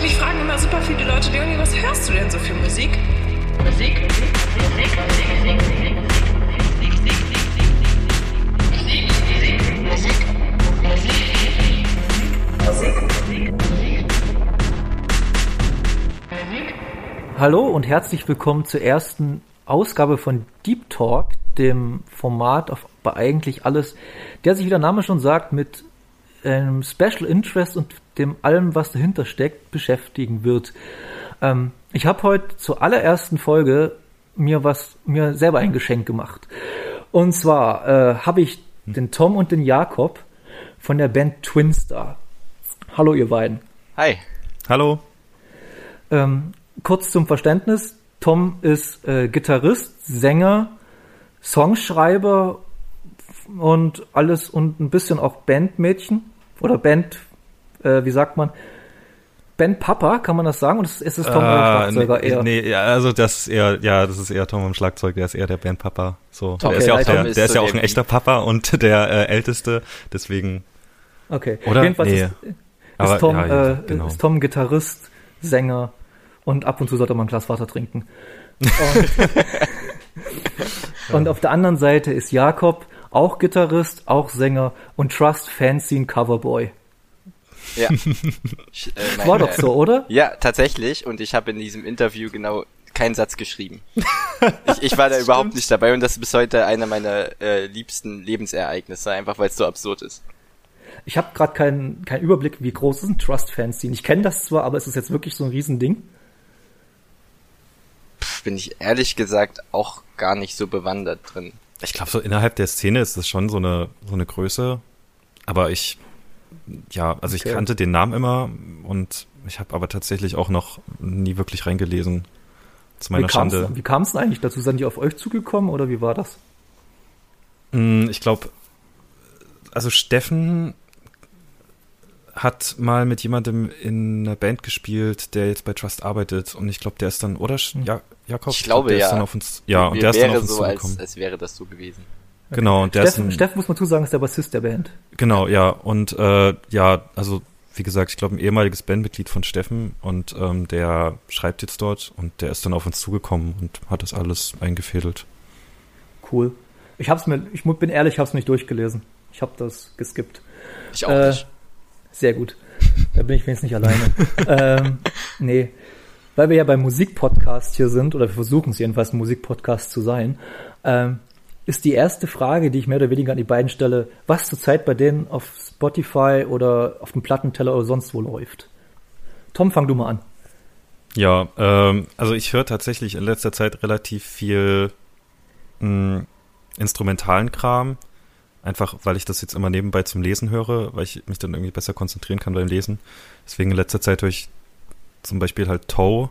Mich fragen immer super viele Leute, Leonie, was hörst du denn so für Musik? Musik, Musik, Musik, Musik, Musik, Musik, Hallo und herzlich willkommen zur ersten Ausgabe von Deep Talk, dem Format auf bei eigentlich alles, der sich, wie der Name schon sagt, mit einem Special Interest und dem allem, was dahinter steckt, beschäftigen wird. Ähm, ich habe heute zur allerersten Folge mir was, mir selber ein Geschenk gemacht. Und zwar äh, habe ich den Tom und den Jakob von der Band Twinstar. Hallo ihr beiden. Hi. Hallo. Ähm, kurz zum Verständnis. Tom ist äh, Gitarrist, Sänger, Songschreiber und alles und ein bisschen auch Bandmädchen oder Band, äh, wie sagt man? Ben Papa, kann man das sagen? Und ist, ist es Tom äh, am Schlagzeuger nee, eher? Nee, also das ist eher, ja, das ist eher Tom am Schlagzeug, der ist eher der Ben Papa. So, okay, der ist ja auch, der, der ist ja auch ein echter Papa und der äh, älteste, deswegen. Okay. Oder? Jedenfalls nee. ist, ist, Aber, Tom, ja, äh, genau. ist Tom Gitarrist, Sänger und ab und zu sollte man ein Glas Wasser trinken. Und, und auf der anderen Seite ist Jakob, auch Gitarrist, auch Sänger und Trust Fanzine Coverboy. Ja. Ich, äh, War doch so, oder? Ja, tatsächlich. Und ich habe in diesem Interview genau keinen Satz geschrieben. ich, ich war da überhaupt nicht dabei und das ist bis heute einer meiner äh, liebsten Lebensereignisse, einfach weil es so absurd ist. Ich habe gerade keinen keinen Überblick, wie groß ist ein Trust Fanzine. Ich kenne das zwar, aber ist es jetzt wirklich so ein Riesending? Pff, bin ich ehrlich gesagt auch gar nicht so bewandert drin. Ich glaube, so innerhalb der Szene ist das schon so eine, so eine Größe. Aber ich, ja, also okay. ich kannte den Namen immer und ich habe aber tatsächlich auch noch nie wirklich reingelesen. Zu meiner wie Schande. Wie kam es denn eigentlich dazu? Sind die auf euch zugekommen oder wie war das? Mm, ich glaube, also Steffen hat mal mit jemandem in einer Band gespielt, der jetzt bei Trust arbeitet und ich glaube, der ist dann, oder hm. ja, Jakob? Ich glaube, der ja. Ist dann auf uns, ja, und der ist dann auf uns so, als, als wäre das so gewesen. Okay. Genau, und der Steffen, ist ein, Steffen muss man zusagen, ist der Bassist der Band. Genau, ja, und äh, ja, also wie gesagt, ich glaube, ein ehemaliges Bandmitglied von Steffen und ähm, der schreibt jetzt dort und der ist dann auf uns zugekommen und hat das alles eingefädelt. Cool. Ich hab's mir, ich bin ehrlich, ich hab's nicht durchgelesen. Ich habe das geskippt. Ich auch äh, nicht. Sehr gut. Da bin ich wenigstens nicht alleine. ähm, nee. Weil wir ja beim Musikpodcast hier sind, oder wir versuchen es jedenfalls, ein Musikpodcast zu sein, ähm, ist die erste Frage, die ich mehr oder weniger an die beiden stelle, was zurzeit bei denen auf Spotify oder auf dem Plattenteller oder sonst wo läuft. Tom, fang du mal an. Ja, ähm, also ich höre tatsächlich in letzter Zeit relativ viel mh, instrumentalen Kram. Einfach, weil ich das jetzt immer nebenbei zum Lesen höre, weil ich mich dann irgendwie besser konzentrieren kann beim Lesen. Deswegen in letzter Zeit höre ich zum Beispiel halt Toe.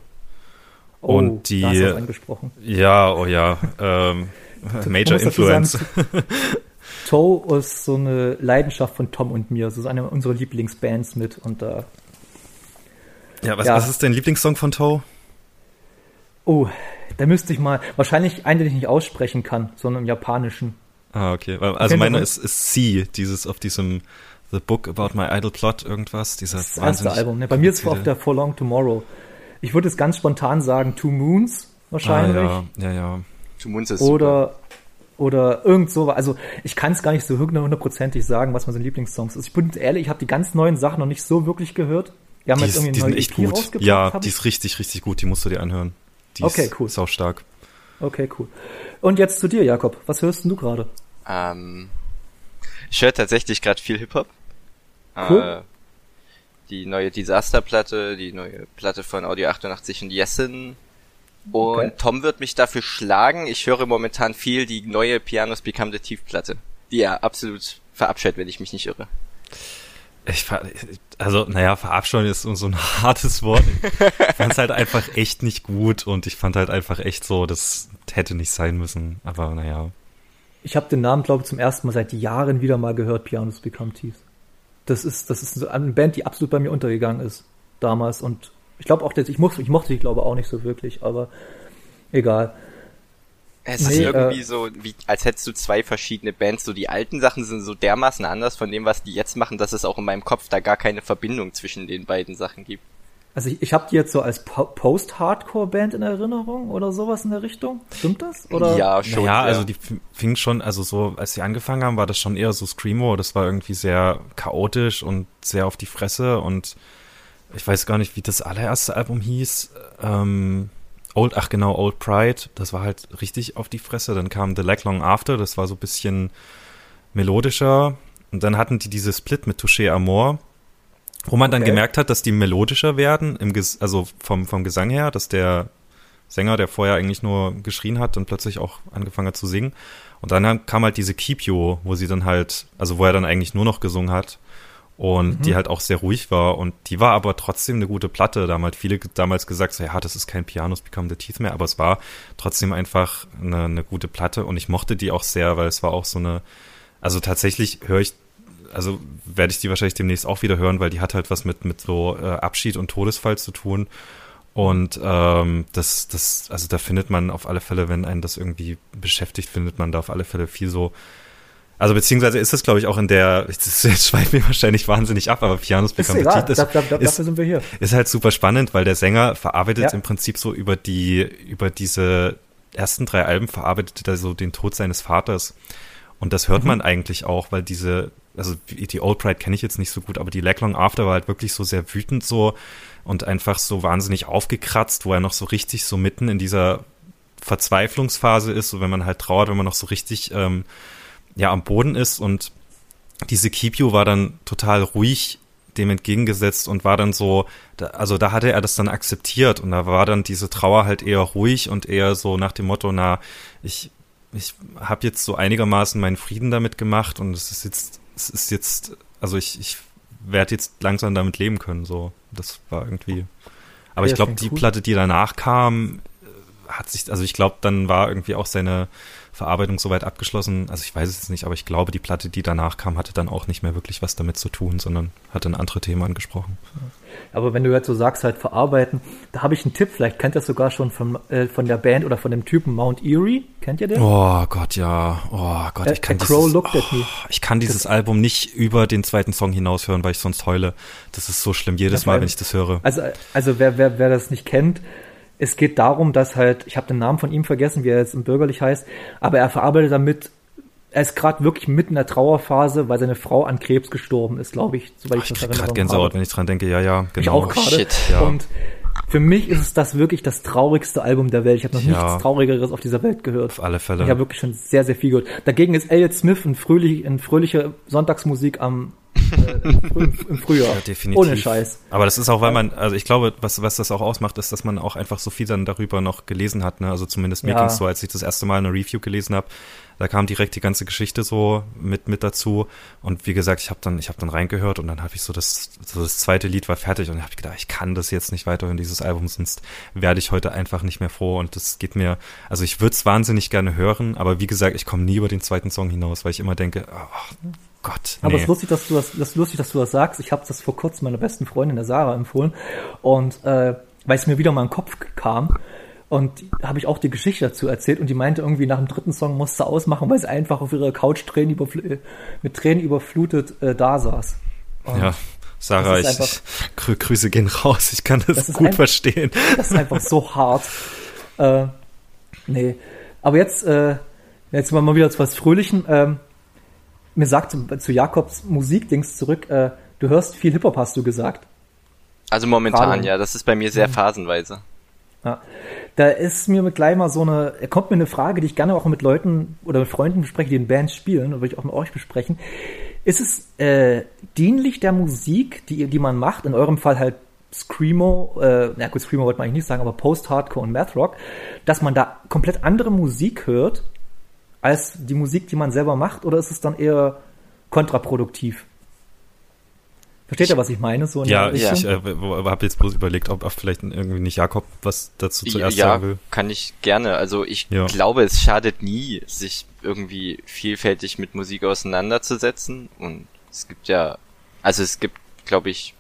Oh, und die. Da hast angesprochen. Ja, oh ja. Ähm, Major Influence. Toe ist so eine Leidenschaft von Tom und mir. Das ist eine unserer Lieblingsbands mit und da. Äh, ja, was, ja. was ist dein Lieblingssong von Toe? Oh, da müsste ich mal, wahrscheinlich einen, den ich nicht aussprechen kann, sondern im Japanischen. Ah, okay. Also meine ist, ist C, dieses auf diesem The Book About My Idle Plot irgendwas. Dieser das erste Album. Ne? Bei mir ist es auf der For Long Tomorrow. Ich würde es ganz spontan sagen, Two Moons wahrscheinlich. Ah, ja, ja, ja. Moons ist oder, super. oder irgend so. Also ich kann es gar nicht so hundertprozentig sagen, was meine Lieblingssongs ist. Ich bin ehrlich, ich habe die ganz neuen Sachen noch nicht so wirklich gehört. Wir haben die jetzt irgendwie eine neue echt EP gut. Ja, die ist richtig, richtig gut. Die musst du dir anhören. Die okay, ist cool. Sau stark. Okay, cool. Und jetzt zu dir, Jakob. Was hörst du gerade? Ähm, ich höre tatsächlich gerade viel Hip-Hop. Cool. Äh, die neue Disaster-Platte, die neue Platte von Audio 88 und Yesin. Und okay. Tom wird mich dafür schlagen. Ich höre momentan viel die neue Pianos Become the Tief-Platte, die er absolut verabscheut, wenn ich mich nicht irre. Ich, also, naja, verabscheuen ist so ein hartes Wort. Ich fand es halt einfach echt nicht gut und ich fand halt einfach echt so, das hätte nicht sein müssen. Aber naja. Ich habe den Namen, glaube ich, zum ersten Mal seit Jahren wieder mal gehört, Pianos Become Thieves. Das ist, das ist eine Band, die absolut bei mir untergegangen ist damals. Und ich glaube auch, dass ich, mochte, ich mochte die, glaube auch nicht so wirklich, aber egal. Es nee, ist irgendwie äh, so, wie, als hättest du zwei verschiedene Bands. So die alten Sachen sind so dermaßen anders von dem, was die jetzt machen, dass es auch in meinem Kopf da gar keine Verbindung zwischen den beiden Sachen gibt. Also ich, ich habe die jetzt so als po Post-Hardcore-Band in Erinnerung oder sowas in der Richtung. Stimmt das? Oder? Ja, schon. Ja, also die fing schon, also so, als sie angefangen haben, war das schon eher so Screamo. Das war irgendwie sehr chaotisch und sehr auf die Fresse und ich weiß gar nicht, wie das allererste Album hieß. Ähm, Old, ach genau, Old Pride. Das war halt richtig auf die Fresse. Dann kam The Lag Long After. Das war so ein bisschen melodischer. Und dann hatten die diese Split mit Touché Amor wo man dann okay. gemerkt hat, dass die melodischer werden, im Ges also vom, vom Gesang her, dass der Sänger, der vorher eigentlich nur geschrien hat, dann plötzlich auch angefangen hat zu singen. Und dann kam halt diese Keep You, wo sie dann halt, also wo er dann eigentlich nur noch gesungen hat und mhm. die halt auch sehr ruhig war und die war aber trotzdem eine gute Platte. Da haben halt viele damals gesagt, so, ja, das ist kein Pianos Become the Teeth mehr, aber es war trotzdem einfach eine, eine gute Platte und ich mochte die auch sehr, weil es war auch so eine, also tatsächlich höre ich also werde ich die wahrscheinlich demnächst auch wieder hören, weil die hat halt was mit, mit so äh, Abschied und Todesfall zu tun. Und ähm, das, das, also da findet man auf alle Fälle, wenn einen das irgendwie beschäftigt, findet man da auf alle Fälle viel so. Also beziehungsweise ist das, glaube ich, auch in der, jetzt schweift mir wahrscheinlich wahnsinnig ab, aber Pianos Become ist, egal, ist, da, da, da, ist, sind wir hier. ist halt super spannend, weil der Sänger verarbeitet ja. im Prinzip so über die, über diese ersten drei Alben verarbeitet er so den Tod seines Vaters. Und das hört mhm. man eigentlich auch, weil diese, also die Old Pride kenne ich jetzt nicht so gut, aber die Lag Long After war halt wirklich so sehr wütend so und einfach so wahnsinnig aufgekratzt, wo er noch so richtig so mitten in dieser Verzweiflungsphase ist, so wenn man halt trauert, wenn man noch so richtig ähm, ja am Boden ist und diese Keep You war dann total ruhig dem entgegengesetzt und war dann so, da, also da hatte er das dann akzeptiert und da war dann diese Trauer halt eher ruhig und eher so nach dem Motto, na, ich ich habe jetzt so einigermaßen meinen Frieden damit gemacht und es ist jetzt, es ist jetzt, also ich, ich werde jetzt langsam damit leben können. So, das war irgendwie. Aber ja, ich glaube, die cool. Platte, die danach kam, hat sich, also ich glaube, dann war irgendwie auch seine Verarbeitung soweit abgeschlossen. Also ich weiß es nicht, aber ich glaube, die Platte, die danach kam, hatte dann auch nicht mehr wirklich was damit zu tun, sondern hat ein andere Thema angesprochen. Aber wenn du jetzt so sagst, halt verarbeiten, da habe ich einen Tipp, vielleicht kennt ihr das sogar schon von, äh, von der Band oder von dem Typen Mount Erie. Kennt ihr den? Oh Gott, ja. Oh Gott, ich kann, dieses, oh, ich kann dieses das, Album nicht über den zweiten Song hinaus hören, weil ich sonst heule. Das ist so schlimm jedes Mal, wenn ich das höre. Also, also wer, wer, wer das nicht kennt, es geht darum, dass halt, ich habe den Namen von ihm vergessen, wie er jetzt im Bürgerlich heißt, aber er verarbeitet damit, er ist gerade wirklich mitten in der Trauerphase, weil seine Frau an Krebs gestorben ist, glaube ich, soweit ich, ich das gerade Gänsehaut, habe. wenn ich dran denke, ja, ja, genau. Ich auch gerade. Ja. Und für mich ist es das wirklich das traurigste Album der Welt. Ich habe noch ja. nichts Traurigeres auf dieser Welt gehört. Auf alle Fälle. Ich habe wirklich schon sehr, sehr viel gehört. Dagegen ist Elliot Smith ein, fröhlich, ein fröhliche Sonntagsmusik am im, Frühjahr. Ja, definitiv. Ohne Scheiß. Aber das ist auch, weil man, also ich glaube, was, was das auch ausmacht, ist, dass man auch einfach so viel dann darüber noch gelesen hat. Ne? Also zumindest mir ja. ging es so, als ich das erste Mal eine Review gelesen habe, da kam direkt die ganze Geschichte so mit mit dazu und wie gesagt, ich habe dann ich habe dann reingehört und dann habe ich so das so das zweite Lied war fertig und habe ich gedacht, ich kann das jetzt nicht weiterhören dieses Album, sonst werde ich heute einfach nicht mehr froh und das geht mir, also ich würde es wahnsinnig gerne hören, aber wie gesagt, ich komme nie über den zweiten Song hinaus, weil ich immer denke, oh, Gott. Nee. Aber es ist lustig, dass du das, das ist lustig, dass du das sagst. Ich habe das vor kurzem meiner besten Freundin, der Sarah, empfohlen. Und äh, weil es mir wieder mal in den Kopf kam. Und habe ich auch die Geschichte dazu erzählt und die meinte irgendwie nach dem dritten Song musste ausmachen, weil sie einfach auf ihrer Couch Tränen überfl mit Tränen überflutet äh, da saß. Und ja, Sarah, ich, einfach, Grü Grüße gehen raus, ich kann das, das gut ein, verstehen. Das ist einfach so hart. Äh, nee, aber jetzt, äh, jetzt mal wieder zu was Fröhlichen. Ähm, mir sagt zu, zu Jakobs Musikdings zurück, äh, du hörst viel Hip-Hop, hast du gesagt. Also momentan, Gerade. ja, das ist bei mir sehr phasenweise. Ja. Da ist mir mit gleich mal so eine, er kommt mir eine Frage, die ich gerne auch mit Leuten oder mit Freunden bespreche, die in Bands spielen, oder würde ich auch mit euch besprechen. Ist es äh, dienlich der Musik, die, die man macht, in eurem Fall halt Screamo, äh, na gut, Screamo wollte man eigentlich nicht sagen, aber Post-Hardcore und Math Rock, dass man da komplett andere Musik hört, als die Musik, die man selber macht, oder ist es dann eher kontraproduktiv? Versteht ihr, was ich meine? So ja, ich äh, habe jetzt bloß überlegt, ob, ob vielleicht irgendwie nicht Jakob was dazu zuerst ja, sagen will. kann ich gerne. Also ich ja. glaube, es schadet nie, sich irgendwie vielfältig mit Musik auseinanderzusetzen. Und es gibt ja, also es gibt, glaube ich,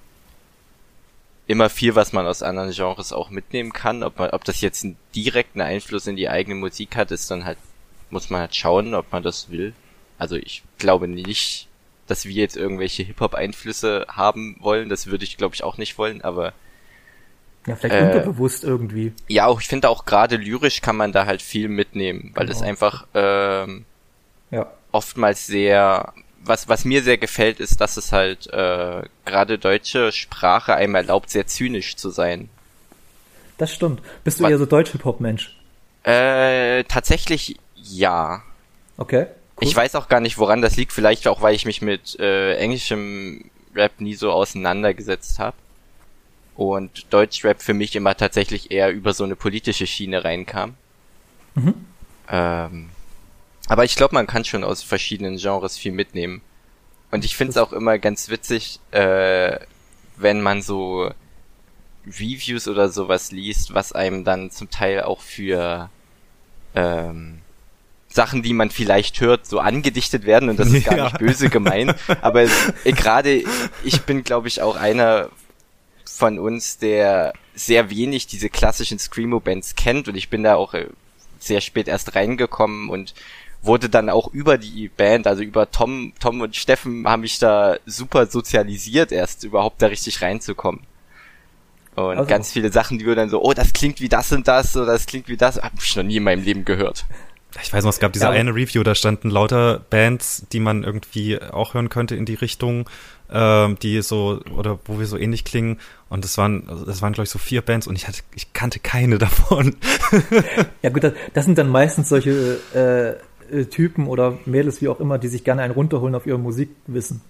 immer viel, was man aus anderen Genres auch mitnehmen kann. Ob, man, ob das jetzt einen direkten Einfluss in die eigene Musik hat, ist dann halt muss man halt schauen, ob man das will. Also ich glaube nicht, dass wir jetzt irgendwelche Hip-Hop-Einflüsse haben wollen. Das würde ich, glaube ich, auch nicht wollen, aber Ja, vielleicht äh, unterbewusst irgendwie. Ja, auch ich finde auch gerade lyrisch kann man da halt viel mitnehmen, weil genau. es einfach ähm, ja. oftmals sehr was, was mir sehr gefällt, ist, dass es halt äh, gerade deutsche Sprache einem erlaubt, sehr zynisch zu sein. Das stimmt. Bist du was, eher so Deutsch-Hip-Hop-Mensch? Äh, tatsächlich ja. Okay. Cool. Ich weiß auch gar nicht, woran das liegt. Vielleicht auch, weil ich mich mit äh, englischem Rap nie so auseinandergesetzt habe und Deutschrap für mich immer tatsächlich eher über so eine politische Schiene reinkam. Mhm. Ähm, aber ich glaube, man kann schon aus verschiedenen Genres viel mitnehmen. Und ich finde es auch immer ganz witzig, äh, wenn man so Reviews oder sowas liest, was einem dann zum Teil auch für ähm, Sachen, die man vielleicht hört, so angedichtet werden und das ist gar ja. nicht böse gemeint. Aber äh, gerade ich bin, glaube ich, auch einer von uns, der sehr wenig diese klassischen Screamo-Bands kennt und ich bin da auch äh, sehr spät erst reingekommen und wurde dann auch über die Band, also über Tom, Tom und Steffen, haben mich da super sozialisiert, erst überhaupt da richtig reinzukommen. Und also. ganz viele Sachen, die wir dann so, oh, das klingt wie das und das, oder das klingt wie das, hab ich noch nie in meinem Leben gehört. Ich weiß noch, es gab diese ja, eine Review, da standen lauter Bands, die man irgendwie auch hören könnte in die Richtung, ähm, die so, oder wo wir so ähnlich klingen. Und das waren, das waren, glaube ich, so vier Bands und ich hatte, ich kannte keine davon. ja gut, das, das sind dann meistens solche äh, Typen oder Mädels, wie auch immer, die sich gerne einen runterholen auf ihre Musikwissen.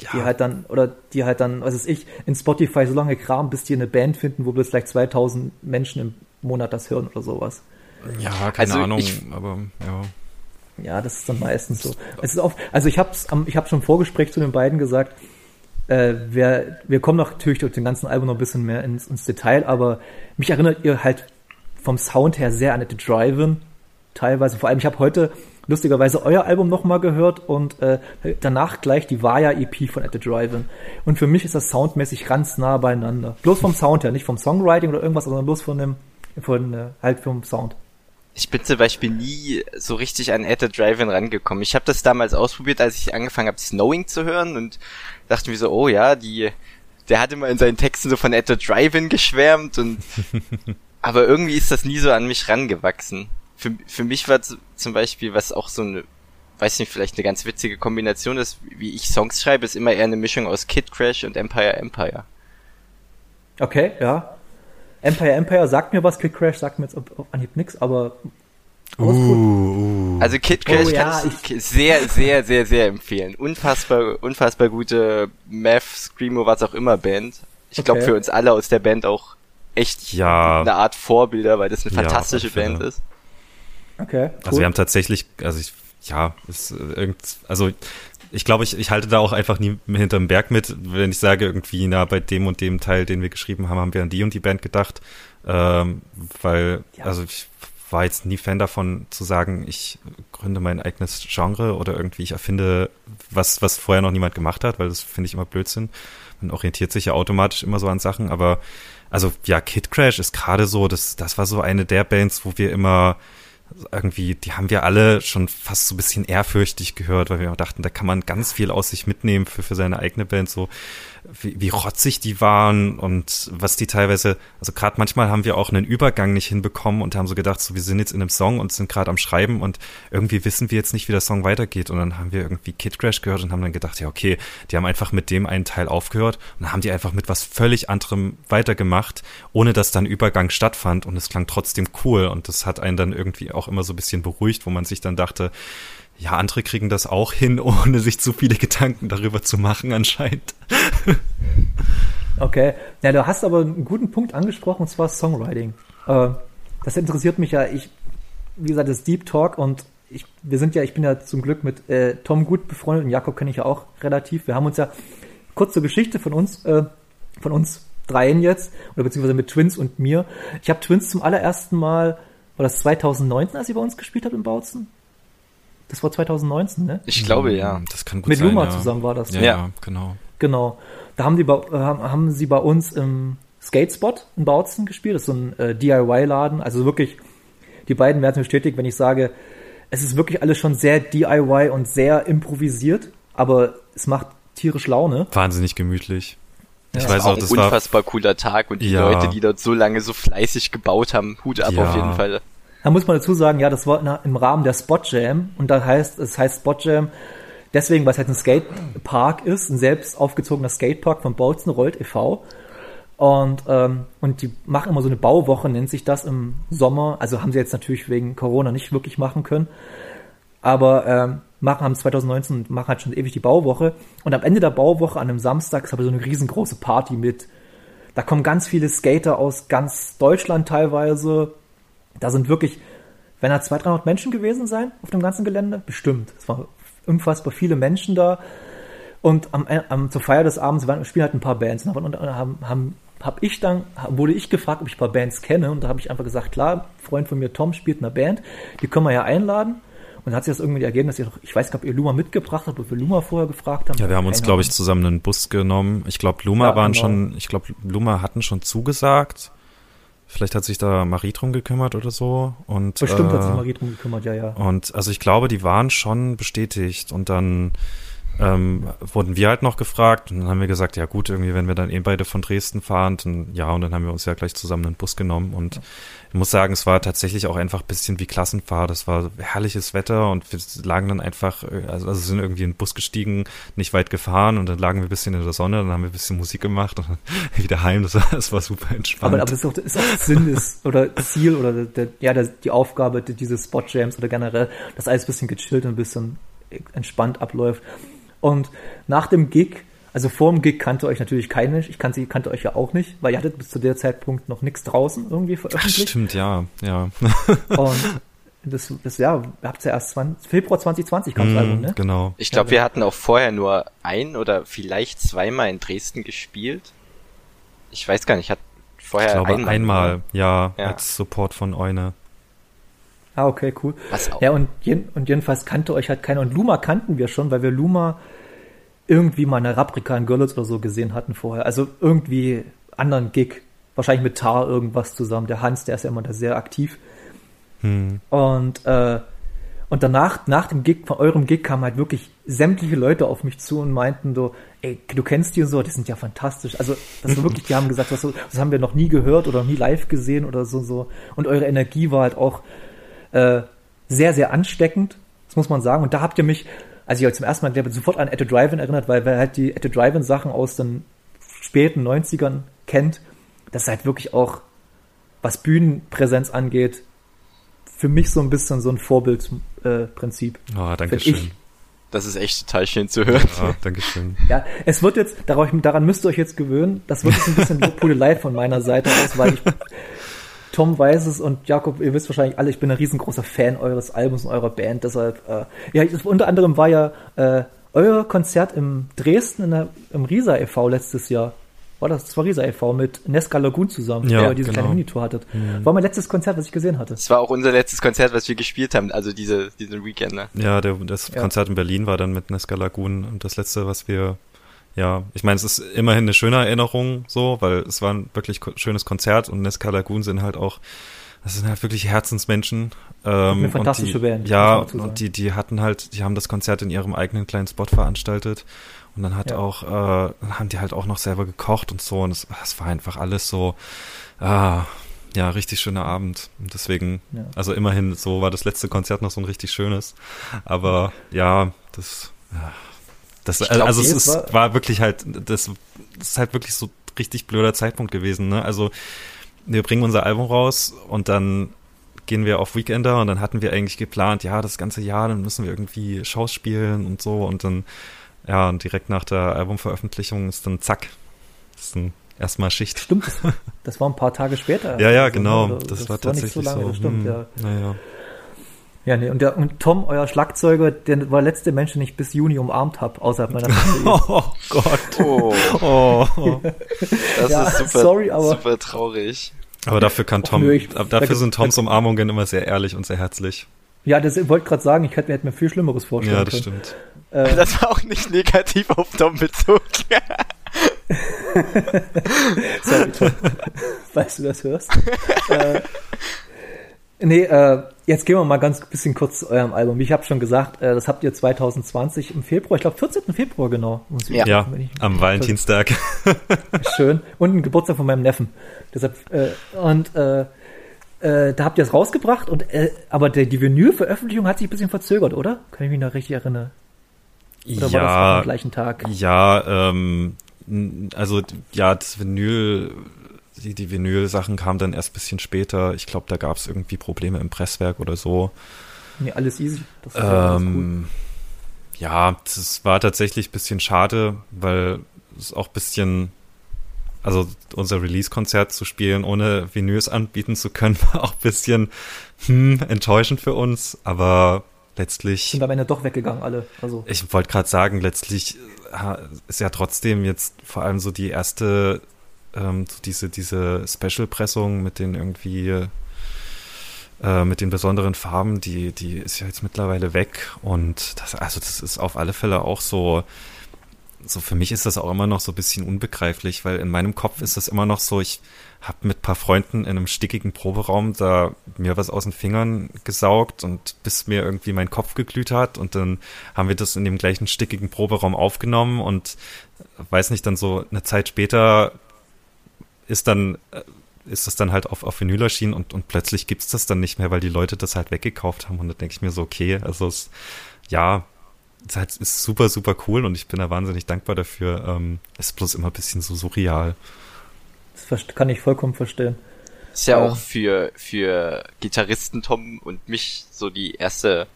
Ja. Die halt dann, oder die halt dann, was weiß ich, in Spotify so lange Kram, bis die eine Band finden, wo bloß vielleicht 2000 Menschen im Monat das hören oder sowas. Ja, keine also Ahnung, ich, aber ja. Ja, das ist dann meistens so. Es ist oft, also ich hab's am, ich habe schon im Vorgespräch zu den beiden gesagt, äh, wir, wir kommen natürlich durch den ganzen Album noch ein bisschen mehr ins, ins Detail, aber mich erinnert ihr halt vom Sound her sehr an The Drive-In. Teilweise, vor allem, ich habe heute lustigerweise euer Album nochmal gehört und äh, danach gleich die Vaya EP von At the Drive-In. Und für mich ist das soundmäßig ganz nah beieinander. Bloß vom Sound her, nicht vom Songwriting oder irgendwas, sondern bloß von dem, von, äh, halt vom Sound. Ich bin zum Beispiel nie so richtig an At the Drive-In rangekommen. Ich habe das damals ausprobiert, als ich angefangen habe, Snowing zu hören und dachte mir so, oh ja, die, der hat immer in seinen Texten so von At the Drive-In geschwärmt und aber irgendwie ist das nie so an mich rangewachsen. Für, für mich war zum Beispiel, was auch so eine, weiß nicht, vielleicht eine ganz witzige Kombination ist, wie ich Songs schreibe, ist immer eher eine Mischung aus Kid Crash und Empire Empire. Okay, ja. Empire Empire sagt mir was, Kid Crash sagt mir jetzt auf Anhieb nix, aber Uh, uh. Also Kid Crash oh, ja, kann ich, ich sehr, sehr, sehr, sehr empfehlen. Unfassbar, unfassbar gute Math, Screamo, was auch immer Band. Ich okay. glaube für uns alle aus der Band auch echt ja. eine Art Vorbilder, weil das eine fantastische ja, Band ist. Okay. Cool. Also wir haben tatsächlich, also ich, ja, ist äh, irgend, also ich glaube, ich, ich halte da auch einfach nie hinterm Berg mit, wenn ich sage irgendwie, na, bei dem und dem Teil, den wir geschrieben haben, haben wir an die und die Band gedacht, ähm, weil, ja. also ich war jetzt nie Fan davon zu sagen, ich gründe mein eigenes Genre oder irgendwie ich erfinde was, was vorher noch niemand gemacht hat, weil das finde ich immer Blödsinn. Man orientiert sich ja automatisch immer so an Sachen, aber also ja, Kid Crash ist gerade so, das, das war so eine der Bands, wo wir immer irgendwie, die haben wir alle schon fast so ein bisschen ehrfürchtig gehört, weil wir dachten, da kann man ganz viel aus sich mitnehmen für, für seine eigene Band, so wie, wie rotzig die waren und was die teilweise, also gerade manchmal haben wir auch einen Übergang nicht hinbekommen und haben so gedacht, so wir sind jetzt in einem Song und sind gerade am Schreiben und irgendwie wissen wir jetzt nicht, wie der Song weitergeht. Und dann haben wir irgendwie Kid Crash gehört und haben dann gedacht, ja okay, die haben einfach mit dem einen Teil aufgehört und haben die einfach mit was völlig anderem weitergemacht, ohne dass dann Übergang stattfand und es klang trotzdem cool. Und das hat einen dann irgendwie auch immer so ein bisschen beruhigt, wo man sich dann dachte, ja, andere kriegen das auch hin, ohne sich zu viele Gedanken darüber zu machen, anscheinend. okay. Ja, du hast aber einen guten Punkt angesprochen, und zwar Songwriting. Äh, das interessiert mich ja. Ich, wie gesagt, das Deep Talk und ich, wir sind ja, ich bin ja zum Glück mit äh, Tom gut befreundet und Jakob kenne ich ja auch relativ. Wir haben uns ja kurz zur Geschichte von uns, äh, von uns dreien jetzt, oder beziehungsweise mit Twins und mir. Ich habe Twins zum allerersten Mal, war das 2019, als ihr bei uns gespielt habt im Bautzen? Das war 2019, ne? Ich glaube, ja. Das kann gut Mit sein. Mit Luma ja. zusammen war das. Ja, ne? ja, genau. Genau. Da haben, die bei, äh, haben sie bei uns im Skatespot in Bautzen gespielt. Das ist so ein äh, DIY-Laden. Also wirklich, die beiden werden bestätigt, wenn ich sage, es ist wirklich alles schon sehr DIY und sehr improvisiert, aber es macht tierisch Laune. Wahnsinnig gemütlich. Das ich weiß war auch, das ein unfassbar war, cooler Tag und die ja. Leute, die dort so lange so fleißig gebaut haben, Hut ab ja. auf jeden Fall. Da muss man dazu sagen, ja, das war im Rahmen der Spot Jam und da heißt, es heißt Spot Jam deswegen, weil es halt ein Skatepark ist, ein selbst aufgezogener Skatepark von Bautzen Rollt e.V. Und, ähm, und die machen immer so eine Bauwoche, nennt sich das im Sommer. Also haben sie jetzt natürlich wegen Corona nicht wirklich machen können. Aber ähm, machen haben 2019 und machen halt schon ewig die Bauwoche. Und am Ende der Bauwoche an einem Samstag ist aber so eine riesengroße Party mit. Da kommen ganz viele Skater aus ganz Deutschland teilweise. Da sind wirklich, wenn da 200, 300 Menschen gewesen sein auf dem ganzen Gelände, bestimmt. Es waren unfassbar viele Menschen da. Und am, am, zur Feier des Abends waren, spielen halt ein paar Bands. Und haben, haben, hab ich dann, wurde ich gefragt, ob ich ein paar Bands kenne. Und da habe ich einfach gesagt, klar, Freund von mir, Tom, spielt in einer Band. Die können wir ja einladen. Und dann hat sich das irgendwie ergeben, dass ihr, ich weiß nicht, ob ihr Luma mitgebracht habt, ob wir Luma vorher gefragt haben. Ja, wir haben uns, glaube ich, zusammen einen Bus genommen. Ich glaube, Luma ja, waren genau. schon, ich glaube, Luma hatten schon zugesagt. Vielleicht hat sich da Marie drum gekümmert oder so. Und, Bestimmt äh, hat sich Marie drum gekümmert, ja, ja. Und also ich glaube, die waren schon bestätigt. Und dann ähm, wurden wir halt noch gefragt und dann haben wir gesagt, ja gut, irgendwie, wenn wir dann eh beide von Dresden fahren, dann ja, und dann haben wir uns ja gleich zusammen einen Bus genommen und ich muss sagen, es war tatsächlich auch einfach ein bisschen wie Klassenfahrt. Es war herrliches Wetter und wir lagen dann einfach, also, also sind irgendwie in den Bus gestiegen, nicht weit gefahren und dann lagen wir ein bisschen in der Sonne, dann haben wir ein bisschen Musik gemacht und dann wieder heim. Das war, das war super entspannt. Aber, aber das ist auch, das ist auch Sinn ist, oder Ziel oder der, ja, der, die Aufgabe dieses Spot Jams oder generell, dass alles ein bisschen gechillt und ein bisschen entspannt abläuft. Und nach dem Gig, also vor dem Gig kannte euch natürlich kein Mensch, ich kannte, kannte euch ja auch nicht, weil ihr hattet bis zu der Zeitpunkt noch nichts draußen irgendwie veröffentlicht. Ach, stimmt, ja, ja. Und das, das ja, habt ihr ja erst 20, Februar 2020 kam das mm, Album, ne? Genau. Ich glaube, wir hatten auch vorher nur ein oder vielleicht zweimal in Dresden gespielt. Ich weiß gar nicht, hat vorher ich glaube, einmal, einmal ja, ja, als Support von Eune. Ah, okay, cool. Was auch. Ja, und, und jedenfalls kannte euch halt keiner. Und Luma kannten wir schon, weil wir Luma irgendwie mal eine Raprika in Görlitz oder so gesehen hatten vorher. Also irgendwie anderen Gig. Wahrscheinlich mit Tar irgendwas zusammen. Der Hans, der ist ja immer da sehr aktiv. Hm. Und, äh, und danach, nach dem Gig, von eurem Gig kamen halt wirklich sämtliche Leute auf mich zu und meinten so, ey, du kennst die und so, die sind ja fantastisch. Also, das war wirklich, die haben gesagt, das, das haben wir noch nie gehört oder nie live gesehen oder so, so. Und eure Energie war halt auch, äh, sehr, sehr ansteckend, das muss man sagen. Und da habt ihr mich, als ich euch zum ersten Mal glaube, sofort an At the Drive-In erinnert, weil wer halt die At the Drive-In Sachen aus den späten 90ern kennt, das ist halt wirklich auch, was Bühnenpräsenz angeht, für mich so ein bisschen so ein Vorbildprinzip. Äh, oh, danke schön. Ich. Das ist echt total schön zu hören. Ja, danke schön. Ja, es wird jetzt, daran müsst ihr euch jetzt gewöhnen, das wird jetzt ein bisschen Lobhudelei von meiner Seite aus, weil ich Tom weiß es und Jakob, ihr wisst wahrscheinlich alle, ich bin ein riesengroßer Fan eures Albums und eurer Band. Deshalb, äh, ja, unter anderem war ja äh, euer Konzert im Dresden in der, im Risa e.V. letztes Jahr. War das? Das war Risa e.V. mit Nesca Lagoon zusammen, ja, der diese genau. kleine Minitour hattet. Mhm. War mein letztes Konzert, was ich gesehen hatte. Es war auch unser letztes Konzert, was wir gespielt haben, also diese, diesen Weekend, ne? Ja, der, das ja. Konzert in Berlin war dann mit Nesca Lagoon und das letzte, was wir ja, ich meine, es ist immerhin eine schöne Erinnerung, so, weil es war ein wirklich schönes Konzert und Nesca Lagoon sind halt auch, das sind halt wirklich Herzensmenschen. Ähm, eine fantastische die, Band. Ja, und die, die hatten halt, die haben das Konzert in ihrem eigenen kleinen Spot veranstaltet und dann hat ja. auch, äh, dann haben die halt auch noch selber gekocht und so und es, das war einfach alles so, ah, ja, richtig schöner Abend. Und deswegen, ja. also immerhin, so war das letzte Konzert noch so ein richtig schönes. Aber ja, das, ja, das, glaub, also es ist, war, war, wirklich halt, das, ist halt wirklich so richtig blöder Zeitpunkt gewesen. Ne? Also wir bringen unser Album raus und dann gehen wir auf Weekender und dann hatten wir eigentlich geplant, ja, das ganze Jahr, dann müssen wir irgendwie Shows spielen und so und dann, ja, und direkt nach der Albumveröffentlichung ist dann zack, ist dann erstmal Schicht. Stimmt, das war ein paar Tage später. ja, ja, also, genau, das, das, war tatsächlich so. Lange, so. Stimmt, hm, ja. Naja. Ja, nee, und, der, und Tom, euer Schlagzeuger, der war der letzte Mensch, den ich bis Juni umarmt habe, außerhalb meiner Familie. oh Gott. Oh. oh. Das ja, ist super, sorry, aber, super traurig. Aber dafür kann Tom, nö, ich, dafür sind Toms Umarmungen immer sehr ehrlich und sehr herzlich. Ja, das wollte gerade sagen, ich hätte mir, hätte mir viel Schlimmeres vorstellen Ja, das können. stimmt. Äh, das war auch nicht negativ auf Tom bezogen. Sorry, Tom. Weißt du das hörst? äh, Nee, äh, jetzt gehen wir mal ganz bisschen kurz zu eurem Album. Ich habe schon gesagt, äh, das habt ihr 2020 im Februar, ich glaube 14. Februar genau. Ja, ja am Valentinstag. Schön. Und ein Geburtstag von meinem Neffen. Deshalb, äh, und äh, äh, da habt ihr es rausgebracht, und äh, aber der, die Vinyl-Veröffentlichung hat sich ein bisschen verzögert, oder? Kann ich mich noch richtig erinnern? Oder ja, war das am gleichen Tag? Ja, ähm, also ja, das Vinyl die, die Vinyl-Sachen kamen dann erst ein bisschen später. Ich glaube, da gab es irgendwie Probleme im Presswerk oder so. Nee, alles easy. Das ähm, alles cool. Ja, das war tatsächlich ein bisschen schade, weil es auch ein bisschen, also unser Release-Konzert zu spielen, ohne Vinyls anbieten zu können, war auch ein bisschen hm, enttäuschend für uns, aber letztlich. Sind am Ende doch weggegangen, alle. Also. Ich wollte gerade sagen, letztlich ist ja trotzdem jetzt vor allem so die erste ähm, so diese, diese Special-Pressung mit den irgendwie äh, mit den besonderen Farben, die, die ist ja jetzt mittlerweile weg. Und das, also das ist auf alle Fälle auch so, so für mich ist das auch immer noch so ein bisschen unbegreiflich, weil in meinem Kopf ist das immer noch so, ich habe mit paar Freunden in einem stickigen Proberaum da mir was aus den Fingern gesaugt und bis mir irgendwie mein Kopf geglüht hat und dann haben wir das in dem gleichen stickigen Proberaum aufgenommen und weiß nicht, dann so eine Zeit später ist dann äh, ist das dann halt auf, auf Vinyl erschienen und, und plötzlich gibt's das dann nicht mehr, weil die Leute das halt weggekauft haben und da denke ich mir so, okay, also es, ja, es halt, ist super, super cool und ich bin da wahnsinnig dankbar dafür. Ähm, ist bloß immer ein bisschen so surreal. Das kann ich vollkommen verstehen. Ist ja, ja. auch für, für Gitarristen Tom und mich so die erste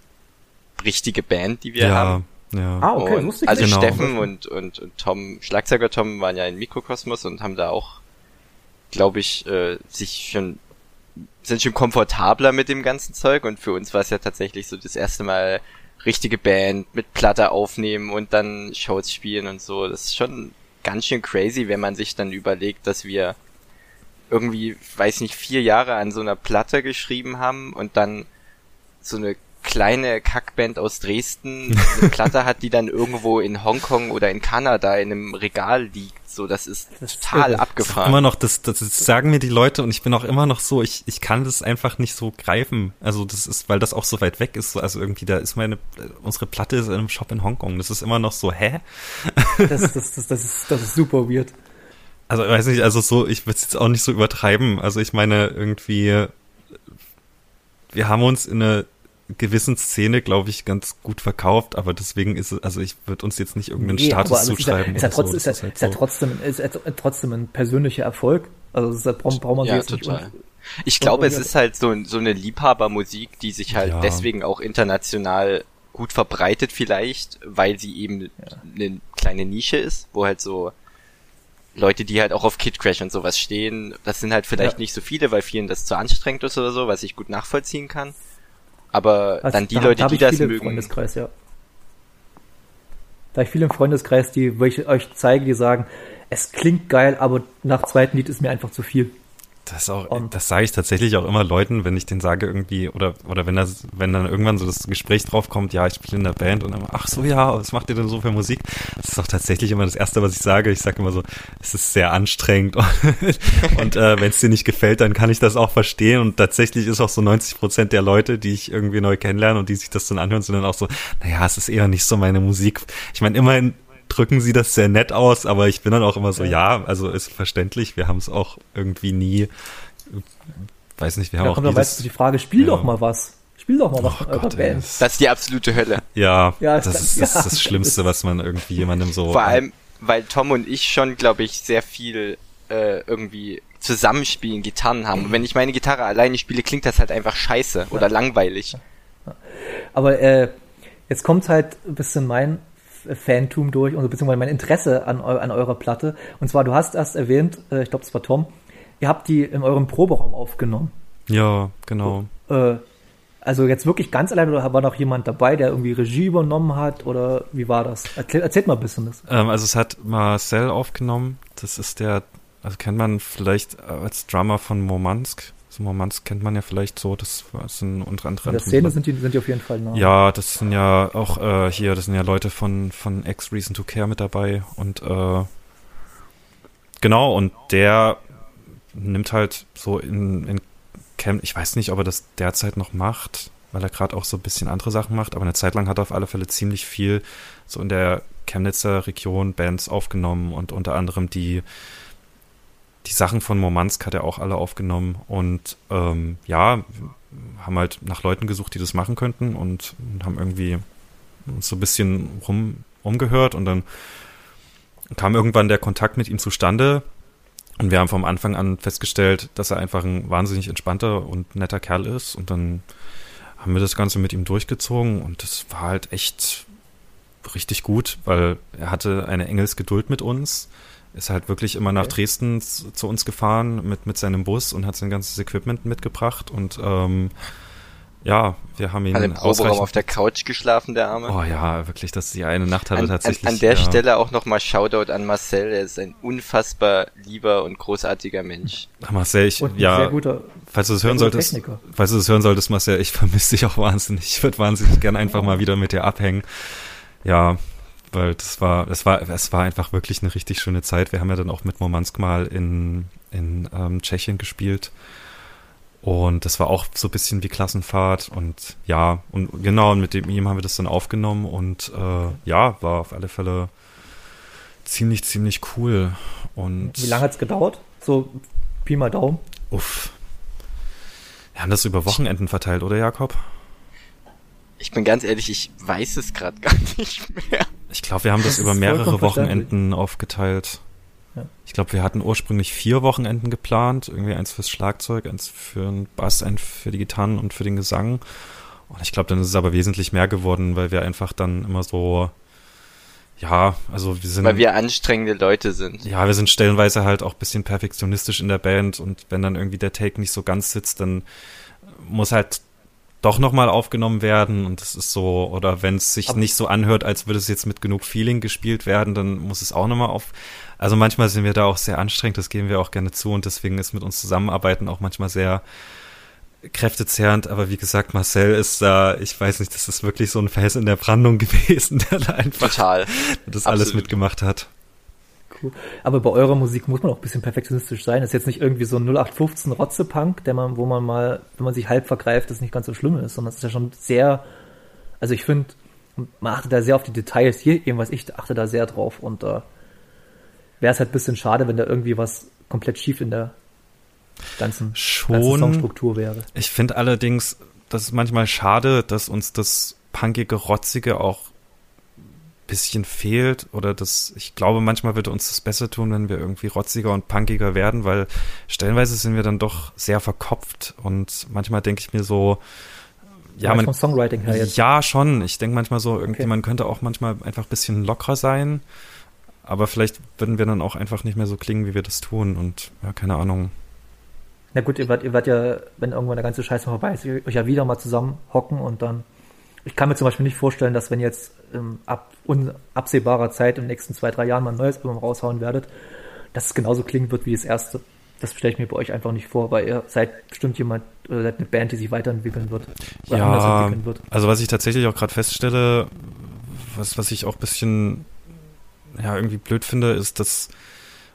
richtige Band, die wir ja. haben. Ja. Ah, okay, und, also genau. Steffen und, und, und Tom, Schlagzeuger Tom waren ja in Mikrokosmos und haben da auch glaube ich, äh, sich schon sind schon komfortabler mit dem ganzen Zeug und für uns war es ja tatsächlich so das erste Mal richtige Band mit Platte aufnehmen und dann Shows spielen und so. Das ist schon ganz schön crazy, wenn man sich dann überlegt, dass wir irgendwie, weiß nicht, vier Jahre an so einer Platte geschrieben haben und dann so eine kleine Kackband aus Dresden eine Platte hat, die dann irgendwo in Hongkong oder in Kanada in einem Regal liegt. So, das ist das total ist abgefahren. Immer noch, das, das, das sagen mir die Leute und ich bin auch immer noch so, ich, ich kann das einfach nicht so greifen. Also das ist, weil das auch so weit weg ist. Also irgendwie, da ist meine, unsere Platte ist in einem Shop in Hongkong. Das ist immer noch so, hä? Das, das, das, das, ist, das ist super weird. Also weiß nicht, also so, ich würde es jetzt auch nicht so übertreiben. Also ich meine, irgendwie, wir haben uns in eine gewissen Szene, glaube ich, ganz gut verkauft, aber deswegen ist es, also ich würde uns jetzt nicht irgendeinen nee, Status zuschreiben. Ist ja, ist, ja trotzdem, ist, ja, ist, halt ist, ja trotzdem, ist ja trotzdem ein persönlicher Erfolg. Also das braucht, braucht man ja, jetzt total. nicht. ich glaube, es ist halt so, so eine Liebhabermusik, die sich halt ja. deswegen auch international gut verbreitet vielleicht, weil sie eben ja. eine kleine Nische ist, wo halt so Leute, die halt auch auf Kid Crash und sowas stehen, das sind halt vielleicht ja. nicht so viele, weil vielen das zu anstrengend ist oder so, was ich gut nachvollziehen kann. Aber also, dann die da, Leute, da die das mögen. Freundeskreis, ja. Da ich viele im Freundeskreis, die, wo ich euch zeige, die sagen, es klingt geil, aber nach zweiten Lied ist mir einfach zu viel. Das auch, und das sage ich tatsächlich auch immer Leuten, wenn ich denen sage irgendwie, oder, oder wenn das, wenn dann irgendwann so das Gespräch drauf kommt, ja, ich spiele in der Band und dann, ach so, ja, was macht ihr denn so für Musik? Das ist auch tatsächlich immer das Erste, was ich sage. Ich sage immer so, es ist sehr anstrengend und, und äh, wenn es dir nicht gefällt, dann kann ich das auch verstehen und tatsächlich ist auch so 90 Prozent der Leute, die ich irgendwie neu kennenlerne und die sich das dann anhören, sind dann auch so, naja, es ist eher nicht so meine Musik. Ich meine, immerhin drücken sie das sehr nett aus, aber ich bin dann auch immer so, ja, ja also ist verständlich, wir haben es auch irgendwie nie, weiß nicht, wir haben ja, auch komm, nie weißt du die Frage, spiel ja. doch mal was. Spiel doch mal was oh Gott. Das ist die absolute Hölle. Ja, ja das, das, ist, das, ist das Schlimmste, was man irgendwie jemandem so... Vor allem, weil Tom und ich schon, glaube ich, sehr viel äh, irgendwie zusammenspielen, Gitarren haben. Und wenn ich meine Gitarre alleine spiele, klingt das halt einfach scheiße oder langweilig. Aber äh, jetzt kommt halt ein bisschen mein Fantum durch, beziehungsweise mein Interesse an, an eurer Platte. Und zwar, du hast erst erwähnt, äh, ich glaube, es war Tom, ihr habt die in eurem Proberaum aufgenommen. Ja, genau. Äh, also jetzt wirklich ganz allein oder war noch jemand dabei, der irgendwie Regie übernommen hat oder wie war das? Erzähl, erzählt mal ein bisschen das. Ähm, also es hat Marcel aufgenommen. Das ist der, also kennt man vielleicht als Drummer von Momansk. So Moments kennt man ja vielleicht so, das sind unter anderem. In der Szene sind die, sind die auf jeden Fall nah. Ja, das sind ja auch äh, hier, das sind ja Leute von, von X Reason to Care mit dabei und äh, genau, und der nimmt halt so in, in Cam, ich weiß nicht, ob er das derzeit noch macht, weil er gerade auch so ein bisschen andere Sachen macht, aber eine Zeit lang hat er auf alle Fälle ziemlich viel so in der Chemnitzer Region Bands aufgenommen und unter anderem die die Sachen von Momansk hat er auch alle aufgenommen und ähm, ja, haben halt nach Leuten gesucht, die das machen könnten und, und haben irgendwie uns so ein bisschen rum umgehört und dann kam irgendwann der Kontakt mit ihm zustande und wir haben vom Anfang an festgestellt, dass er einfach ein wahnsinnig entspannter und netter Kerl ist und dann haben wir das Ganze mit ihm durchgezogen und das war halt echt richtig gut, weil er hatte eine Engelsgeduld mit uns ist halt wirklich immer nach okay. Dresden zu uns gefahren mit, mit seinem Bus und hat sein ganzes Equipment mitgebracht und ähm, ja, wir haben ihn Hat im Proberaum auf der Couch geschlafen, der Arme. Oh ja, wirklich, dass die eine Nacht hat er tatsächlich. An, an der ja. Stelle auch nochmal Shoutout an Marcel, er ist ein unfassbar lieber und großartiger Mensch. Ach, Marcel, ich, ja, guter, falls du das hören solltest, Techniker. falls du das hören solltest, Marcel, ich vermisse dich auch wahnsinnig. Ich würde wahnsinnig gern einfach mal wieder mit dir abhängen. Ja, weil das war, es war, es war einfach wirklich eine richtig schöne Zeit. Wir haben ja dann auch mit Murmansk mal in, in ähm, Tschechien gespielt. Und das war auch so ein bisschen wie Klassenfahrt und ja, und genau, und mit dem ihm haben wir das dann aufgenommen und äh, ja, war auf alle Fälle ziemlich, ziemlich cool. Und wie lange hat es gedauert? So Pi mal Daumen. Uff. Wir haben das über Wochenenden verteilt, oder Jakob? Ich bin ganz ehrlich, ich weiß es gerade gar nicht mehr. Ich glaube, wir haben das, das über mehrere Wochenenden aufgeteilt. Ja. Ich glaube, wir hatten ursprünglich vier Wochenenden geplant. Irgendwie eins fürs Schlagzeug, eins für den Bass, eins für die Gitarren und für den Gesang. Und ich glaube, dann ist es aber wesentlich mehr geworden, weil wir einfach dann immer so, ja, also wir sind. Weil wir anstrengende Leute sind. Ja, wir sind stellenweise halt auch bisschen perfektionistisch in der Band und wenn dann irgendwie der Take nicht so ganz sitzt, dann muss halt doch nochmal aufgenommen werden und es ist so, oder wenn es sich nicht so anhört, als würde es jetzt mit genug Feeling gespielt werden, dann muss es auch nochmal auf. Also manchmal sind wir da auch sehr anstrengend, das geben wir auch gerne zu und deswegen ist mit uns Zusammenarbeiten auch manchmal sehr kräftezehrend, aber wie gesagt, Marcel ist da, ich weiß nicht, das ist wirklich so ein Fels in der Brandung gewesen, der da einfach Total. das Absolut. alles mitgemacht hat cool. Aber bei eurer Musik muss man auch ein bisschen perfektionistisch sein. Das ist jetzt nicht irgendwie so ein 0815 Rotzepunk, der man, wo man mal, wenn man sich halb vergreift, das nicht ganz so schlimm ist, sondern es ist ja schon sehr, also ich finde, man achtet da sehr auf die Details. Hier, irgendwas, ich achte da sehr drauf und äh, wäre es halt ein bisschen schade, wenn da irgendwie was komplett schief in der ganzen, Schon, ganzen Songstruktur wäre. Ich finde allerdings, das ist manchmal schade, dass uns das punkige, rotzige auch bisschen fehlt oder das, ich glaube, manchmal würde uns das besser tun, wenn wir irgendwie rotziger und punkiger werden, weil stellenweise sind wir dann doch sehr verkopft und manchmal denke ich mir so, ja, man, Songwriting her jetzt. ja, schon. Ich denke manchmal so, irgendwie, okay. man könnte auch manchmal einfach ein bisschen lockerer sein, aber vielleicht würden wir dann auch einfach nicht mehr so klingen, wie wir das tun und ja, keine Ahnung. Na gut, ihr werdet, ihr werdet ja, wenn irgendwann der ganze Scheiß vorbei ist, euch ja wieder mal zusammen hocken und dann ich kann mir zum Beispiel nicht vorstellen, dass wenn jetzt ähm, ab unabsehbarer Zeit in den nächsten zwei, drei Jahren mal ein neues Album raushauen werdet, dass es genauso klingen wird wie das erste. Das stelle ich mir bei euch einfach nicht vor, weil ihr seid bestimmt jemand oder seid eine Band, die sich weiterentwickeln wird. ja, wird. also was ich tatsächlich auch gerade feststelle, was, was ich auch ein bisschen ja, irgendwie blöd finde, ist, dass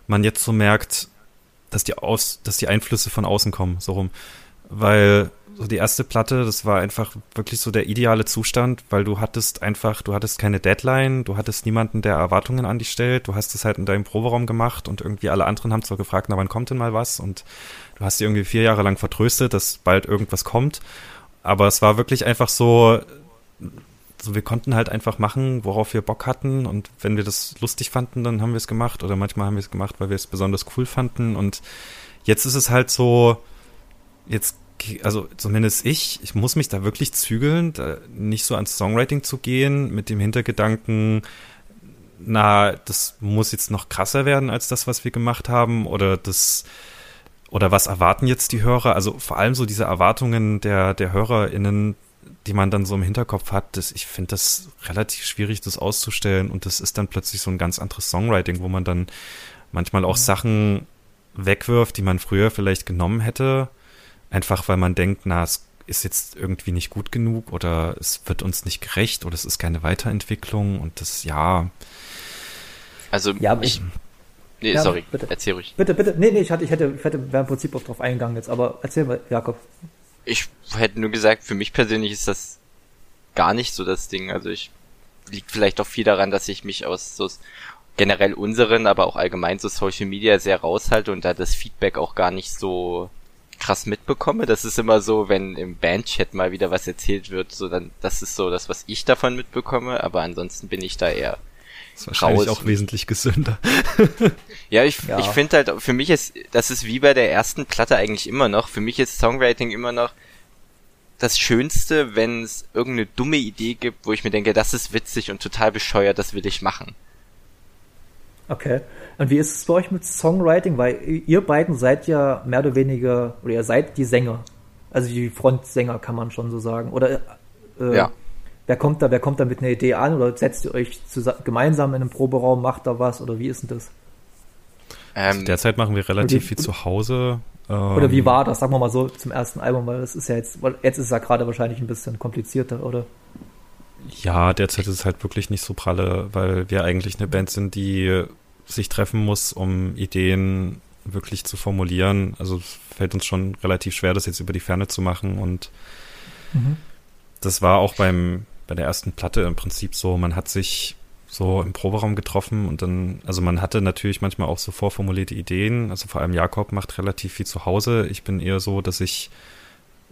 man jetzt so merkt, dass die, Aus, dass die Einflüsse von außen kommen, so rum. Weil so die erste Platte, das war einfach wirklich so der ideale Zustand, weil du hattest einfach, du hattest keine Deadline, du hattest niemanden, der Erwartungen an dich stellt, du hast es halt in deinem Proberaum gemacht und irgendwie alle anderen haben zwar gefragt, na wann kommt denn mal was? Und du hast die irgendwie vier Jahre lang vertröstet, dass bald irgendwas kommt, aber es war wirklich einfach so, so wir konnten halt einfach machen, worauf wir Bock hatten. Und wenn wir das lustig fanden, dann haben wir es gemacht. Oder manchmal haben wir es gemacht, weil wir es besonders cool fanden. Und jetzt ist es halt so, jetzt also zumindest ich, ich muss mich da wirklich zügeln, da nicht so ans Songwriting zu gehen, mit dem Hintergedanken, na, das muss jetzt noch krasser werden als das, was wir gemacht haben, oder das, oder was erwarten jetzt die Hörer? Also vor allem so diese Erwartungen der, der HörerInnen, die man dann so im Hinterkopf hat, das, ich finde das relativ schwierig, das auszustellen und das ist dann plötzlich so ein ganz anderes Songwriting, wo man dann manchmal auch. Sachen wegwirft, die man früher vielleicht genommen hätte, Einfach weil man denkt, na, es ist jetzt irgendwie nicht gut genug oder es wird uns nicht gerecht oder es ist keine Weiterentwicklung und das, ja. Also ja, ich, Nee, ja, sorry, bitte. erzähl ruhig. Bitte, bitte. Nee, nee, ich hatte, ich hätte, ich hätte, wäre im Prinzip auch drauf eingegangen jetzt, aber erzähl mal, Jakob. Ich hätte nur gesagt, für mich persönlich ist das gar nicht so das Ding. Also ich liegt vielleicht auch viel daran, dass ich mich aus so generell unseren, aber auch allgemein so Social Media sehr raushalte und da das Feedback auch gar nicht so krass mitbekomme. Das ist immer so, wenn im Bandchat mal wieder was erzählt wird, so dann, das ist so das, was ich davon mitbekomme, aber ansonsten bin ich da eher das ist wahrscheinlich raus. auch wesentlich gesünder. ja, ich, ja. ich finde halt, für mich ist, das ist wie bei der ersten Platte eigentlich immer noch, für mich ist Songwriting immer noch das Schönste, wenn es irgendeine dumme Idee gibt, wo ich mir denke, das ist witzig und total bescheuert, das will ich machen. Okay. Und wie ist es bei euch mit Songwriting? Weil ihr beiden seid ja mehr oder weniger, oder ihr seid die Sänger. Also die Frontsänger, kann man schon so sagen. Oder äh, ja. wer kommt da, wer kommt da mit einer Idee an oder setzt ihr euch zusammen, gemeinsam in einem Proberaum, macht da was oder wie ist denn das? Ähm, Derzeit machen wir relativ wie, viel zu Hause. Oder wie ähm, war das, sagen wir mal so, zum ersten Album, weil das ist ja jetzt, jetzt ist es ja gerade wahrscheinlich ein bisschen komplizierter, oder? Ja, derzeit ist es halt wirklich nicht so pralle, weil wir eigentlich eine Band sind, die sich treffen muss, um Ideen wirklich zu formulieren. Also es fällt uns schon relativ schwer, das jetzt über die Ferne zu machen. Und mhm. das war auch beim, bei der ersten Platte im Prinzip so, man hat sich so im Proberaum getroffen und dann, also man hatte natürlich manchmal auch so vorformulierte Ideen. Also vor allem Jakob macht relativ viel zu Hause. Ich bin eher so, dass ich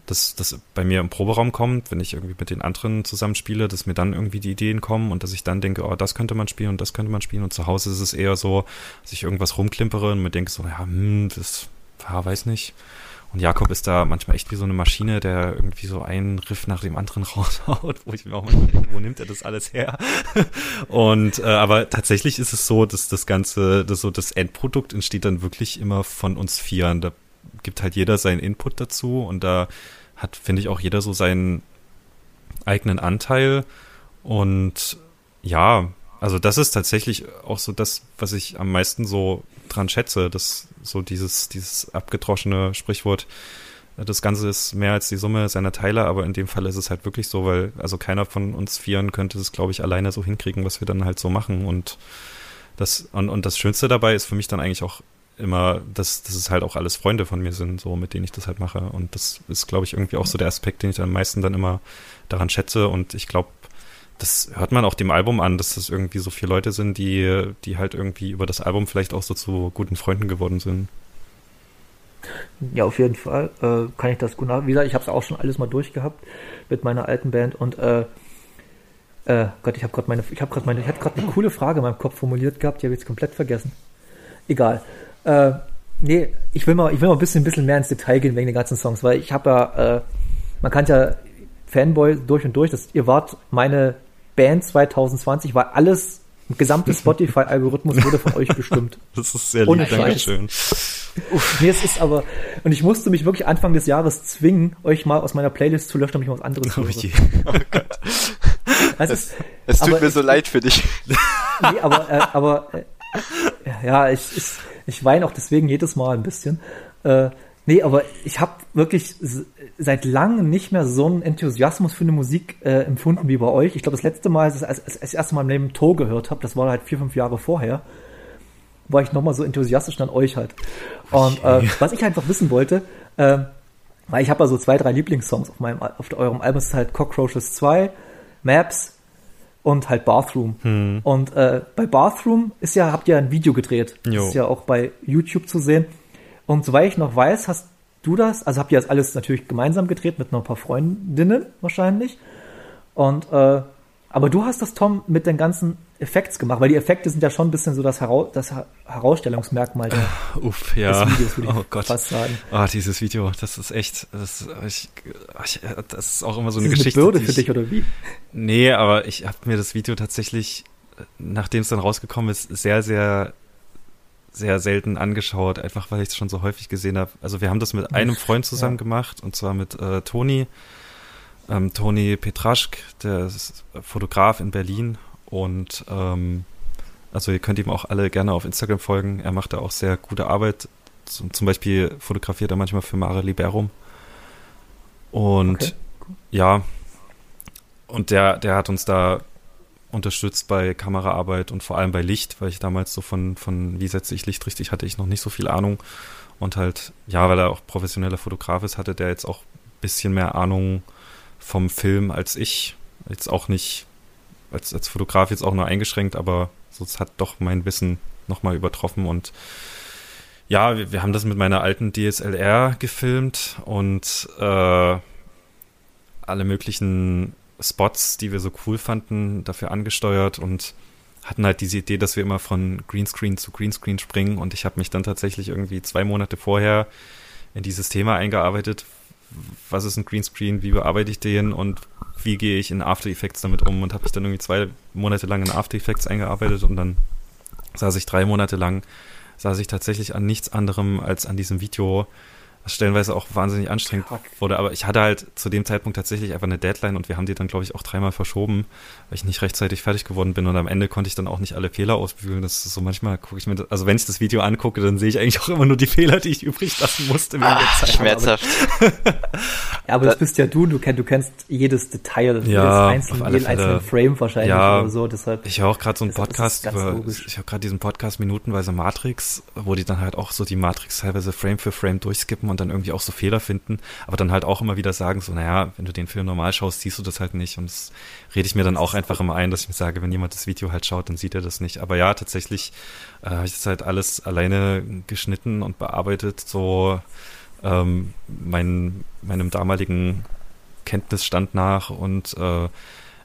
dass das bei mir im Proberaum kommt, wenn ich irgendwie mit den anderen zusammenspiele, dass mir dann irgendwie die Ideen kommen und dass ich dann denke, oh, das könnte man spielen und das könnte man spielen. Und zu Hause ist es eher so, dass ich irgendwas rumklimpere und mir denke so, ja, hm, das ja, weiß nicht. Und Jakob ist da manchmal echt wie so eine Maschine, der irgendwie so einen Riff nach dem anderen raushaut, wo ich mir auch mal denke, wo nimmt er das alles her? und äh, aber tatsächlich ist es so, dass das Ganze, dass so das Endprodukt entsteht dann wirklich immer von uns Vieren. Da gibt halt jeder seinen Input dazu und da hat, finde ich, auch jeder so seinen eigenen Anteil. Und ja, also das ist tatsächlich auch so das, was ich am meisten so dran schätze, dass so dieses, dieses abgedroschene Sprichwort, das Ganze ist mehr als die Summe seiner Teile, aber in dem Fall ist es halt wirklich so, weil also keiner von uns Vieren könnte es, glaube ich, alleine so hinkriegen, was wir dann halt so machen. Und das, und, und das Schönste dabei ist für mich dann eigentlich auch immer, dass, dass es halt auch alles Freunde von mir sind, so mit denen ich das halt mache. Und das ist, glaube ich, irgendwie auch so der Aspekt, den ich am meisten dann immer daran schätze. Und ich glaube, das hört man auch dem Album an, dass das irgendwie so viele Leute sind, die, die halt irgendwie über das Album vielleicht auch so zu guten Freunden geworden sind. Ja, auf jeden Fall äh, kann ich das gut nach. Wie gesagt, ich habe es auch schon alles mal durchgehabt mit meiner alten Band und äh, äh, Gott, ich habe gerade meine, ich habe gerade meine, ich hatte gerade eine coole Frage in meinem Kopf formuliert gehabt, die habe ich jetzt komplett vergessen. Egal. Äh, nee, ich will mal, ich will mal ein bisschen, ein bisschen mehr ins Detail gehen wegen den ganzen Songs, weil ich habe ja, äh, man kann ja Fanboy durch und durch, dass ihr wart meine Band 2020, weil alles, ein gesamtes Spotify-Algorithmus wurde von euch bestimmt. Das ist sehr lieb, Dankeschön. Uff, nee, es ist aber, und ich musste mich wirklich Anfang des Jahres zwingen, euch mal aus meiner Playlist zu löschen, damit ich was anderes höre. Oh, oh Gott. Also, es, es tut mir so leid für dich. Nee, aber, äh, aber, äh, ja, ich, ich, ich weine auch deswegen jedes Mal ein bisschen. Äh, nee, aber ich habe wirklich seit langem nicht mehr so einen Enthusiasmus für eine Musik äh, empfunden wie bei euch. Ich glaube, das letzte Mal, als ich als, als, das erste Mal im Leben To gehört habe, das war halt vier, fünf Jahre vorher, war ich nochmal so enthusiastisch an euch halt. Und äh, was ich einfach wissen wollte, äh, weil ich habe ja so zwei, drei Lieblingssongs auf meinem auf eurem Album, das ist halt Cockroaches 2, Maps und halt Bathroom. Hm. Und äh, bei Bathroom ist ja, habt ihr ein Video gedreht. Jo. Das ist ja auch bei YouTube zu sehen. Und soweit ich noch weiß, hast du das, also habt ihr das alles natürlich gemeinsam gedreht mit noch ein paar Freundinnen wahrscheinlich. Und äh, aber du hast das, Tom, mit den ganzen Effekts gemacht, weil die Effekte sind ja schon ein bisschen so das, Hera das Herausstellungsmerkmal der, uh, Uff, ja. des Videos, würde ich oh Gott. fast sagen. Ah, dieses Video, das ist echt, das, ich, ich, das ist auch immer so eine ist Geschichte. Eine Bürde für dich oder wie? Nee, aber ich habe mir das Video tatsächlich, nachdem es dann rausgekommen ist, sehr, sehr sehr selten angeschaut, einfach weil ich es schon so häufig gesehen habe. Also wir haben das mit einem Freund zusammen ja. gemacht und zwar mit äh, Toni, ähm, Toni Petraschk, der ist Fotograf in Berlin und ähm, also ihr könnt ihm auch alle gerne auf Instagram folgen. Er macht da auch sehr gute Arbeit. Zum, zum Beispiel fotografiert er manchmal für Mare Liberum. Und okay. ja, und der, der hat uns da unterstützt bei Kameraarbeit und vor allem bei Licht, weil ich damals so von, von wie setze ich Licht richtig, hatte ich noch nicht so viel Ahnung. Und halt, ja, weil er auch professioneller Fotograf ist, hatte der jetzt auch ein bisschen mehr Ahnung vom Film als ich. Jetzt auch nicht als, als Fotograf jetzt auch nur eingeschränkt, aber so, es hat doch mein Wissen nochmal übertroffen und ja, wir, wir, haben das mit meiner alten DSLR gefilmt und äh, alle möglichen Spots, die wir so cool fanden, dafür angesteuert und hatten halt diese Idee, dass wir immer von Greenscreen zu Greenscreen springen und ich habe mich dann tatsächlich irgendwie zwei Monate vorher in dieses Thema eingearbeitet. Was ist ein Greenscreen? Wie bearbeite ich den? Und wie gehe ich in After Effects damit um? Und habe mich dann irgendwie zwei Monate lang in After Effects eingearbeitet und dann saß ich drei Monate lang, saß ich tatsächlich an nichts anderem als an diesem Video was stellenweise auch wahnsinnig anstrengend Fuck. wurde. Aber ich hatte halt zu dem Zeitpunkt tatsächlich einfach eine Deadline und wir haben die dann, glaube ich, auch dreimal verschoben, weil ich nicht rechtzeitig fertig geworden bin und am Ende konnte ich dann auch nicht alle Fehler ausbügeln. Das ist so manchmal gucke ich mir, das, also wenn ich das Video angucke, dann sehe ich eigentlich auch immer nur die Fehler, die ich übrig lassen musste. Ah, schmerzhaft. ja, aber das bist ja du, du, kenn, du kennst jedes Detail, ja, jedes einzelne, jeden einzelnen Frame wahrscheinlich ja, oder so. Deshalb, ich höre auch gerade so einen Podcast über, ich höre gerade diesen Podcast Minutenweise Matrix, wo die dann halt auch so die Matrix teilweise Frame für Frame durchskippen und dann irgendwie auch so Fehler Fehler finden, aber dann halt auch immer wieder sagen, so, naja, wenn du den Film normal schaust, siehst du das halt nicht. Und das rede ich mir dann auch einfach immer ein, dass ich mir sage, wenn jemand das Video halt schaut, dann sieht er das nicht. Aber ja, tatsächlich äh, habe ich das halt alles alleine geschnitten und bearbeitet, so ähm, mein, meinem damaligen Kenntnisstand nach und äh,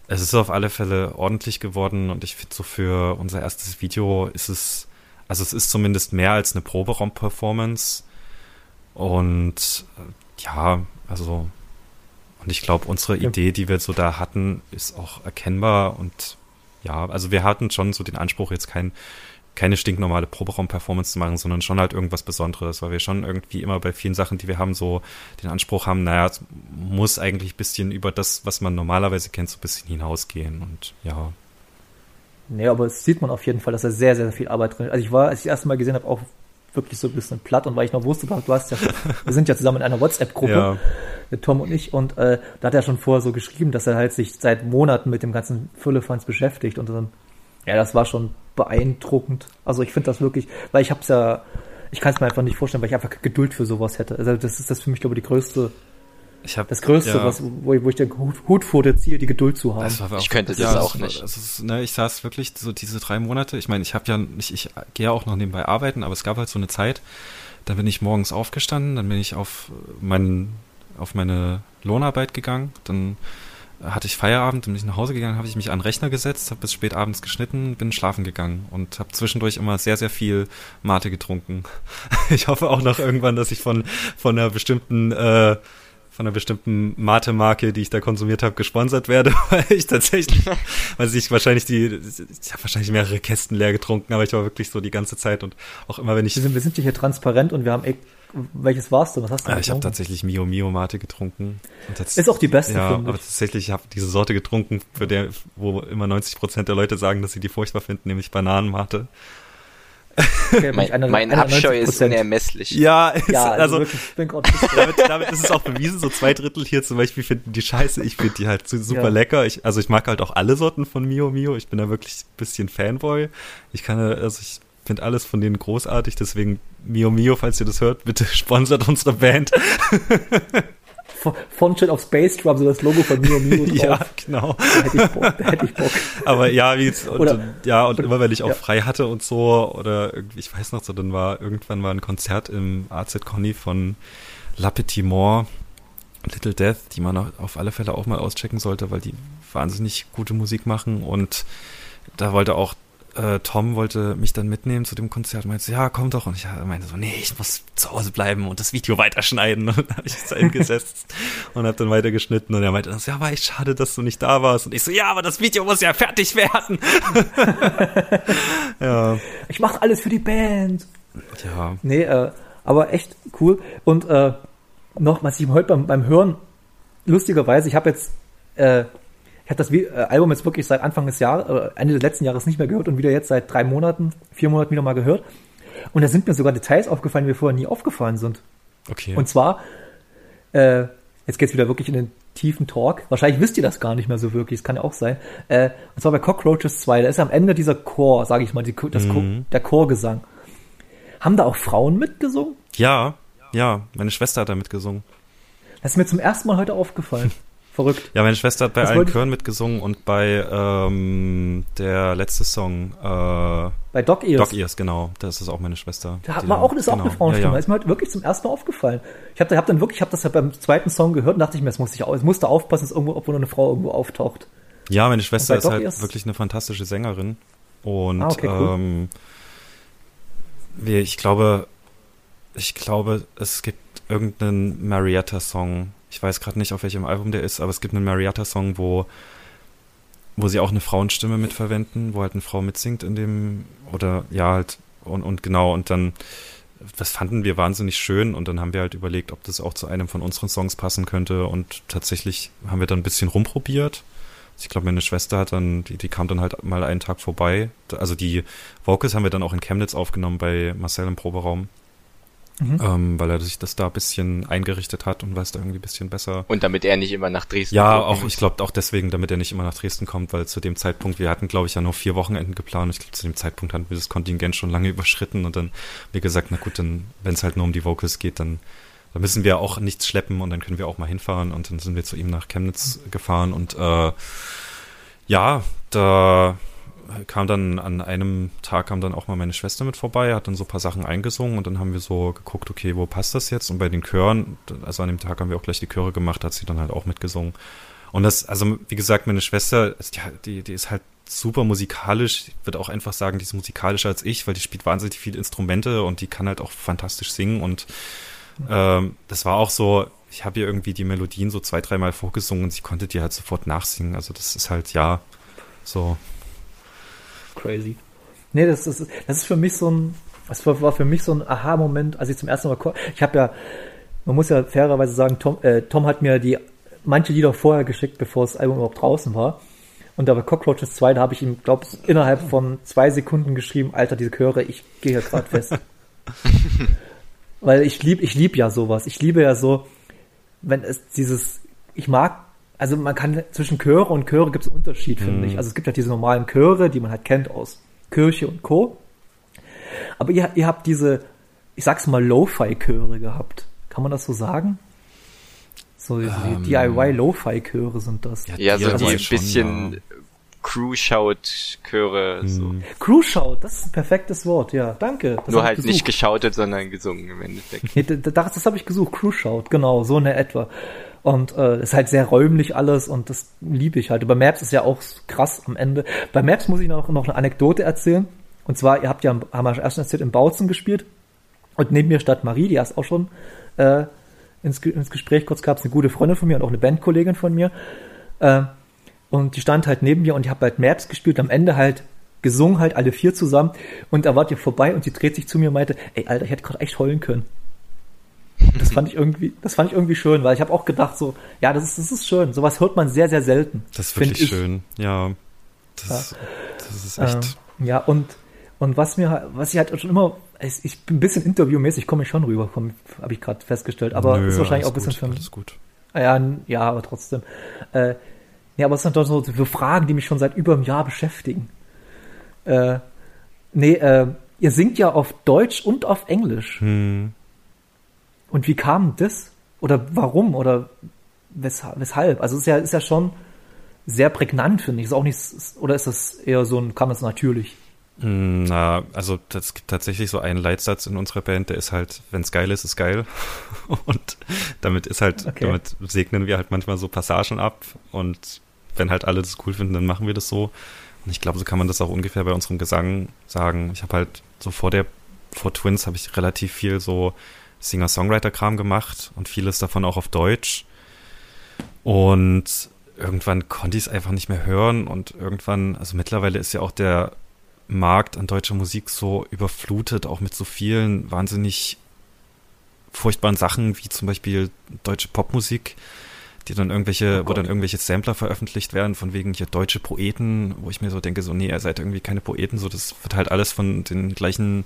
es ist auf alle Fälle ordentlich geworden und ich finde so für unser erstes Video ist es, also es ist zumindest mehr als eine Proberaum-Performance. Und äh, ja, also, und ich glaube, unsere ja. Idee, die wir so da hatten, ist auch erkennbar und ja, also wir hatten schon so den Anspruch, jetzt kein, keine stinknormale Proberaum-Performance zu machen, sondern schon halt irgendwas Besonderes, weil wir schon irgendwie immer bei vielen Sachen, die wir haben, so den Anspruch haben, naja, es muss eigentlich ein bisschen über das, was man normalerweise kennt, so ein bisschen hinausgehen und ja. Nee, aber es sieht man auf jeden Fall, dass da sehr, sehr viel Arbeit drin ist. Also ich war, als ich das erste Mal gesehen habe, auch wirklich so ein bisschen platt und weil ich noch wusste, du hast ja, wir sind ja zusammen in einer WhatsApp-Gruppe, ja. Tom und ich, und äh, da hat er schon vorher so geschrieben, dass er halt sich seit Monaten mit dem ganzen Füllefans beschäftigt und dann, ja, das war schon beeindruckend. Also ich finde das wirklich, weil ich hab's ja, ich kann es mir einfach nicht vorstellen, weil ich einfach Geduld für sowas hätte. Also das ist das für mich, glaube ich, die größte hab, das Größte, ja. was, wo, ich, wo ich den Hut, Hut vor der ziehe, die Geduld zu haben. ich könnte das ja, auch nicht. Ist, ne, ich saß wirklich so diese drei Monate. Ich meine, ich habe ja nicht, ich gehe auch noch nebenbei arbeiten, aber es gab halt so eine Zeit, da bin ich morgens aufgestanden, dann bin ich auf meinen, auf meine Lohnarbeit gegangen, dann hatte ich Feierabend, dann bin ich nach Hause gegangen, habe ich mich an den Rechner gesetzt, habe bis spät abends geschnitten, bin schlafen gegangen und habe zwischendurch immer sehr, sehr viel Mate getrunken. Ich hoffe auch noch irgendwann, dass ich von, von einer bestimmten äh, von einer bestimmten Mate-Marke, die ich da konsumiert habe, gesponsert werde, weil ich tatsächlich, weil ich wahrscheinlich die, ich habe wahrscheinlich mehrere Kästen leer getrunken, aber ich war wirklich so die ganze Zeit und auch immer wenn ich. Wir sind, wir sind hier transparent und wir haben, ey, welches warst du? Was hast du? Ja, ich habe tatsächlich Mio Mio Mate getrunken. ist auch die beste. Ja, aber tatsächlich ich habe diese Sorte getrunken, für der, wo immer 90 Prozent der Leute sagen, dass sie die furchtbar finden, nämlich Bananenmate. Okay, mein, mein Abscheu ist unermesslich. Ja, ist, ja also, also damit, damit ist es auch bewiesen, so zwei Drittel hier zum Beispiel finden die scheiße, ich finde die halt super ja. lecker. Ich, also ich mag halt auch alle Sorten von Mio Mio, ich bin da wirklich ein bisschen Fanboy. Ich kann, also ich finde alles von denen großartig, deswegen Mio Mio, falls ihr das hört, bitte sponsert unsere Band. Fontschild auf Space Drum, so das Logo von Mio Mio drauf. ja, genau. Da hätte ich Bock. Da hätte ich Bock. Aber ja, wie jetzt, und, oder, ja, und oder, immer wenn ich auch ja. frei hatte und so, oder irgendwie, ich weiß noch so, dann war irgendwann mal ein Konzert im AZ Conny von La Petite Mort, Little Death, die man auf alle Fälle auch mal auschecken sollte, weil die wahnsinnig gute Musik machen und da wollte auch äh, Tom wollte mich dann mitnehmen zu dem Konzert und meinte, ja, komm doch. Und ich meinte so, nee, ich muss zu Hause bleiben und das Video weiterschneiden. Und dann habe ich zu ihm gesetzt und habe dann weitergeschnitten. Und er meinte, ja, war echt schade, dass du nicht da warst. Und ich so, ja, aber das Video muss ja fertig werden. ja. Ich mache alles für die Band. Ja. Nee, äh, aber echt cool. Und äh, noch, was ich heute beim, beim Hören, lustigerweise, ich habe jetzt äh, ich habe das äh, Album jetzt wirklich seit Anfang des Jahres, äh, Ende des letzten Jahres nicht mehr gehört und wieder jetzt seit drei Monaten, vier Monaten wieder mal gehört. Und da sind mir sogar Details aufgefallen, die mir vorher nie aufgefallen sind. Okay. Und zwar, äh, jetzt geht's wieder wirklich in den tiefen Talk. Wahrscheinlich wisst ihr das gar nicht mehr so wirklich, das kann ja auch sein. Äh, und zwar bei Cockroaches 2, da ist am Ende dieser Chor, sage ich mal, die, das mhm. Der Chorgesang. Haben da auch Frauen mitgesungen? Ja, ja, meine Schwester hat da mitgesungen. Das ist mir zum ersten Mal heute aufgefallen. Verrückt. Ja, meine Schwester hat bei Was allen Chören mitgesungen und bei ähm, der letzte Song. Äh, bei Doc Ears. Doc Ears, genau. Das ist auch meine Schwester. Da hat man auch, ist genau. auch eine Frauenstimme. Ja, ja. Ist mir halt wirklich zum ersten Mal aufgefallen. Ich habe hab dann wirklich, ich habe das ja beim zweiten Song gehört und dachte ich mir, es muss ich, es musste aufpassen, dass irgendwo, obwohl eine Frau irgendwo auftaucht. Ja, meine Schwester ist halt Ears wirklich eine fantastische Sängerin. Und ah, okay, cool. ähm, ich glaube, ich glaube, es gibt irgendeinen Marietta-Song, ich weiß gerade nicht, auf welchem Album der ist, aber es gibt einen Marietta-Song, wo, wo sie auch eine Frauenstimme mitverwenden, wo halt eine Frau mitsingt in dem, oder ja, halt, und, und genau, und dann, das fanden wir wahnsinnig schön und dann haben wir halt überlegt, ob das auch zu einem von unseren Songs passen könnte und tatsächlich haben wir dann ein bisschen rumprobiert. Ich glaube, meine Schwester hat dann, die, die kam dann halt mal einen Tag vorbei. Also die Vocals haben wir dann auch in Chemnitz aufgenommen bei Marcel im Proberaum. Mhm. Ähm, weil er sich das da ein bisschen eingerichtet hat und weiß da irgendwie ein bisschen besser. Und damit er nicht immer nach Dresden ja, kommt. Ja, auch, ich glaube auch deswegen, damit er nicht immer nach Dresden kommt, weil zu dem Zeitpunkt, wir hatten, glaube ich, ja nur vier Wochenenden geplant. Ich glaube, zu dem Zeitpunkt hatten wir das Kontingent schon lange überschritten und dann, wie gesagt, na gut, dann, wenn es halt nur um die Vocals geht, dann, dann müssen wir auch nichts schleppen und dann können wir auch mal hinfahren und dann sind wir zu ihm nach Chemnitz gefahren und äh, ja, da kam dann an einem Tag kam dann auch mal meine Schwester mit vorbei, hat dann so ein paar Sachen eingesungen und dann haben wir so geguckt, okay, wo passt das jetzt? Und bei den Chören, also an dem Tag haben wir auch gleich die Chöre gemacht, hat sie dann halt auch mitgesungen. Und das, also wie gesagt, meine Schwester, die, die ist halt super musikalisch. Ich würde auch einfach sagen, die ist musikalischer als ich, weil die spielt wahnsinnig viele Instrumente und die kann halt auch fantastisch singen. Und ähm, das war auch so, ich habe ihr irgendwie die Melodien so zwei, dreimal vorgesungen und sie konnte die halt sofort nachsingen. Also das ist halt, ja, so crazy. Nee, das ist, das ist für mich so ein, das war für mich so ein Aha-Moment, als ich zum ersten Mal, ich habe ja, man muss ja fairerweise sagen, Tom, äh, Tom hat mir die manche Lieder vorher geschickt, bevor das Album überhaupt draußen war. Und da war Cockroaches 2, da habe ich ihm, glaube ich, innerhalb von zwei Sekunden geschrieben, Alter, diese Chöre, ich gehe hier gerade fest. Weil ich lieb, ich lieb ja sowas. Ich liebe ja so, wenn es dieses, ich mag also man kann zwischen Chöre und Chöre gibt es einen Unterschied, finde ich. Mhm. Also es gibt halt diese normalen Chöre, die man halt kennt aus Kirche und Co. Aber ihr, ihr habt diese, ich sag's mal, Lo-Fi-Chöre gehabt. Kann man das so sagen? So diese ähm, DIY-Lo-Fi-Chöre sind das. Ja, ja so die ein bisschen ja. Crew-Shout-Chöre. So. Mhm. Crew-Shout, das ist ein perfektes Wort, ja. Danke. Das Nur halt nicht geschautet, sondern gesungen im Endeffekt. Nee, das, das habe ich gesucht, Crew-Shout, genau, so in etwa. Und äh, ist halt sehr räumlich alles und das liebe ich halt. Bei Maps ist ja auch krass am Ende. Bei Maps muss ich noch, noch eine Anekdote erzählen. Und zwar, ihr habt ja, haben wir erst erzählt, in Bautzen gespielt. Und neben mir stand Marie, die hast auch schon äh, ins, ins Gespräch kurz ist eine gute Freundin von mir und auch eine Bandkollegin von mir. Äh, und die stand halt neben mir und ich habe halt Maps gespielt, am Ende halt gesungen, halt alle vier zusammen. Und da wart ihr vorbei und sie dreht sich zu mir und meinte, ey, Alter, ich hätte gerade echt heulen können. Das fand ich irgendwie, das fand ich irgendwie schön, weil ich habe auch gedacht so, ja, das ist, das ist schön. Sowas hört man sehr, sehr selten. Das ist wirklich schön, ja. Das, ja. das ist echt. Ähm, ja, und, und was mir, was ich halt schon immer, ich bin ein bisschen interviewmäßig, komme ich schon rüber, habe ich gerade festgestellt, aber Nö, ist wahrscheinlich auch ein bisschen gut, alles gut. Ah ja, ja, aber trotzdem. Äh, ja, aber es sind doch so für Fragen, die mich schon seit über einem Jahr beschäftigen. Äh, nee, äh, ihr singt ja auf Deutsch und auf Englisch. Hm. Und wie kam das? Oder warum? Oder weshalb? Also es ist ja, ist ja schon sehr prägnant, finde ich. Ist auch nicht, oder ist das eher so ein, kam es natürlich? Hm, na, also es gibt tatsächlich so einen Leitsatz in unserer Band, der ist halt, wenn es geil ist, ist geil. Und damit ist halt, okay. damit segnen wir halt manchmal so Passagen ab und wenn halt alle das cool finden, dann machen wir das so. Und ich glaube, so kann man das auch ungefähr bei unserem Gesang sagen. Ich habe halt so vor der, vor Twins habe ich relativ viel so Singer-Songwriter-Kram gemacht und vieles davon auch auf Deutsch. Und irgendwann konnte ich es einfach nicht mehr hören und irgendwann, also mittlerweile ist ja auch der Markt an deutscher Musik so überflutet, auch mit so vielen wahnsinnig furchtbaren Sachen, wie zum Beispiel deutsche Popmusik, die dann irgendwelche, oh wo dann irgendwelche Sampler veröffentlicht werden, von wegen hier deutsche Poeten, wo ich mir so denke, so, nee, ihr seid irgendwie keine Poeten, so, das wird halt alles von den gleichen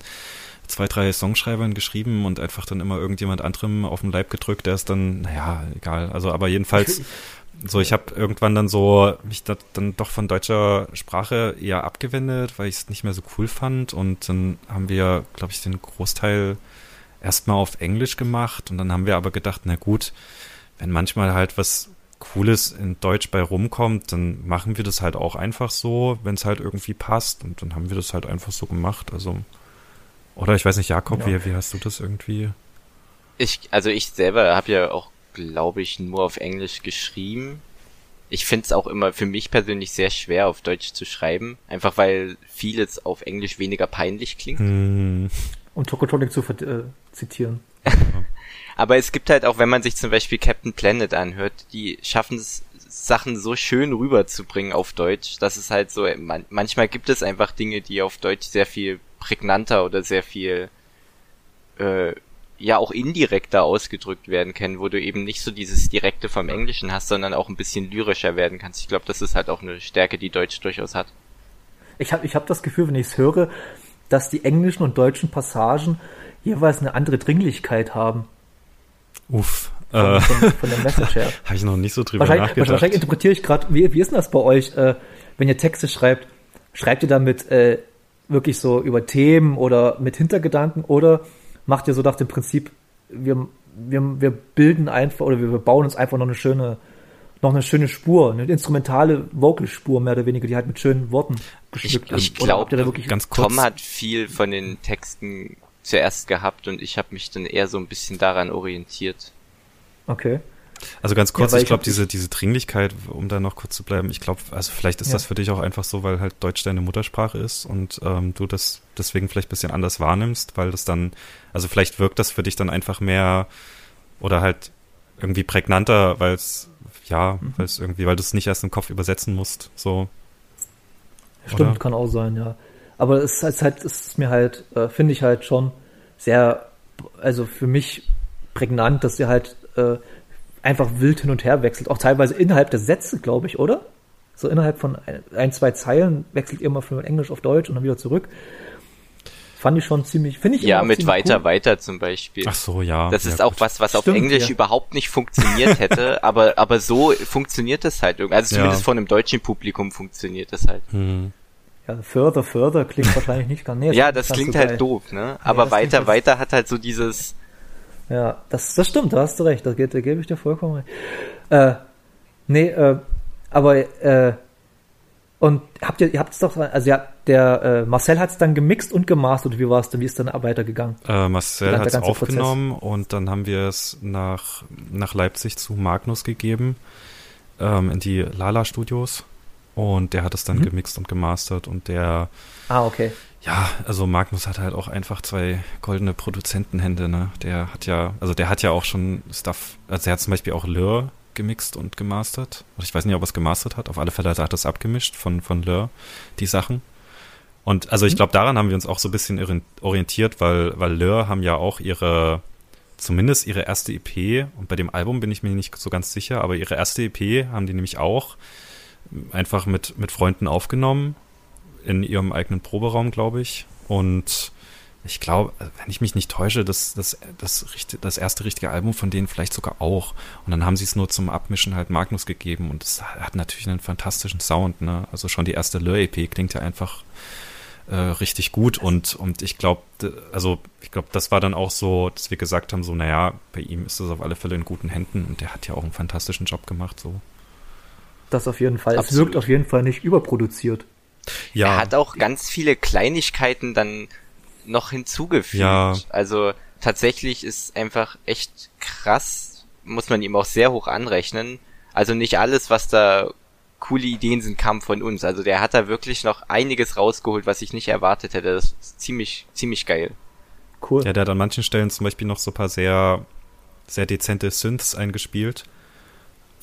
zwei, drei Songschreibern geschrieben und einfach dann immer irgendjemand anderem auf den Leib gedrückt, der ist dann, naja, egal. Also, aber jedenfalls, so, ich habe irgendwann dann so mich da, dann doch von deutscher Sprache eher abgewendet, weil ich es nicht mehr so cool fand. Und dann haben wir, glaube ich, den Großteil erstmal auf Englisch gemacht und dann haben wir aber gedacht, na gut, wenn manchmal halt was Cooles in Deutsch bei rumkommt, dann machen wir das halt auch einfach so, wenn es halt irgendwie passt. Und dann haben wir das halt einfach so gemacht. Also oder ich weiß nicht, Jakob, ja. wie, wie hast du das irgendwie? Ich, also ich selber habe ja auch, glaube ich, nur auf Englisch geschrieben. Ich finde es auch immer für mich persönlich sehr schwer, auf Deutsch zu schreiben. Einfach weil vieles auf Englisch weniger peinlich klingt. Hm. Und Tokotronic zu äh, zitieren. Aber es gibt halt auch, wenn man sich zum Beispiel Captain Planet anhört, die schaffen es, Sachen so schön rüberzubringen auf Deutsch, dass es halt so, man, manchmal gibt es einfach Dinge, die auf Deutsch sehr viel prägnanter oder sehr viel äh, ja auch indirekter ausgedrückt werden können, wo du eben nicht so dieses Direkte vom Englischen hast, sondern auch ein bisschen lyrischer werden kannst. Ich glaube, das ist halt auch eine Stärke, die Deutsch durchaus hat. Ich habe ich hab das Gefühl, wenn ich es höre, dass die englischen und deutschen Passagen jeweils eine andere Dringlichkeit haben. Uff. Von, von, von der Message her. Habe ich noch nicht so drüber wahrscheinlich, nachgedacht. Wahrscheinlich interpretiere ich gerade, wie, wie ist denn das bei euch, äh, wenn ihr Texte schreibt? Schreibt ihr damit äh, wirklich so über Themen oder mit Hintergedanken oder macht ihr so nach dem Prinzip, wir, wir, wir bilden einfach oder wir, bauen uns einfach noch eine schöne, noch eine schöne Spur, eine instrumentale Vocalspur mehr oder weniger, die halt mit schönen Worten geschmückt ist. Ich, ich glaube, ganz kurz. Tom hat viel von den Texten zuerst gehabt und ich habe mich dann eher so ein bisschen daran orientiert. Okay. Also ganz kurz, ja, ich glaube, diese, diese Dringlichkeit, um da noch kurz zu bleiben, ich glaube, also vielleicht ist ja. das für dich auch einfach so, weil halt Deutsch deine Muttersprache ist und ähm, du das deswegen vielleicht ein bisschen anders wahrnimmst, weil das dann, also vielleicht wirkt das für dich dann einfach mehr oder halt irgendwie prägnanter, weil es, ja, mhm. weil es irgendwie, weil du es nicht erst im Kopf übersetzen musst, so. Stimmt, oder? kann auch sein, ja. Aber es ist halt, es ist mir halt, äh, finde ich halt schon sehr, also für mich prägnant, dass ihr halt äh, einfach wild hin und her wechselt, auch teilweise innerhalb der Sätze, glaube ich, oder? So innerhalb von ein, zwei Zeilen wechselt ihr mal von Englisch auf Deutsch und dann wieder zurück. Fand ich schon ziemlich, finde ich. Ja, mit weiter, cool. weiter zum Beispiel. Ach so, ja. Das ist ja, auch gut. was, was Stimmt, auf Englisch ja. überhaupt nicht funktioniert hätte, aber, aber so funktioniert das halt irgendwie. Also zumindest ja. von einem deutschen Publikum funktioniert das halt. Hm. Ja, Further, Further klingt wahrscheinlich nicht gar nee, Ja, das klingt halt doof, ne? Aber weiter, weiter hat halt so dieses, ja, das, das stimmt, da hast du recht, da, da gebe ich dir vollkommen recht. Äh, nee, äh, aber äh, und habt ihr, ihr habt es doch, also ja, der äh, Marcel hat es dann gemixt und gemastert. Wie war es denn? Wie ist dann weitergegangen? Äh, Marcel hat es aufgenommen Prozess? und dann haben wir es nach, nach Leipzig zu Magnus gegeben, ähm, in die Lala Studios. Und der hat es dann mhm. gemixt und gemastert und der. Ah, okay. Ja, also Magnus hat halt auch einfach zwei goldene Produzentenhände, ne? Der hat ja, also der hat ja auch schon Stuff, also er hat zum Beispiel auch Lure gemixt und gemastert. Ich weiß nicht, ob er es gemastert hat. Auf alle Fälle hat er das abgemischt von, von Lure, die Sachen. Und also ich mhm. glaube, daran haben wir uns auch so ein bisschen orientiert, weil, weil Lure haben ja auch ihre, zumindest ihre erste EP, und bei dem Album bin ich mir nicht so ganz sicher, aber ihre erste EP haben die nämlich auch einfach mit, mit Freunden aufgenommen in ihrem eigenen Proberaum, glaube ich. Und ich glaube, wenn ich mich nicht täusche, das, das, das, das erste richtige Album von denen vielleicht sogar auch. Und dann haben sie es nur zum Abmischen halt Magnus gegeben und es hat natürlich einen fantastischen Sound. Ne? Also schon die erste Lure-EP klingt ja einfach äh, richtig gut und, und ich glaube, also ich glaube, das war dann auch so, dass wir gesagt haben, so, naja, bei ihm ist das auf alle Fälle in guten Händen und der hat ja auch einen fantastischen Job gemacht, so. Das auf jeden Fall. Absolut. Es wirkt auf jeden Fall nicht überproduziert. Ja. Er hat auch ganz viele Kleinigkeiten dann noch hinzugefügt. Ja. Also tatsächlich ist einfach echt krass, muss man ihm auch sehr hoch anrechnen. Also nicht alles, was da coole Ideen sind, kam von uns. Also der hat da wirklich noch einiges rausgeholt, was ich nicht erwartet hätte. Das ist ziemlich, ziemlich geil. Cool. Ja, der hat an manchen Stellen zum Beispiel noch so ein paar sehr, sehr dezente Synths eingespielt,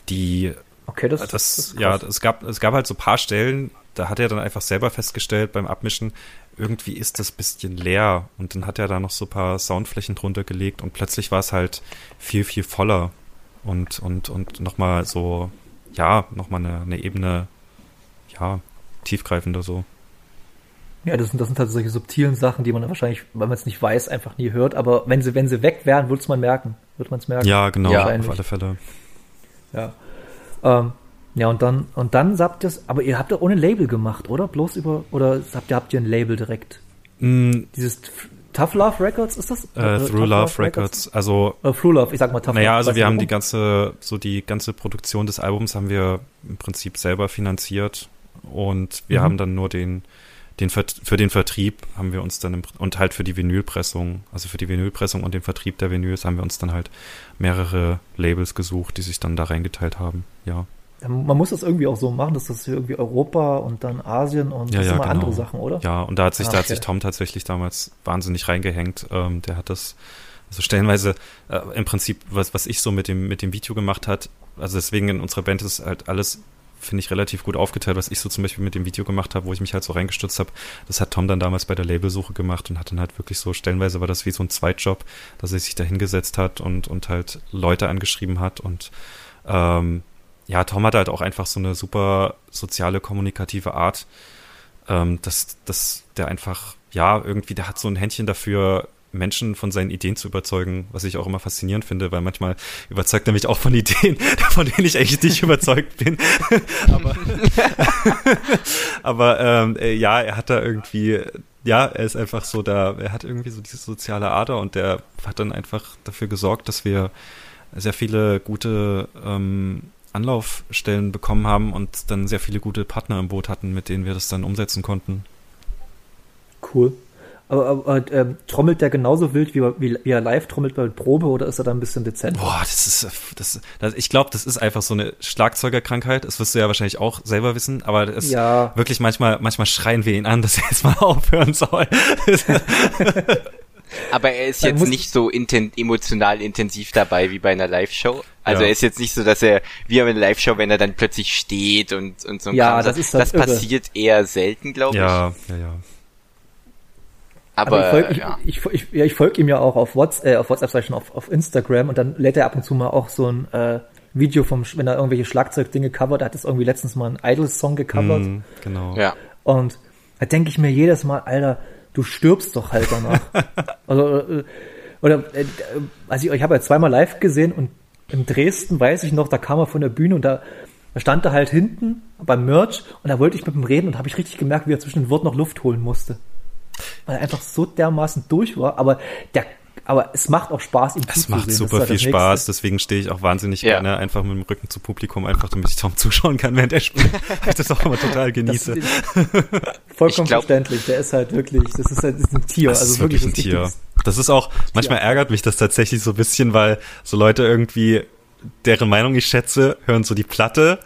die Okay, das, das, das ja, es gab, es gab halt so paar Stellen, da hat er dann einfach selber festgestellt beim Abmischen, irgendwie ist das bisschen leer und dann hat er da noch so paar Soundflächen drunter gelegt und plötzlich war es halt viel, viel voller. und, und, und nochmal so, ja, nochmal eine, eine Ebene, ja, tiefgreifender so. Ja, das sind, das sind halt solche subtilen Sachen, die man wahrscheinlich, weil man es nicht weiß, einfach nie hört. Aber wenn sie, wenn sie weg wären, würde es man merken. Würde man es merken. Ja, genau, ja, auf alle Fälle. Ja. Ähm, ja, und dann, und dann habt ihr es, aber ihr habt ja ohne Label gemacht, oder? Bloß über, oder habt ihr, habt ihr ein Label direkt? Mm. Dieses Tough Love Records, ist das? Äh, Through Love, Love Records. Also. Uh, Through Love, ich sag mal Tough Love. Naja, also wir haben warum? die ganze, so die ganze Produktion des Albums haben wir im Prinzip selber finanziert und wir mhm. haben dann nur den, den für den Vertrieb haben wir uns dann im, und halt für die Vinylpressung, also für die Vinylpressung und den Vertrieb der Vinyls haben wir uns dann halt mehrere Labels gesucht, die sich dann da reingeteilt haben. Ja. Man muss das irgendwie auch so machen, dass das irgendwie Europa und dann Asien und ja, das ja, genau. andere Sachen, oder? Ja, und da hat sich, ah, da hat sich Tom tatsächlich damals wahnsinnig reingehängt. Ähm, der hat das, also stellenweise äh, im Prinzip, was, was ich so mit dem, mit dem Video gemacht hat, also deswegen in unserer Band ist halt alles finde ich, relativ gut aufgeteilt, was ich so zum Beispiel mit dem Video gemacht habe, wo ich mich halt so reingestürzt habe. Das hat Tom dann damals bei der Labelsuche gemacht und hat dann halt wirklich so, stellenweise war das wie so ein Zweitjob, dass er sich da hingesetzt hat und, und halt Leute angeschrieben hat und ähm, ja, Tom hat halt auch einfach so eine super soziale, kommunikative Art, ähm, dass, dass der einfach, ja, irgendwie, der hat so ein Händchen dafür, Menschen von seinen Ideen zu überzeugen, was ich auch immer faszinierend finde, weil manchmal überzeugt er mich auch von Ideen, von denen ich eigentlich nicht überzeugt bin. aber aber ähm, äh, ja, er hat da irgendwie, ja, er ist einfach so da, er hat irgendwie so diese soziale Ader und der hat dann einfach dafür gesorgt, dass wir sehr viele gute ähm, Anlaufstellen bekommen haben und dann sehr viele gute Partner im Boot hatten, mit denen wir das dann umsetzen konnten. Cool. Aber, aber äh, trommelt der genauso wild, wie, wie, wie er live trommelt bei Probe oder ist er da ein bisschen dezent? Boah, das ist, das, das ich glaube, das ist einfach so eine Schlagzeugerkrankheit. Das wirst du ja wahrscheinlich auch selber wissen, aber es ja. wirklich manchmal, manchmal schreien wir ihn an, dass er jetzt mal aufhören soll. Aber er ist jetzt nicht so inten emotional intensiv dabei wie bei einer Live-Show. Also ja. er ist jetzt nicht so, dass er wie bei einer Live-Show, wenn er dann plötzlich steht und, und so ein Ja, Kram, das ist das, das passiert eher selten, glaube ich. Ja, ja, ja. Aber, Aber ich folge ja. ich, ich, ja, ich folg ihm ja auch auf WhatsApp, äh, auf WhatsApp, schon auf, auf Instagram und dann lädt er ab und zu mal auch so ein äh, Video vom, wenn er irgendwelche Schlagzeugdinge covert, er hat es irgendwie letztens mal einen Idols-Song gecovert. Mm, genau. Ja. Und da denke ich mir jedes Mal, Alter, du stirbst doch halt danach. also, äh, oder, also ich, ich habe ja zweimal live gesehen und in Dresden weiß ich noch, da kam er von der Bühne und da, da stand er halt hinten beim Merch und da wollte ich mit ihm reden und habe ich richtig gemerkt, wie er zwischen den Worten noch Luft holen musste weil er einfach so dermaßen durch war. Aber der aber es macht auch Spaß, ihm Es macht super viel Spaß, deswegen stehe ich auch wahnsinnig ja. gerne einfach mit dem Rücken zu Publikum, einfach damit ich Tom zuschauen kann, während er spielt. ich das auch immer total genieße. vollkommen glaub, verständlich, der ist halt wirklich, das ist halt das ist ein Tier. Das also ist wirklich ein Tier. Das ist auch, manchmal ärgert mich das tatsächlich so ein bisschen, weil so Leute irgendwie deren Meinung ich schätze, hören so die Platte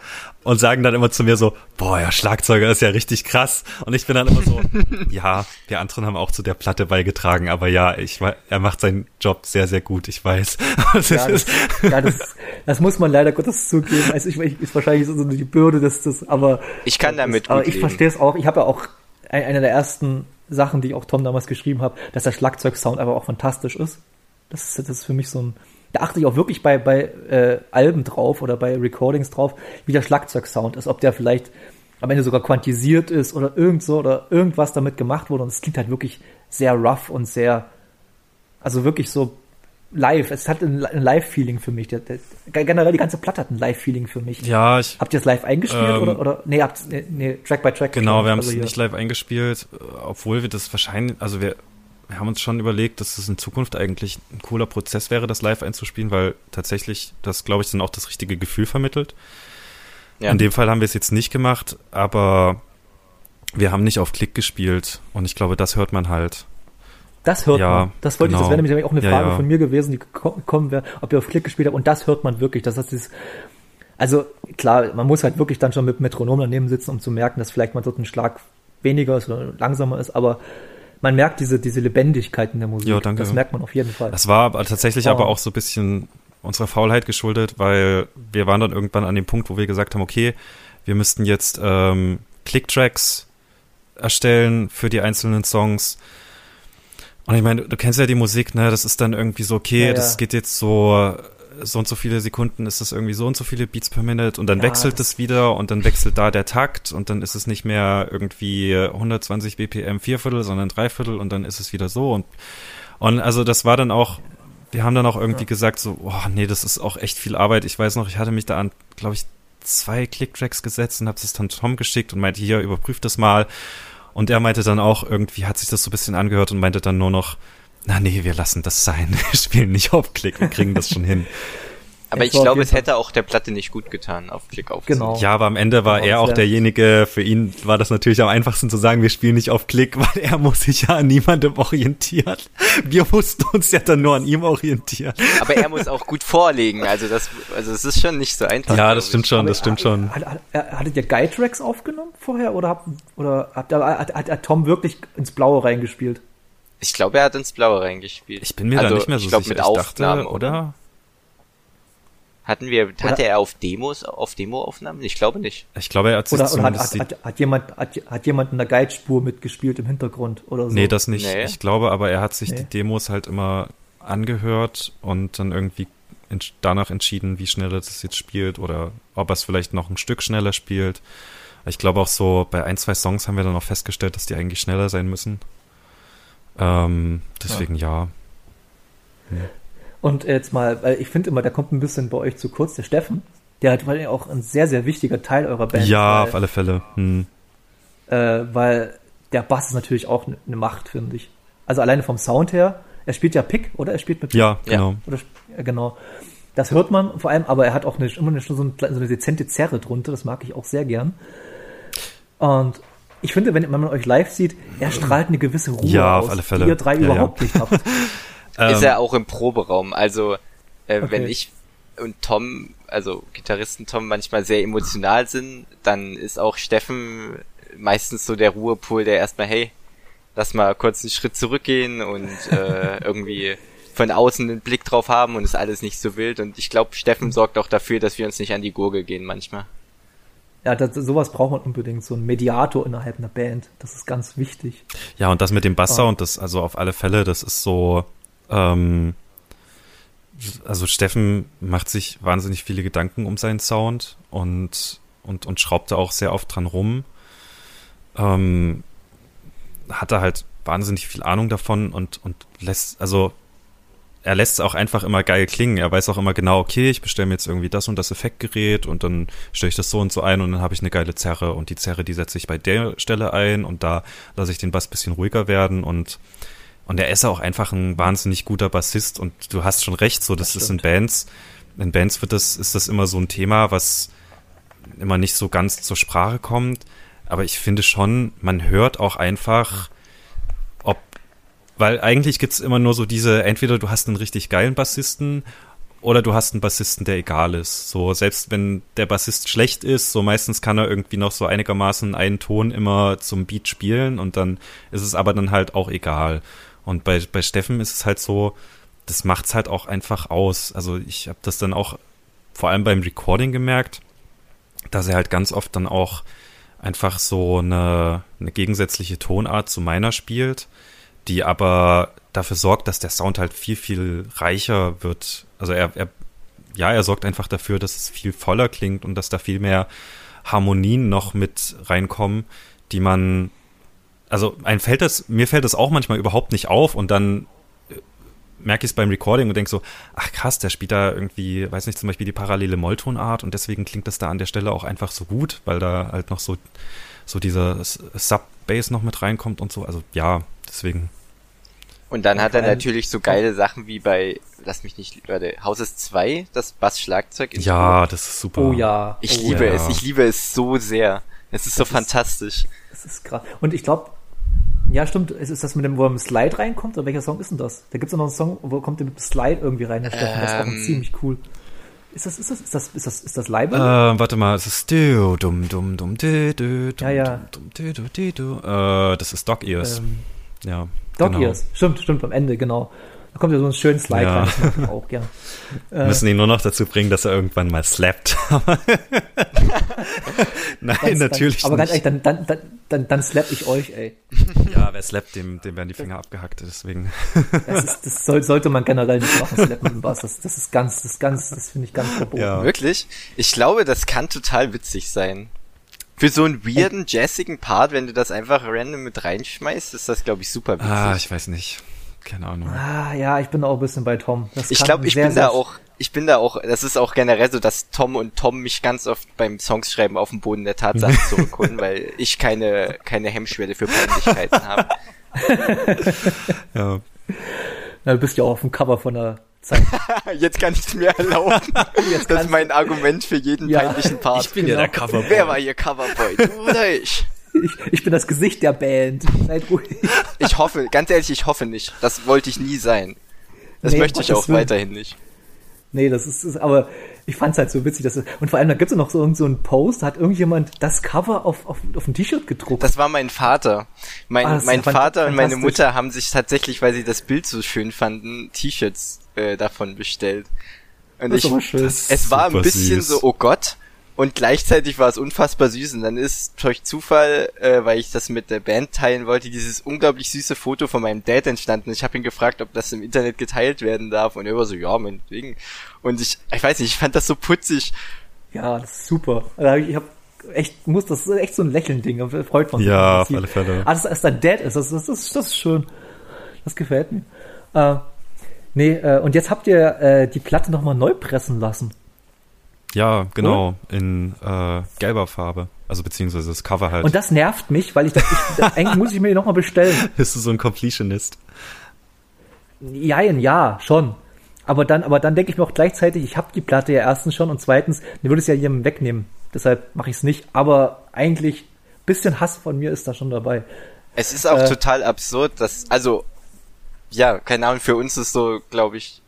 und sagen dann immer zu mir so, boah, ja, Schlagzeuger ist ja richtig krass. Und ich bin dann immer so, ja, wir anderen haben auch zu der Platte beigetragen, aber ja, ich er macht seinen Job sehr, sehr gut, ich weiß. ja, das, ja das, das, muss man leider Gottes zugeben. Also ich, ich ist wahrscheinlich so die Bürde, dass das, aber ich kann damit. Das, aber ich verstehe es auch. Ich habe ja auch eine der ersten Sachen, die ich auch Tom damals geschrieben habe, dass der Schlagzeugsound aber auch fantastisch ist. Das ist, das ist für mich so ein da achte ich auch wirklich bei, bei äh, Alben drauf oder bei Recordings drauf, wie der Schlagzeugsound ist, ob der vielleicht am Ende sogar quantisiert ist oder irgend so oder irgendwas damit gemacht wurde. Und es klingt halt wirklich sehr rough und sehr, also wirklich so live. Es hat ein, ein Live-Feeling für mich. Der, der, generell die ganze Platte hat ein Live-Feeling für mich. Ja, ich. Habt ihr das live eingespielt ähm, oder, oder? Nee, habt, nee, nee, Track by Track. Genau, wir haben es also nicht live eingespielt, obwohl wir das wahrscheinlich, also wir, wir haben uns schon überlegt, dass es in Zukunft eigentlich ein cooler Prozess wäre, das live einzuspielen, weil tatsächlich das, glaube ich, dann auch das richtige Gefühl vermittelt. Ja. In dem Fall haben wir es jetzt nicht gemacht, aber wir haben nicht auf Klick gespielt und ich glaube, das hört man halt. Das hört ja, man. Das wollte genau. ich, das wäre nämlich auch eine Frage ja, ja. von mir gewesen, die gekommen wäre, ob ihr auf Klick gespielt habt und das hört man wirklich. Das heißt, dieses, also klar, man muss halt wirklich dann schon mit Metronom daneben sitzen, um zu merken, dass vielleicht mal dort ein Schlag weniger ist oder langsamer ist, aber man merkt diese, diese Lebendigkeit in der Musik. Ja, danke. Das merkt man auf jeden Fall. Das war tatsächlich oh. aber auch so ein bisschen unserer Faulheit geschuldet, weil wir waren dann irgendwann an dem Punkt, wo wir gesagt haben, okay, wir müssten jetzt ähm, Clicktracks erstellen für die einzelnen Songs. Und ich meine, du kennst ja die Musik, ne? Das ist dann irgendwie so, okay, ja, ja. das geht jetzt so so und so viele Sekunden ist das irgendwie so und so viele Beats per Minute und dann ja, wechselt es wieder und dann wechselt da der Takt und dann ist es nicht mehr irgendwie 120 BPM Vierviertel, sondern Dreiviertel und dann ist es wieder so und und also das war dann auch, wir haben dann auch irgendwie ja. gesagt so, oh nee, das ist auch echt viel Arbeit. Ich weiß noch, ich hatte mich da an, glaube ich, zwei Clicktracks gesetzt und habe es dann Tom geschickt und meinte, hier, überprüft das mal. Und er meinte dann auch, irgendwie hat sich das so ein bisschen angehört und meinte dann nur noch, na nee, wir lassen das sein. Wir spielen nicht auf Klick, wir kriegen das schon hin. Aber ich glaube, es hätte auch der Platte nicht gut getan, auf Klick auf. Genau. Ja, aber am Ende war genau, er auch derjenige, für ihn war das natürlich am einfachsten zu sagen, wir spielen nicht auf Klick, weil er muss sich ja an niemandem orientieren. Wir mussten uns ja dann nur an ihm orientieren. Aber er muss auch gut vorlegen, also das, also es ist schon nicht so einfach. Ja, das stimmt schon, das stimmt schon. Hattet ihr Guide-Tracks aufgenommen vorher oder habt, oder habt, hat, hat, hat Tom wirklich ins Blaue reingespielt? Ich glaube, er hat ins Blaue reingespielt. Ich bin mir also, da nicht mehr so ich glaub, sicher. Mit Aufnahmen, ich dachte, oder? Hatten wir, oder hatte er auf Demos, auf Demoaufnahmen? Ich glaube nicht. Ich glaube, er hat sich oder, oder hat, hat, hat, hat, jemand, hat, hat jemand in der Guide-Spur mitgespielt im Hintergrund oder so? Nee, das nicht. Nee. Ich glaube aber, er hat sich nee. die Demos halt immer angehört und dann irgendwie danach entschieden, wie schnell er das jetzt spielt oder ob er es vielleicht noch ein Stück schneller spielt. Ich glaube auch so, bei ein, zwei Songs haben wir dann auch festgestellt, dass die eigentlich schneller sein müssen. Ähm, deswegen ja. ja. Und jetzt mal, weil ich finde immer, der kommt ein bisschen bei euch zu kurz, der Steffen. Der hat weil auch ein sehr, sehr wichtiger Teil eurer Band. Ja, weil, auf alle Fälle. Hm. Äh, weil der Bass ist natürlich auch eine ne Macht, finde ich. Also alleine vom Sound her. Er spielt ja Pick, oder? Er spielt mit Pick. Ja, genau. Oder, genau. Das hört man vor allem, aber er hat auch eine, immer eine, so, eine, so eine dezente Zerre drunter. Das mag ich auch sehr gern. Und ich finde, wenn man euch live sieht, er strahlt eine gewisse Ruhe ja, aus, auf alle Fälle. die ihr drei ja, überhaupt ja. nicht habt. ist er ähm, auch im Proberaum. Also äh, okay. wenn ich und Tom, also Gitarristen Tom manchmal sehr emotional sind, dann ist auch Steffen meistens so der Ruhepol, der erstmal, hey, lass mal kurz einen Schritt zurückgehen und äh, irgendwie von außen einen Blick drauf haben und ist alles nicht so wild. Und ich glaube, Steffen sorgt auch dafür, dass wir uns nicht an die Gurgel gehen manchmal. Ja, das, sowas braucht man unbedingt, so ein Mediator innerhalb einer Band. Das ist ganz wichtig. Ja, und das mit dem Basssound, das also auf alle Fälle, das ist so, ähm, also Steffen macht sich wahnsinnig viele Gedanken um seinen Sound und, und, und schraubt da auch sehr oft dran rum. Ähm, hat er halt wahnsinnig viel Ahnung davon und, und lässt, also er lässt es auch einfach immer geil klingen. Er weiß auch immer genau, okay, ich bestelle mir jetzt irgendwie das und das Effektgerät und dann stelle ich das so und so ein und dann habe ich eine geile Zerre und die Zerre, die setze ich bei der Stelle ein und da lasse ich den Bass bisschen ruhiger werden und und er ist auch einfach ein wahnsinnig guter Bassist und du hast schon recht, so das, das ist in Bands, in Bands wird das, ist das immer so ein Thema, was immer nicht so ganz zur Sprache kommt. Aber ich finde schon, man hört auch einfach, weil eigentlich gibt's immer nur so diese, entweder du hast einen richtig geilen Bassisten oder du hast einen Bassisten, der egal ist. So, selbst wenn der Bassist schlecht ist, so meistens kann er irgendwie noch so einigermaßen einen Ton immer zum Beat spielen und dann ist es aber dann halt auch egal. Und bei, bei Steffen ist es halt so, das macht's halt auch einfach aus. Also ich habe das dann auch vor allem beim Recording gemerkt, dass er halt ganz oft dann auch einfach so eine, eine gegensätzliche Tonart zu meiner spielt, die aber dafür sorgt, dass der Sound halt viel, viel reicher wird. Also er, er ja, er sorgt einfach dafür, dass es viel voller klingt und dass da viel mehr Harmonien noch mit reinkommen, die man also ein fällt das, mir fällt das auch manchmal überhaupt nicht auf und dann äh, merke ich es beim Recording und denke so, ach krass, der spielt da irgendwie, weiß nicht, zum Beispiel die parallele Molltonart und deswegen klingt das da an der Stelle auch einfach so gut, weil da halt noch so, so dieser Sub-Bass noch mit reinkommt und so. Also ja, deswegen. Und dann hat er natürlich so geile Sachen wie bei, lass mich nicht, warte, Houses 2, das Bass-Schlagzeug. Ja, das ist super. Oh ja. Ich oh, liebe ja. es, ich liebe es so sehr. Es ist das so ist, fantastisch. Es ist krass. Und ich glaube, ja, stimmt. Ist, ist das mit dem, wo er mit dem Slide reinkommt? Oder welcher Song ist denn das? Da gibt es noch einen Song, wo kommt der mit dem Slide irgendwie rein, Steffen. Ähm, das ist auch ziemlich cool. Ist das, ist das, ist das, ist das, ist das Leibe? Äh, warte mal, es ist du, dum, dum, dum, du, du, ja, ja. Dum, du, du, du, du. Äh, das ist Dog Ears. Ähm, ja. Dog genau. Ears, stimmt, stimmt, am Ende, genau. Da kommt ja so ein schönes Slide ja. rein, das ich auch gern. Wir müssen ihn nur noch dazu bringen, dass er irgendwann mal slappt. Nein, dann, natürlich dann, Aber ganz ehrlich, dann, dann, dann, dann, dann slap ich euch, ey. Ja, wer slappt, dem, dem werden die Finger abgehackt, deswegen. Das, ist, das soll, sollte man generell nicht machen, Slap mit dem Bass. Das, das ist ganz, das ist ganz, das finde ich ganz verboten. Ja. Wirklich? Ich glaube, das kann total witzig sein. Für so einen weirden, jazzigen Part, wenn du das einfach random mit reinschmeißt, ist das, glaube ich, super witzig. Ah, ich weiß nicht. Keine Ahnung. Ah, ja, ich bin da auch ein bisschen bei Tom. Das ich glaube, ich sehr, bin sehr da auch, ich bin da auch, das ist auch generell so, dass Tom und Tom mich ganz oft beim Songschreiben auf den Boden der Tatsachen zurückholen, weil ich keine, keine Hemmschwelle für Peinlichkeiten habe. Ja. Na, du bist ja auch auf dem Cover von der Zeit. Jetzt kann ich es mir erlauben. Jetzt Das ist mein Argument für jeden Ja. peinlichen Part. Ich bin ja der Coverboy. Wer war hier Coverboy? Du oder ich? Ich, ich bin das Gesicht der Band. Seid ruhig. Ich hoffe, ganz ehrlich, ich hoffe nicht. Das wollte ich nie sein. Das Nee, möchte ich auch weiterhin nicht. Nee, das ist, ist aber ich fand's halt so witzig, dass es, und vor allem da gibt's ja noch so irgend so einen Post, da hat irgendjemand das Cover auf auf, auf ein T-Shirt gedruckt. Das war mein Vater. Mein, Ah, mein Vater und meine. Mutter haben sich tatsächlich, weil sie das Bild so schön fanden, T-Shirts äh, davon bestellt. Und das ist ich, aber schön. das- es war ein bisschen süß. so, oh Gott. Und gleichzeitig war es unfassbar süß. Und dann ist durch Zufall, äh, weil ich das mit der Band teilen wollte, dieses unglaublich süße Foto von meinem Dad entstanden. Ich habe ihn gefragt, ob das im Internet geteilt werden darf. Und er war so, ja, meinetwegen. Und ich, ich weiß nicht, ich fand das so putzig. Ja, das ist super. Also ich habe echt, muss das ist echt so ein Lächeln-Ding. Freut man sich. Ja, auf alle Fälle. Ah, dass, dass dein Dad ist, das, das, das, das ist schön. Das gefällt mir. Äh, nee, äh, und jetzt habt ihr äh, die Platte nochmal neu pressen lassen. Ja, genau. In äh, gelber Farbe. Also beziehungsweise das Cover halt. Und das nervt mich, weil ich das, ich, das eigentlich muss ich mir die nochmal bestellen. Bist du so ein Completionist? Jein, ja, schon. Aber dann, aber dann denke ich mir auch gleichzeitig, ich habe die Platte ja erstens schon und zweitens, mir würde es ja jemandem wegnehmen. Deshalb mache ich es nicht. Aber eigentlich bisschen Hass von mir ist da schon dabei. Es ist auch Äh. total absurd, dass, also, ja, keine Ahnung, für uns ist so, glaube ich,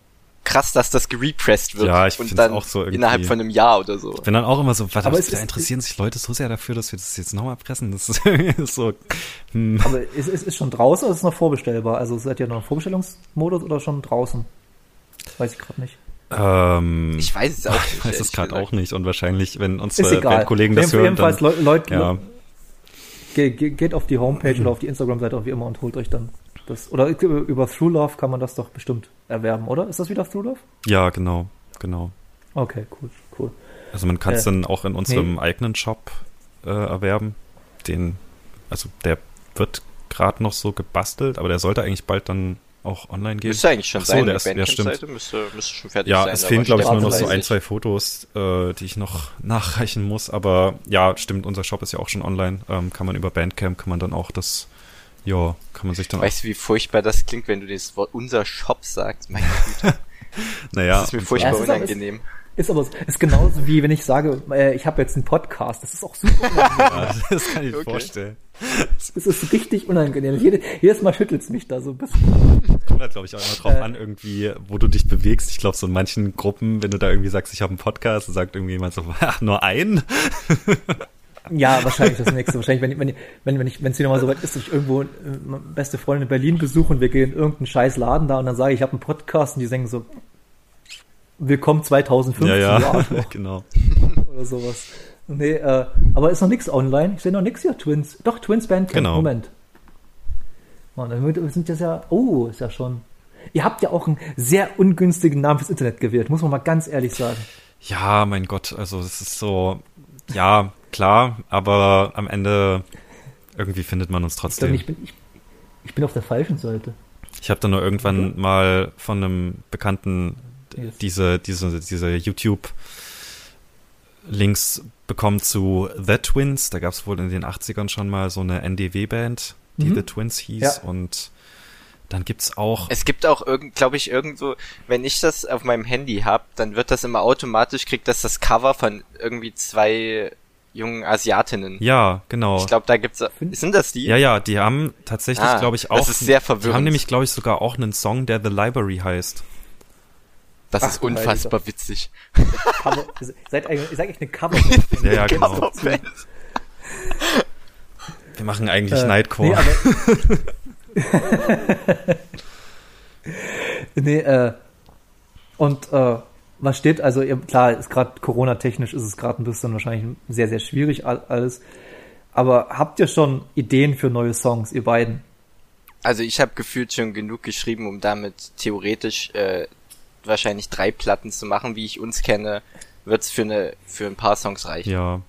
krass, dass das gerepressed wird. Ja, ich und find's dann auch so irgendwie- innerhalb von einem Jahr oder so. Bin dann auch immer so, warte, Aber was, es da ist- interessieren sich Leute so sehr dafür, dass wir das jetzt nochmal pressen. Das ist, ist so. Hm. Aber es ist, ist schon draußen oder ist es noch vorbestellbar? Also seid ihr noch im Vorbestellungsmodus oder schon draußen? Weiß ich gerade nicht. Ähm, Ich weiß es auch nicht. ich weiß es gerade auch nicht. Und wahrscheinlich, wenn unsere. Bandkollegen das hören, Jedenfalls, dann, Leute, ja, ge, ge, geht auf die Homepage oder auf die Instagram-Seite auch wie immer und holt euch dann das. Oder über, Through Love kann man das doch bestimmt erwerben, oder? Ist das wieder Through Love? ja, genau, genau. Okay, cool, cool. Also man kann es Äh, dann auch in unserem eigenen Shop äh, erwerben. Den, also der wird gerade noch so gebastelt, aber der sollte eigentlich bald dann auch online gehen. Müsste eigentlich schon Ach so, sein. der die ist- ja, Bandcamp-Seite müsste, müsste schon fertig Ja, sein. es aber fehlen, glaube ich, nur noch so ein, zwei Fotos, äh, die ich noch nachreichen muss. Aber ja, stimmt, unser Shop ist ja auch schon online. Ähm, kann man über Bandcamp, kann man dann auch das, ja, kann man sich dann Weißt du, wie furchtbar das klingt, wenn du das Wort unser Shop sagst? Güte, auch, naja, das ist mir furchtbar Ja, es ist aber- unangenehm. Ist aber ist genauso wie wenn ich sage, äh, ich habe jetzt einen Podcast. Das ist auch super unangenehm. ja, das kann ich mir Okay. vorstellen. Es ist richtig unangenehm. Jede, jedes Mal schüttelt's mich da so ein bisschen. Kommt halt, glaube ich, auch immer drauf Äh. an, irgendwie, wo du dich bewegst. Ich glaube, so in manchen Gruppen, wenn du da irgendwie sagst, ich habe einen Podcast, sagt irgendwie jemand so, ach, nur einen? Ja, wahrscheinlich das nächste. Wahrscheinlich, wenn, wenn, wenn, wenn ich, wenn es wieder mal so weit ist, dass ich irgendwo äh, meine beste Freundin in Berlin besuche und wir gehen in irgendeinen scheiß Laden da und dann sage ich, ich habe einen Podcast und die sagen so, willkommen 2015, ja, ja, genau. oder sowas. Nee, äh, aber ist noch nichts online. Ich sehe noch nichts hier, Twins. Doch, Twins Bandcamp, Genau. Moment. Mann, wir sind das ja, oh, ist ja schon. Ihr habt ja auch einen sehr ungünstigen Namen fürs Internet gewählt, muss man mal ganz ehrlich sagen. Ja, mein Gott, also es ist so, ja, klar, aber am Ende irgendwie findet man uns Ich, trotzdem. ich, bin, ich, ich bin auf der falschen Seite. Ich habe dann nur irgendwann mal von einem Bekannten Yes. diese, diese, diese YouTube-Links bekommen zu The Twins. Da gab es wohl in den 80ern schon mal so eine NDW-Band, die Mhm. The Twins hieß. Ja. Und dann gibt's auch. Es gibt auch irgend, glaube ich, irgendwo, wenn ich das auf meinem Handy hab, dann wird das immer automatisch, kriegt das das Cover von irgendwie zwei jungen Asiatinnen. Ja, genau. Ich glaube, da gibt's, sind das die? ja, ja, die haben tatsächlich, Ah, glaube ich, auch. das ist sehr Die verwirrend. haben nämlich, glaube ich, sogar auch einen Song, der The Library heißt. Das Ach, ist unfassbar witzig. Cover, ihr seid eigentlich, ihr seid eigentlich eine Cover. Ja, ja, genau. Coverband. Wir machen eigentlich Äh, Nightcore. Nee, aber, nee, äh, und äh, was steht, also ihr, klar, ist gerade Corona-technisch ist es gerade ein bisschen wahrscheinlich sehr, sehr schwierig all- alles. Aber habt ihr schon Ideen für neue Songs, ihr beiden? Also ich habe gefühlt schon genug geschrieben, um damit theoretisch äh, wahrscheinlich drei Platten zu machen, wie ich uns kenne, wird's für eine für ein paar Songs reichen. Ja.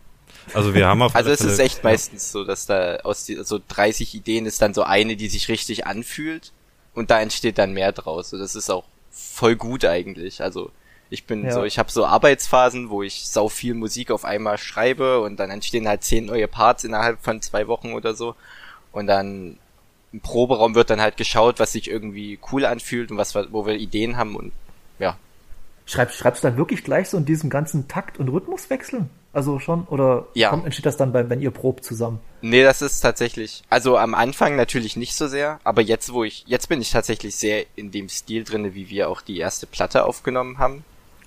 Also wir haben auf Also es ist echt meistens so, dass da aus die, so 30 Ideen ist dann so eine, die sich richtig anfühlt und da entsteht dann mehr draus. Und das ist auch voll gut eigentlich. Also ich bin Ja. so, ich habe so Arbeitsphasen, wo ich sau viel Musik auf einmal schreibe und dann entstehen halt zehn neue Parts innerhalb von zwei Wochen oder so. Und dann im Proberaum wird dann halt geschaut, was sich irgendwie cool anfühlt und was wo wir Ideen haben und ja. Schreib, schreibst du dann wirklich gleich so in diesem ganzen Takt und Rhythmus wechseln? Also schon? Oder Ja. kommt, entsteht das dann, bei, wenn ihr probt zusammen? Nee, das ist tatsächlich, also am Anfang natürlich nicht so sehr, aber jetzt, wo ich, jetzt bin ich tatsächlich sehr in dem Stil drinne, wie wir auch die erste Platte aufgenommen haben.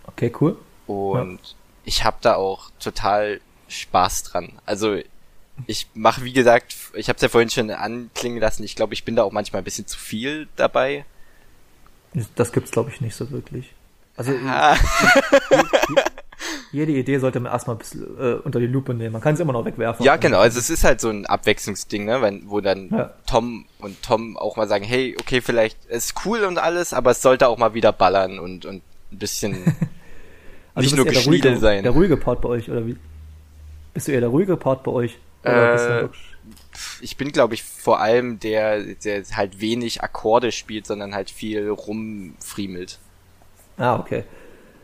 Okay, cool. Und ich habe da auch total Spaß dran. Also ich mache, wie gesagt, ich habe es ja vorhin schon anklingen lassen, ich glaube, ich bin da auch manchmal ein bisschen zu viel dabei. Das gibt's, glaube ich, nicht so wirklich. Also Ah, jede Idee sollte man erstmal ein bisschen äh, unter die Lupe nehmen. Man kann es immer noch wegwerfen. ja, genau, also es ist halt so ein Abwechslungsding, ne, wenn, wo dann Ja. Tom und Tom auch mal sagen, hey, okay, vielleicht ist cool und alles, aber es sollte auch mal wieder ballern und, und ein bisschen Also nicht bist nur eher der Geschniedel ruhige, sein. Der ruhige Part bei euch, oder wie? Bist du eher der ruhige Part bei euch? Äh, ich bin, glaube ich, vor allem der, der halt wenig Akkorde spielt, sondern halt viel rumfriemelt. Ah, okay.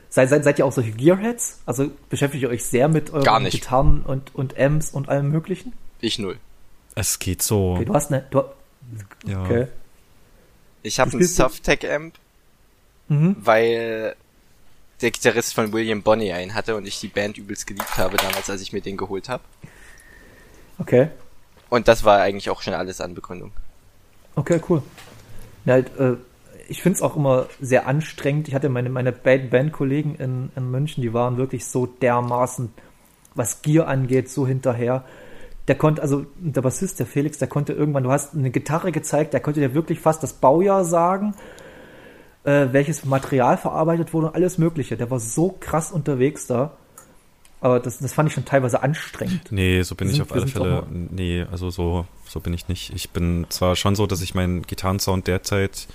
Seid, seid, seid ihr auch solche Gearheads? Also beschäftigt ihr euch sehr mit euren Gar nicht. Gitarren und, und Amps und allem möglichen? Ich null. Es geht so. Okay, du hast eine. Du, ja. okay. Ich habe einen Softtech-Amp, Mhm. weil der Gitarrist von William Bonney einen hatte und ich die Band übelst geliebt habe damals, als ich mir den geholt habe. Okay. Und das war eigentlich auch schon alles an Begründung. Okay, cool. Ja, halt, äh, ich finde es auch immer sehr anstrengend. Ich hatte meine, meine beiden Bandkollegen in, in München, die waren wirklich so dermaßen, was Gear angeht, so hinterher. Der konnte, also der Bassist, der Felix, der konnte irgendwann, du hast eine Gitarre gezeigt, der konnte dir wirklich fast das Baujahr sagen, äh, welches Material verarbeitet wurde und alles Mögliche. Der war so krass unterwegs da. Aber das, das fand ich schon teilweise anstrengend. Nee, so bin Wir ich sind- auf alle sind Fälle. Nee, also so, so bin ich nicht. Ich bin zwar schon so, dass ich meinen Gitarrensound derzeit,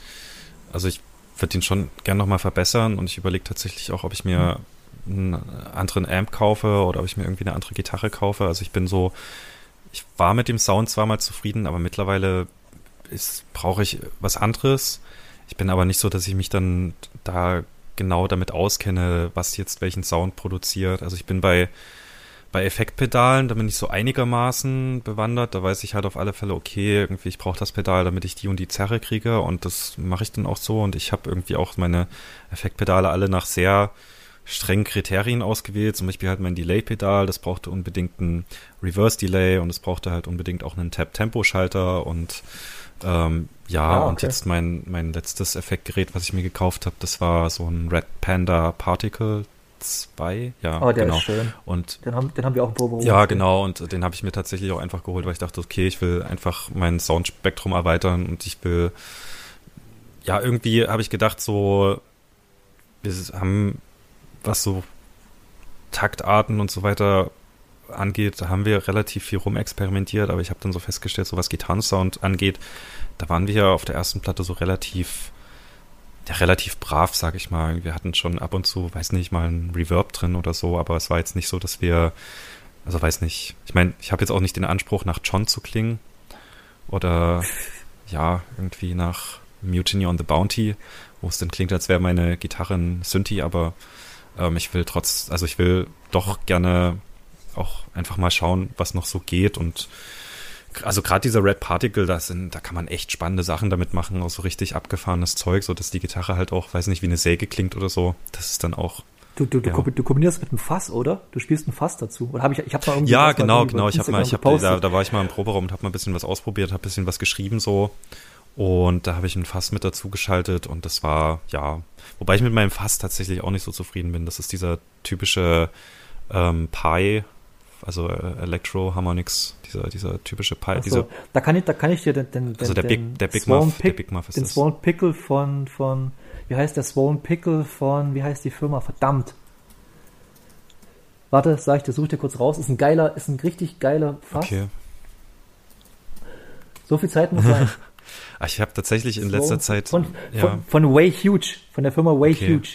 also ich würde ihn schon gern nochmal verbessern und ich überlege tatsächlich auch, ob ich mir einen anderen Amp kaufe oder ob ich mir irgendwie eine andere Gitarre kaufe. Also ich bin so, ich war mit dem Sound zwar mal zufrieden, aber mittlerweile brauche ich was anderes. Ich bin aber nicht so, dass ich mich dann da genau damit auskenne, was jetzt welchen Sound produziert. Also ich bin bei bei Effektpedalen, da bin ich so einigermaßen bewandert. Da weiß ich halt auf alle Fälle, okay, irgendwie ich brauche das Pedal, damit ich die und die Zerre kriege und das mache ich dann auch so. Und ich habe irgendwie auch meine Effektpedale alle nach sehr strengen Kriterien ausgewählt. Zum Beispiel halt mein Delay-Pedal, das brauchte unbedingt ein Reverse-Delay und es brauchte halt unbedingt auch einen Tap-Tempo-Schalter und ähm, ja, Ah, und okay. jetzt mein, mein letztes Effektgerät, was ich mir gekauft habe, das war so ein Red Panda Particle 2. Ja, Aber der genau. ist schön. Und Den haben, den haben wir auch im Probe ja, genau, und den habe ich mir tatsächlich auch einfach geholt, weil ich dachte, okay, ich will einfach mein Soundspektrum erweitern und ich will, ja, irgendwie habe ich gedacht, so, wir haben, was so Taktarten und so weiter angeht, da haben wir relativ viel rumexperimentiert, aber ich habe dann so festgestellt, so was Gitarrensound angeht, da waren wir ja auf der ersten Platte so relativ, ja, relativ brav, sag ich mal. Wir hatten schon ab und zu, weiß nicht, mal ein Reverb drin oder so, aber es war jetzt nicht so, dass wir, also weiß nicht, ich meine, ich habe jetzt auch nicht den Anspruch, nach John zu klingen oder ja, irgendwie nach Mutiny on the Bounty, wo es dann klingt, als wäre meine Gitarre ein Synthi, aber ähm, ich will trotz, also ich will doch gerne auch einfach mal schauen, was noch so geht und also gerade dieser Red Particle, das sind, da kann man echt spannende Sachen damit machen, auch so richtig abgefahrenes Zeug, so dass die Gitarre halt auch, weiß nicht, wie eine Säge klingt oder so. Das ist dann auch. Du, du, Ja. du kombinierst mit einem Fass, oder? Du spielst ein Fass dazu. Oder habe ich, ich habe mal irgendwie Ja, genau, genau. Ich habe mal, ich Instagram hab, da, da war ich mal im Proberaum und habe mal ein bisschen was ausprobiert, habe ein bisschen was geschrieben so. Und da habe ich ein Fass mit dazu geschaltet und das war, ja, wobei ich mit meinem Fass tatsächlich auch nicht so zufrieden bin. Das ist dieser typische ähm, Pi, also äh, Electro Harmonics, dieser, dieser typische Pi, Ach diese, so, da kann ich, da kann ich dir den, den, also der den Big, der Big Swollen Muff, der Pick- Big Muff ist den das. Swollen Pickle von, von, wie heißt der Swollen Pickle von, wie heißt die Firma? Verdammt. Warte, sag ich dir, such dir kurz raus. Ist ein geiler, ist ein richtig geiler Fass. Okay. So viel Zeit muss sein. Ach, ich habe tatsächlich in letzter Zeit. Von, ja, von, von Way Huge, von der Firma Way Okay. Huge.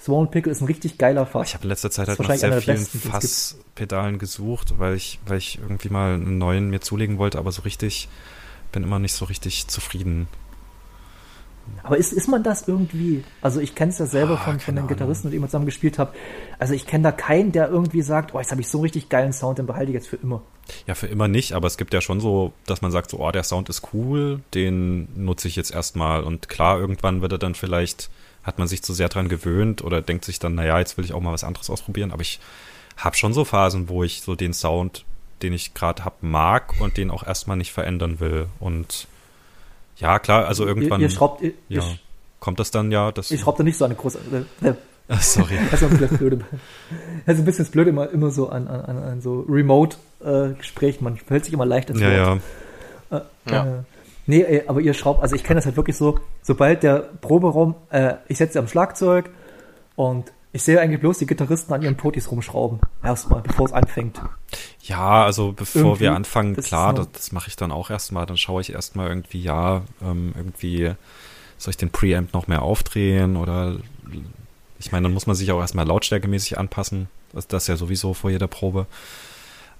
Swollen Pickle ist ein richtig geiler Fass. ich habe in letzter Zeit halt nach sehr vielen. Fasspedalen gesucht, weil ich, weil ich irgendwie mal einen neuen mir zulegen wollte, aber so richtig, bin immer nicht so richtig zufrieden. Aber ist, ist man das irgendwie? Also ich kenne es ja selber Ah, von, von den. Gitarristen, mit denen ich zusammen gespielt habe. Also ich kenne da keinen, der irgendwie sagt, oh, jetzt habe ich so richtig geilen Sound, den behalte ich jetzt für immer. Ja, für immer nicht, aber es gibt ja schon so, dass man sagt, so, oh, der Sound ist cool, den nutze ich jetzt erstmal. Und klar, irgendwann wird er dann vielleicht, hat man sich zu sehr dran gewöhnt oder denkt sich dann, naja, jetzt will ich auch mal was anderes ausprobieren. Aber ich habe schon so Phasen, wo ich so den Sound, den ich gerade hab, mag und den auch erstmal nicht verändern will. Und ja, klar, also irgendwann Ihr, ihr schraubt, ihr, ja, ihr, kommt das dann ja, das. ihr schraubt da nicht so eine große. Äh, Ah, sorry. Das ist ein bisschen das Blöde. Das ist ein bisschen das Blöde immer, immer so an, an, an, so Remote-Gesprächen. Man fällt sich immer leicht ins Ja, Wort. ja. Ja. Äh, nee, ey, aber ihr schraubt, also ich kenne das halt wirklich so, sobald der Proberaum, äh, ich setze am Schlagzeug und ich sehe eigentlich bloß die Gitarristen an ihren Potis rumschrauben. Erstmal, bevor es anfängt. Ja, also bevor Irgendwie, wir anfangen, das klar, ist das, das mache ich dann auch erstmal. Dann schaue ich erstmal irgendwie, ja, ähm, irgendwie soll ich den Preamp noch mehr aufdrehen oder ich meine, dann muss man sich auch erstmal lautstärkemäßig anpassen. Das, das ja sowieso vor jeder Probe.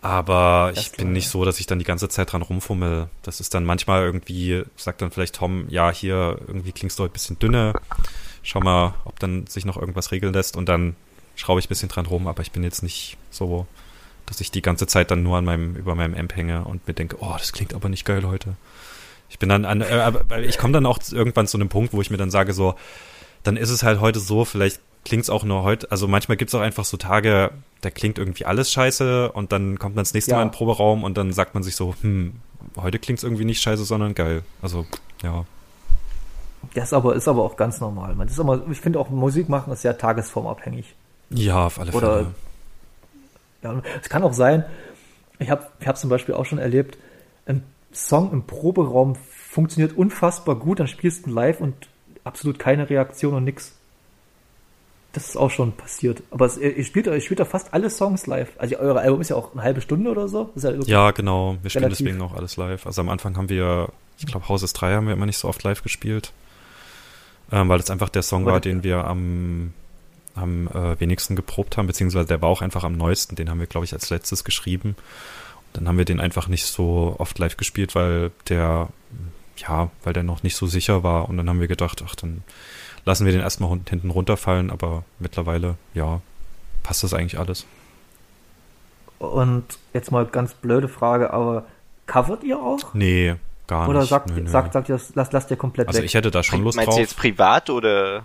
Aber Das ich bin nicht so, dass ich dann die ganze Zeit dran rumfummel. Das ist dann manchmal irgendwie, sagt dann vielleicht Tom, ja, hier irgendwie klingst du heute ein bisschen dünner. Schau mal, ob dann sich noch irgendwas regeln lässt und dann schraube ich ein bisschen dran rum, aber ich bin jetzt nicht so, dass ich die ganze Zeit dann nur an meinem, über meinem Amp hänge und mir denke, oh, das klingt aber nicht geil heute. Ich bin dann an, äh, ich komme dann auch irgendwann zu einem Punkt, wo ich mir dann sage, so, dann ist es halt heute so, vielleicht klingt es auch nur heute, also manchmal gibt es auch einfach so Tage, da klingt irgendwie alles scheiße und dann kommt man das nächste Ja. Mal in den Proberaum und dann sagt man sich so, hm, heute klingt es irgendwie nicht scheiße, sondern geil. Also, ja. Das aber, ist aber auch ganz normal. Man, ist immer, ich finde auch Musik machen ist sehr tagesformabhängig. Ja, auf alle Oder- Fälle. Ja, es kann auch sein, ich habe ich hab zum Beispiel auch schon erlebt, ein Song im Proberaum funktioniert unfassbar gut, dann spielst du ihn live und absolut keine Reaktion und nix. Das ist auch schon passiert. Aber es, ihr, spielt, ihr spielt ja fast alle Songs live. Also euer Album ist ja auch eine halbe Stunde oder so. Ja, Ja, genau. Wir spielen Relativ. deswegen auch alles live. Also am Anfang haben wir, ich glaube, Houses 3 haben wir immer nicht so oft live gespielt. Ähm, weil es einfach der Song Aber war, den wir am, am äh, wenigsten geprobt haben, beziehungsweise der war auch einfach am neuesten. Den haben wir, glaube ich, als letztes geschrieben. Und dann haben wir den einfach nicht so oft live gespielt, weil der, ja, weil der noch nicht so sicher war. Und dann haben wir gedacht, ach, dann lassen wir den erstmal hinten runterfallen. Aber mittlerweile, ja, passt das eigentlich alles. Und jetzt mal ganz blöde Frage, aber covert ihr auch? Nee, gar Oder nicht. sagt, Nö, nö. sagt, sagt ihr, das- lasst, lasst ihr komplett Also weg? ich hätte da schon Lust Meinst drauf. du jetzt privat oder?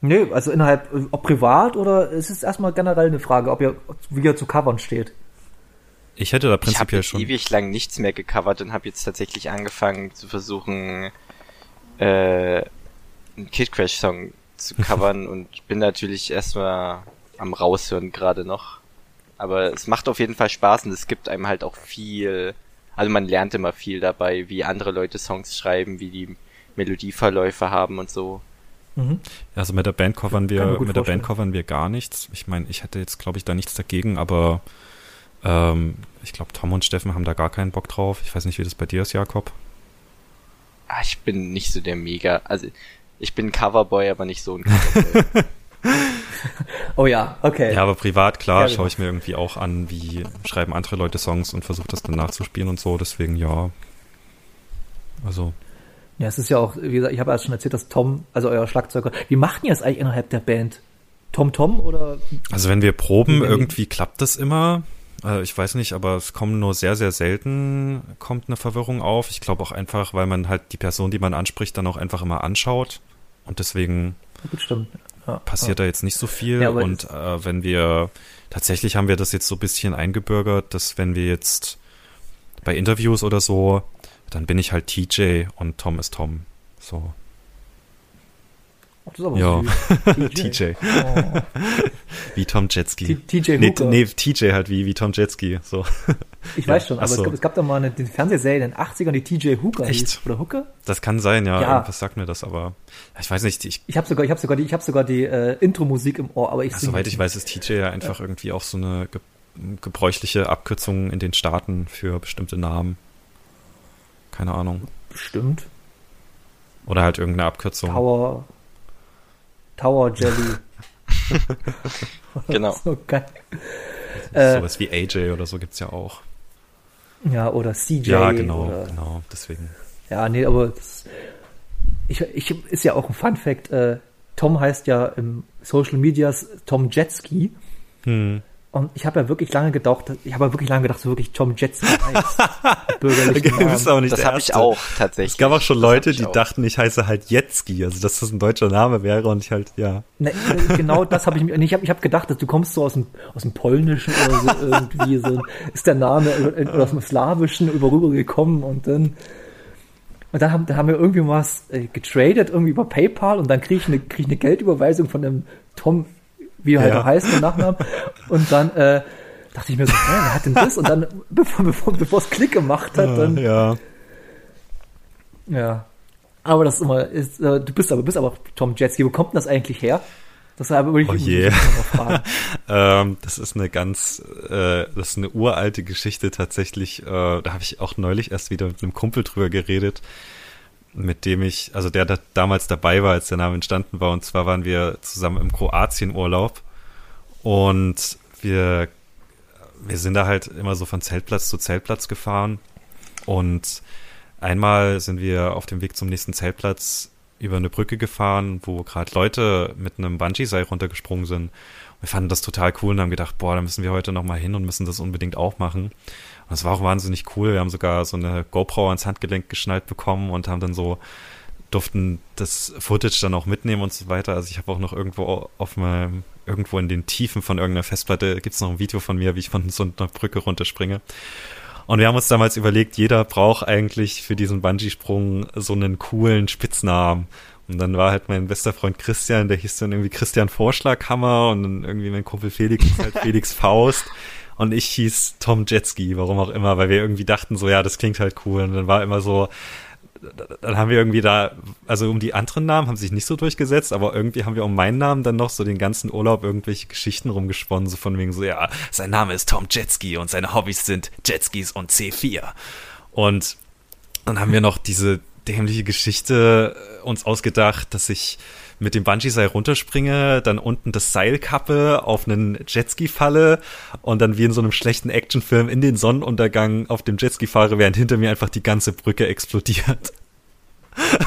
Nee, also innerhalb, ob privat oder es ist erstmal generell eine Frage, ob ihr, wie ihr zu covern steht. Ich hätte da Ich habe prinzipiell jetzt schon. ewig lang nichts mehr gecovert und habe jetzt tatsächlich angefangen zu versuchen, äh, einen Kid Crash Song zu covern und bin natürlich erstmal am raushören gerade noch. Aber es macht auf jeden Fall Spaß und es gibt einem halt auch viel, also man lernt immer viel dabei, wie andere Leute Songs schreiben, wie die Melodieverläufe haben und so. Mhm. Also mit der Band covern wir, mit der Band vorstellen. covern wir gar nichts. Ich meine, ich hätte jetzt, glaube ich, da nichts dagegen, aber ähm, ich glaube, Tom und Steffen haben da gar keinen Bock drauf. Ich weiß nicht, wie das bei dir ist, Jakob. Ah, ich bin nicht so der Mega, also ich bin Coverboy, aber nicht so ein Coverboy. Oh ja, okay. Ja, aber privat, klar, Ja, schaue genau. ich mir irgendwie auch an, wie schreiben andere Leute Songs und versuche das dann nachzuspielen und so. Deswegen ja. Also, Ja, es ist ja auch, wie gesagt, ich habe ja schon erzählt, dass Tom, also euer Schlagzeuger, wie macht ihr das eigentlich innerhalb der Band? Tom Tom oder? also wenn wir proben, irgendwie klappt das immer. Äh, ich weiß nicht, aber es kommen nur sehr, sehr selten, kommt eine Verwirrung auf. Ich glaube auch einfach, weil man halt die Person, die man anspricht, dann auch einfach immer anschaut. Und deswegen Ja, stimmt. Ja, passiert da jetzt nicht so viel. Ja, und äh, wenn wir, tatsächlich haben wir das jetzt so ein bisschen eingebürgert, dass wenn wir jetzt bei Interviews oder so, dann bin ich halt TJ und Tom ist Tom. So. Das ist aber Ja. süß. TJ. Oh. Wie Tom Jetski. TJ Nee, Hooker. nee, TJ halt wie, wie Tom Jetski. So. ich ja, weiß schon, aber es so. gab, es gab da mal eine, Fernsehserie in den 80ern, die TJ Hooker Echt? hieß. Oder Hooker? Das kann sein, ja. Ja. Irgendwas sagt mir das, aber ich weiß nicht. Ich, Ich habe sogar, ich habe sogar die, ich sogar die äh, Intro-Musik im Ohr, aber ich ja, soweit ich weiß, ist TJ ja einfach irgendwie auch so eine ge gebräuchliche Abkürzung in den Staaten für bestimmte Namen. Keine Ahnung. Bestimmt. Oder halt irgendeine Abkürzung. Tower. Tower Jelly. genau. so geil. Äh, Sowas wie AJ oder so gibt's ja auch. Ja, oder CJ. Ja, genau, oder, genau, deswegen. Ja, nee, aber das, ich, ich, ist ja auch ein Fun Fact. Äh, Tom heißt ja im Social Medias Tom Jetski. Hm. Und ich habe ja wirklich lange gedacht, ich habe ja wirklich lange gedacht, so wirklich Tom Jetski heißt. das habe ich auch tatsächlich. Es gab auch schon Leute, die auch. dachten, ich heiße halt Jetski, also dass das ein deutscher Name wäre und ich halt, ja. Ne, genau das habe ich mir, ich habe ich hab gedacht, dass du kommst so aus dem, aus dem Polnischen oder so irgendwie, so ist der Name oder aus dem Slawischen über rüber gekommen und dann und dann haben, dann haben wir irgendwie was äh, getradet, irgendwie über PayPal und dann kriege ich eine, krieg ich eine Geldüberweisung von dem Tom wie er halt ja. heißt, der Nachnamen. Und dann äh, dachte ich mir so, hä, wer hat denn das? Und dann, bevor, bevor, bevor es Klick gemacht hat, dann. Ja. Ja. Aber das ist immer, ist, äh, du bist aber, bist aber Tom Jetski. Wo kommt denn das eigentlich her? Das aber wirklich oh je. ähm, das ist eine ganz, äh, das ist eine uralte Geschichte tatsächlich. Äh, da habe ich auch neulich erst wieder mit einem Kumpel drüber geredet mit dem ich, also der da damals dabei war, als der Name entstanden war. Und zwar waren wir zusammen im Kroatien-Urlaub und wir, wir sind da halt immer so von Zeltplatz zu Zeltplatz gefahren. Und einmal sind wir auf dem Weg zum nächsten Zeltplatz über eine Brücke gefahren, wo gerade Leute mit einem Bungee-Seil runtergesprungen sind. Wir fanden das total cool und haben gedacht, boah, da müssen wir heute nochmal hin und müssen das unbedingt auch machen. Und es war auch wahnsinnig cool. Wir haben sogar so eine GoPro ans Handgelenk geschnallt bekommen und haben dann so durften das Footage dann auch mitnehmen und so weiter. Also ich habe auch noch irgendwo auf meinem, irgendwo in den Tiefen von irgendeiner Festplatte gibt es noch ein Video von mir, wie ich von so einer Brücke runterspringe. Und wir haben uns damals überlegt, jeder braucht eigentlich für diesen Bungee-Sprung so einen coolen Spitznamen. Und dann war halt mein bester Freund Christian, der hieß dann irgendwie Christian Vorschlaghammer und dann irgendwie mein Kumpel Felix ist halt Felix Faust und ich hieß Tom Jetski, warum auch immer, weil wir irgendwie dachten so, ja, das klingt halt cool. Und dann war immer so, dann haben wir irgendwie da, also um die anderen Namen haben sich nicht so durchgesetzt, aber irgendwie haben wir um meinen Namen dann noch so den ganzen Urlaub irgendwelche Geschichten rumgesponnen, so von wegen so, ja, sein Name ist Tom Jetski und seine Hobbys sind Jetskis und C4. Und dann haben wir noch diese dämliche Geschichte uns ausgedacht, dass ich mit dem Bungee-Seil runterspringe, dann unten das Seil kappe, auf einen Jetski falle und dann wie in so einem schlechten Actionfilm in den Sonnenuntergang auf dem Jetski fahre, während hinter mir einfach die ganze Brücke explodiert.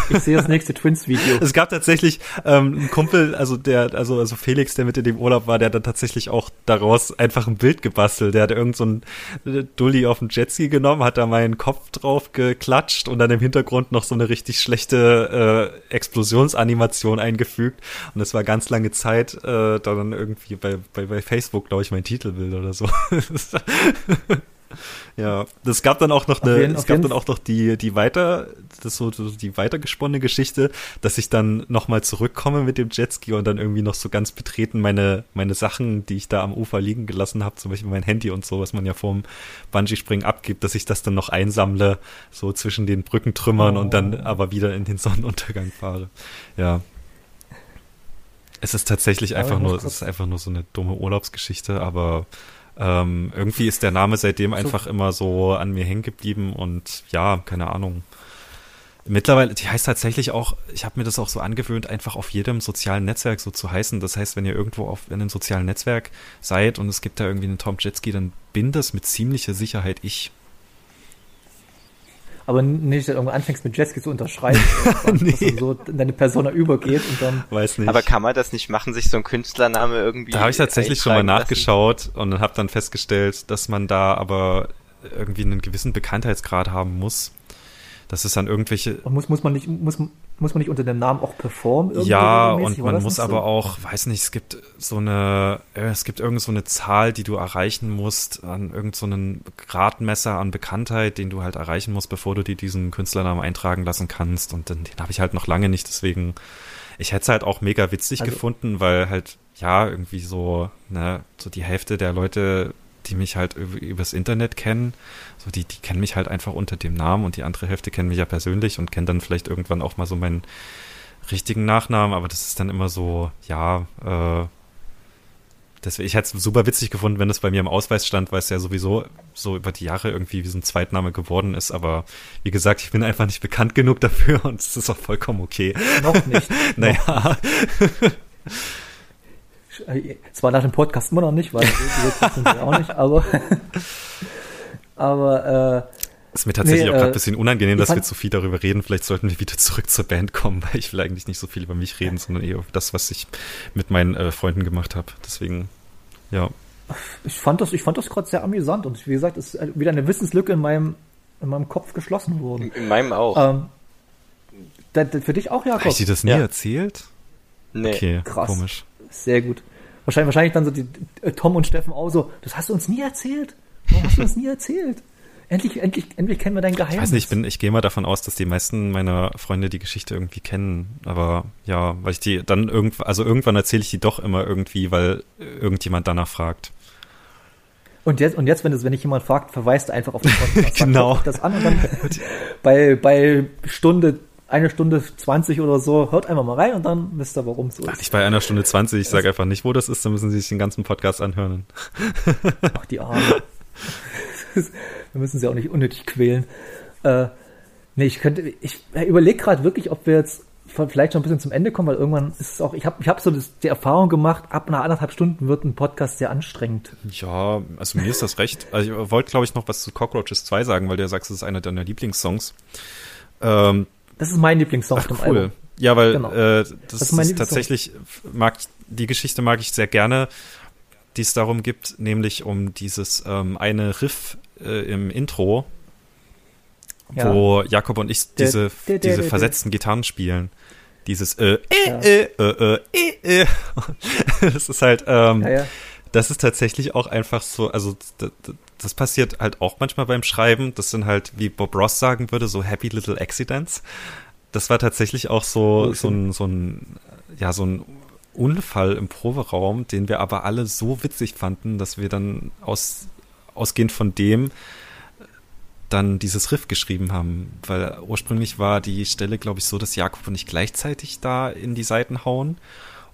Ich sehe das nächste Twins-Video. Es gab tatsächlich ähm, einen Kumpel, also der, also, also Felix, der mit in dem Urlaub war, der hat dann tatsächlich auch daraus einfach ein Bild gebastelt. Der hat irgend so äh, Dulli auf dem Jetski genommen, hat da meinen Kopf drauf geklatscht und dann im Hintergrund noch so eine richtig schlechte äh, Explosionsanimation eingefügt. Und es war ganz lange Zeit äh, dann irgendwie bei, bei, bei Facebook, glaube ich, mein Titelbild oder so. Ja, das gab dann auch noch eine, jeden, es gab dann auch noch die, die weiter, das so, die weitergesponnene Geschichte, dass ich dann nochmal zurückkomme mit dem Jetski und dann irgendwie noch so ganz betreten meine, meine Sachen, die ich da am Ufer liegen gelassen habe, zum Beispiel mein Handy und so, was man ja vorm Bungee-Springen abgibt, dass ich das dann noch einsammle, so zwischen den Brückentrümmern oh. und dann oh. aber wieder in den Sonnenuntergang fahre. Ja. Es ist tatsächlich einfach nur, es ist einfach nur so eine dumme Urlaubsgeschichte, aber ähm, irgendwie ist der Name seitdem so. einfach immer so an mir hängen geblieben und ja, keine Ahnung. Mittlerweile, die heißt tatsächlich auch, ich habe mir das auch so angewöhnt, einfach auf jedem sozialen Netzwerk so zu heißen. Das heißt, wenn ihr irgendwo auf in einem sozialen Netzwerk seid und es gibt da irgendwie einen Tom Jetski, dann bin das mit ziemlicher Sicherheit ich aber nicht, dass du irgendwann anfängst mit Jetski zu unterschreiben, nee. dass du so in deine Persona übergeht und dann. Weiß nicht. Aber kann man das nicht machen, sich so ein Künstlername irgendwie. Da habe ich tatsächlich schon mal nachgeschaut lassen? und habe dann festgestellt, dass man da aber irgendwie einen gewissen Bekanntheitsgrad haben muss. Das ist dann irgendwelche. Muss, muss man nicht, muss, muss man nicht unter dem Namen auch performen? Ja, und man muss aber so? auch, weiß nicht, es gibt so eine, äh, es gibt irgend so eine Zahl, die du erreichen musst, an irgend so einen Gradmesser an Bekanntheit, den du halt erreichen musst, bevor du dir diesen Künstlernamen eintragen lassen kannst. Und den, den habe ich halt noch lange nicht, deswegen, ich hätte es halt auch mega witzig also, gefunden, weil halt, ja, irgendwie so, ne, so die Hälfte der Leute die mich halt übers Internet kennen. So, die, die kennen mich halt einfach unter dem Namen und die andere Hälfte kennen mich ja persönlich und kennen dann vielleicht irgendwann auch mal so meinen richtigen Nachnamen, aber das ist dann immer so, ja, äh, deswegen, ich hätte es super witzig gefunden, wenn es bei mir im Ausweis stand, weil es ja sowieso so über die Jahre irgendwie wie so ein Zweitname geworden ist. Aber wie gesagt, ich bin einfach nicht bekannt genug dafür und es ist auch vollkommen okay. Noch nicht. naja. Zwar nach dem Podcast immer noch nicht, weil wir sind wir auch nicht, aber aber äh, ist mir tatsächlich nee, auch gerade ein äh, bisschen unangenehm, dass wir zu viel darüber reden. Vielleicht sollten wir wieder zurück zur Band kommen, weil ich will eigentlich nicht so viel über mich reden, sondern eher über das, was ich mit meinen äh, Freunden gemacht habe. Deswegen, ja. Ich fand das, ich fand das gerade sehr amüsant und wie gesagt, ist wieder eine Wissenslücke in meinem, in meinem Kopf geschlossen worden. In meinem auch. Ähm, da, da, für dich auch, Jakob? Habe ich dir das nie ja. erzählt? Nee. Okay, Krass. komisch. Sehr gut. Wahrscheinlich, wahrscheinlich dann so die äh, Tom und Steffen auch so, das hast du uns nie erzählt. Warum hast du uns nie erzählt? Endlich, endlich, endlich kennen wir dein Geheimnis. Ich weiß nicht, ich bin, ich gehe mal davon aus, dass die meisten meiner Freunde die Geschichte irgendwie kennen. Aber ja, weil ich die dann irgendwann, also irgendwann erzähle ich die doch immer irgendwie, weil irgendjemand danach fragt. Und jetzt, und jetzt, wenn es, wenn dich jemand fragt, verweist einfach auf den Podcast. genau. Das an und dann bei, bei Stunde eine Stunde 20 oder so, hört einfach mal rein und dann wisst ihr, warum so ist. Ach, nicht bei einer Stunde 20, ich sage einfach nicht, wo das ist, dann müssen sie sich den ganzen Podcast anhören. Ach, die Arme. wir müssen sie auch nicht unnötig quälen. Äh, nee, ich könnte, ich überlege gerade wirklich, ob wir jetzt vielleicht schon ein bisschen zum Ende kommen, weil irgendwann ist es auch, ich habe ich hab so das, die Erfahrung gemacht, ab einer anderthalb Stunden wird ein Podcast sehr anstrengend. Ja, also mir ist das recht. Also ich wollte, glaube ich, noch was zu Cockroaches 2 sagen, weil du ja sagst, es ist einer deiner Lieblingssongs. Ähm, das ist mein Lieblingssong Ach, cool. Album. Ja, weil genau. äh, das, das, ist, ist tatsächlich, mag die Geschichte mag ich sehr gerne, die es darum gibt, nämlich um dieses ähm, eine Riff äh, im Intro, ja. wo Jakob und ich diese, diese versetzten Gitarren spielen. Dieses äh, äh, äh, äh, äh, äh. Das ist halt, ähm, ja, ja. Das ist tatsächlich auch einfach so, also das, passiert halt auch manchmal beim Schreiben. Das sind halt, wie Bob Ross sagen würde, so happy little accidents. Das war tatsächlich auch so, oh, so ein, so ein, ja, so ein Unfall im Proberaum, den wir aber alle so witzig fanden, dass wir dann aus, ausgehend von dem dann dieses Riff geschrieben haben, weil ursprünglich war die Stelle, glaube ich, so, dass Jakob und ich gleichzeitig da in die Seiten hauen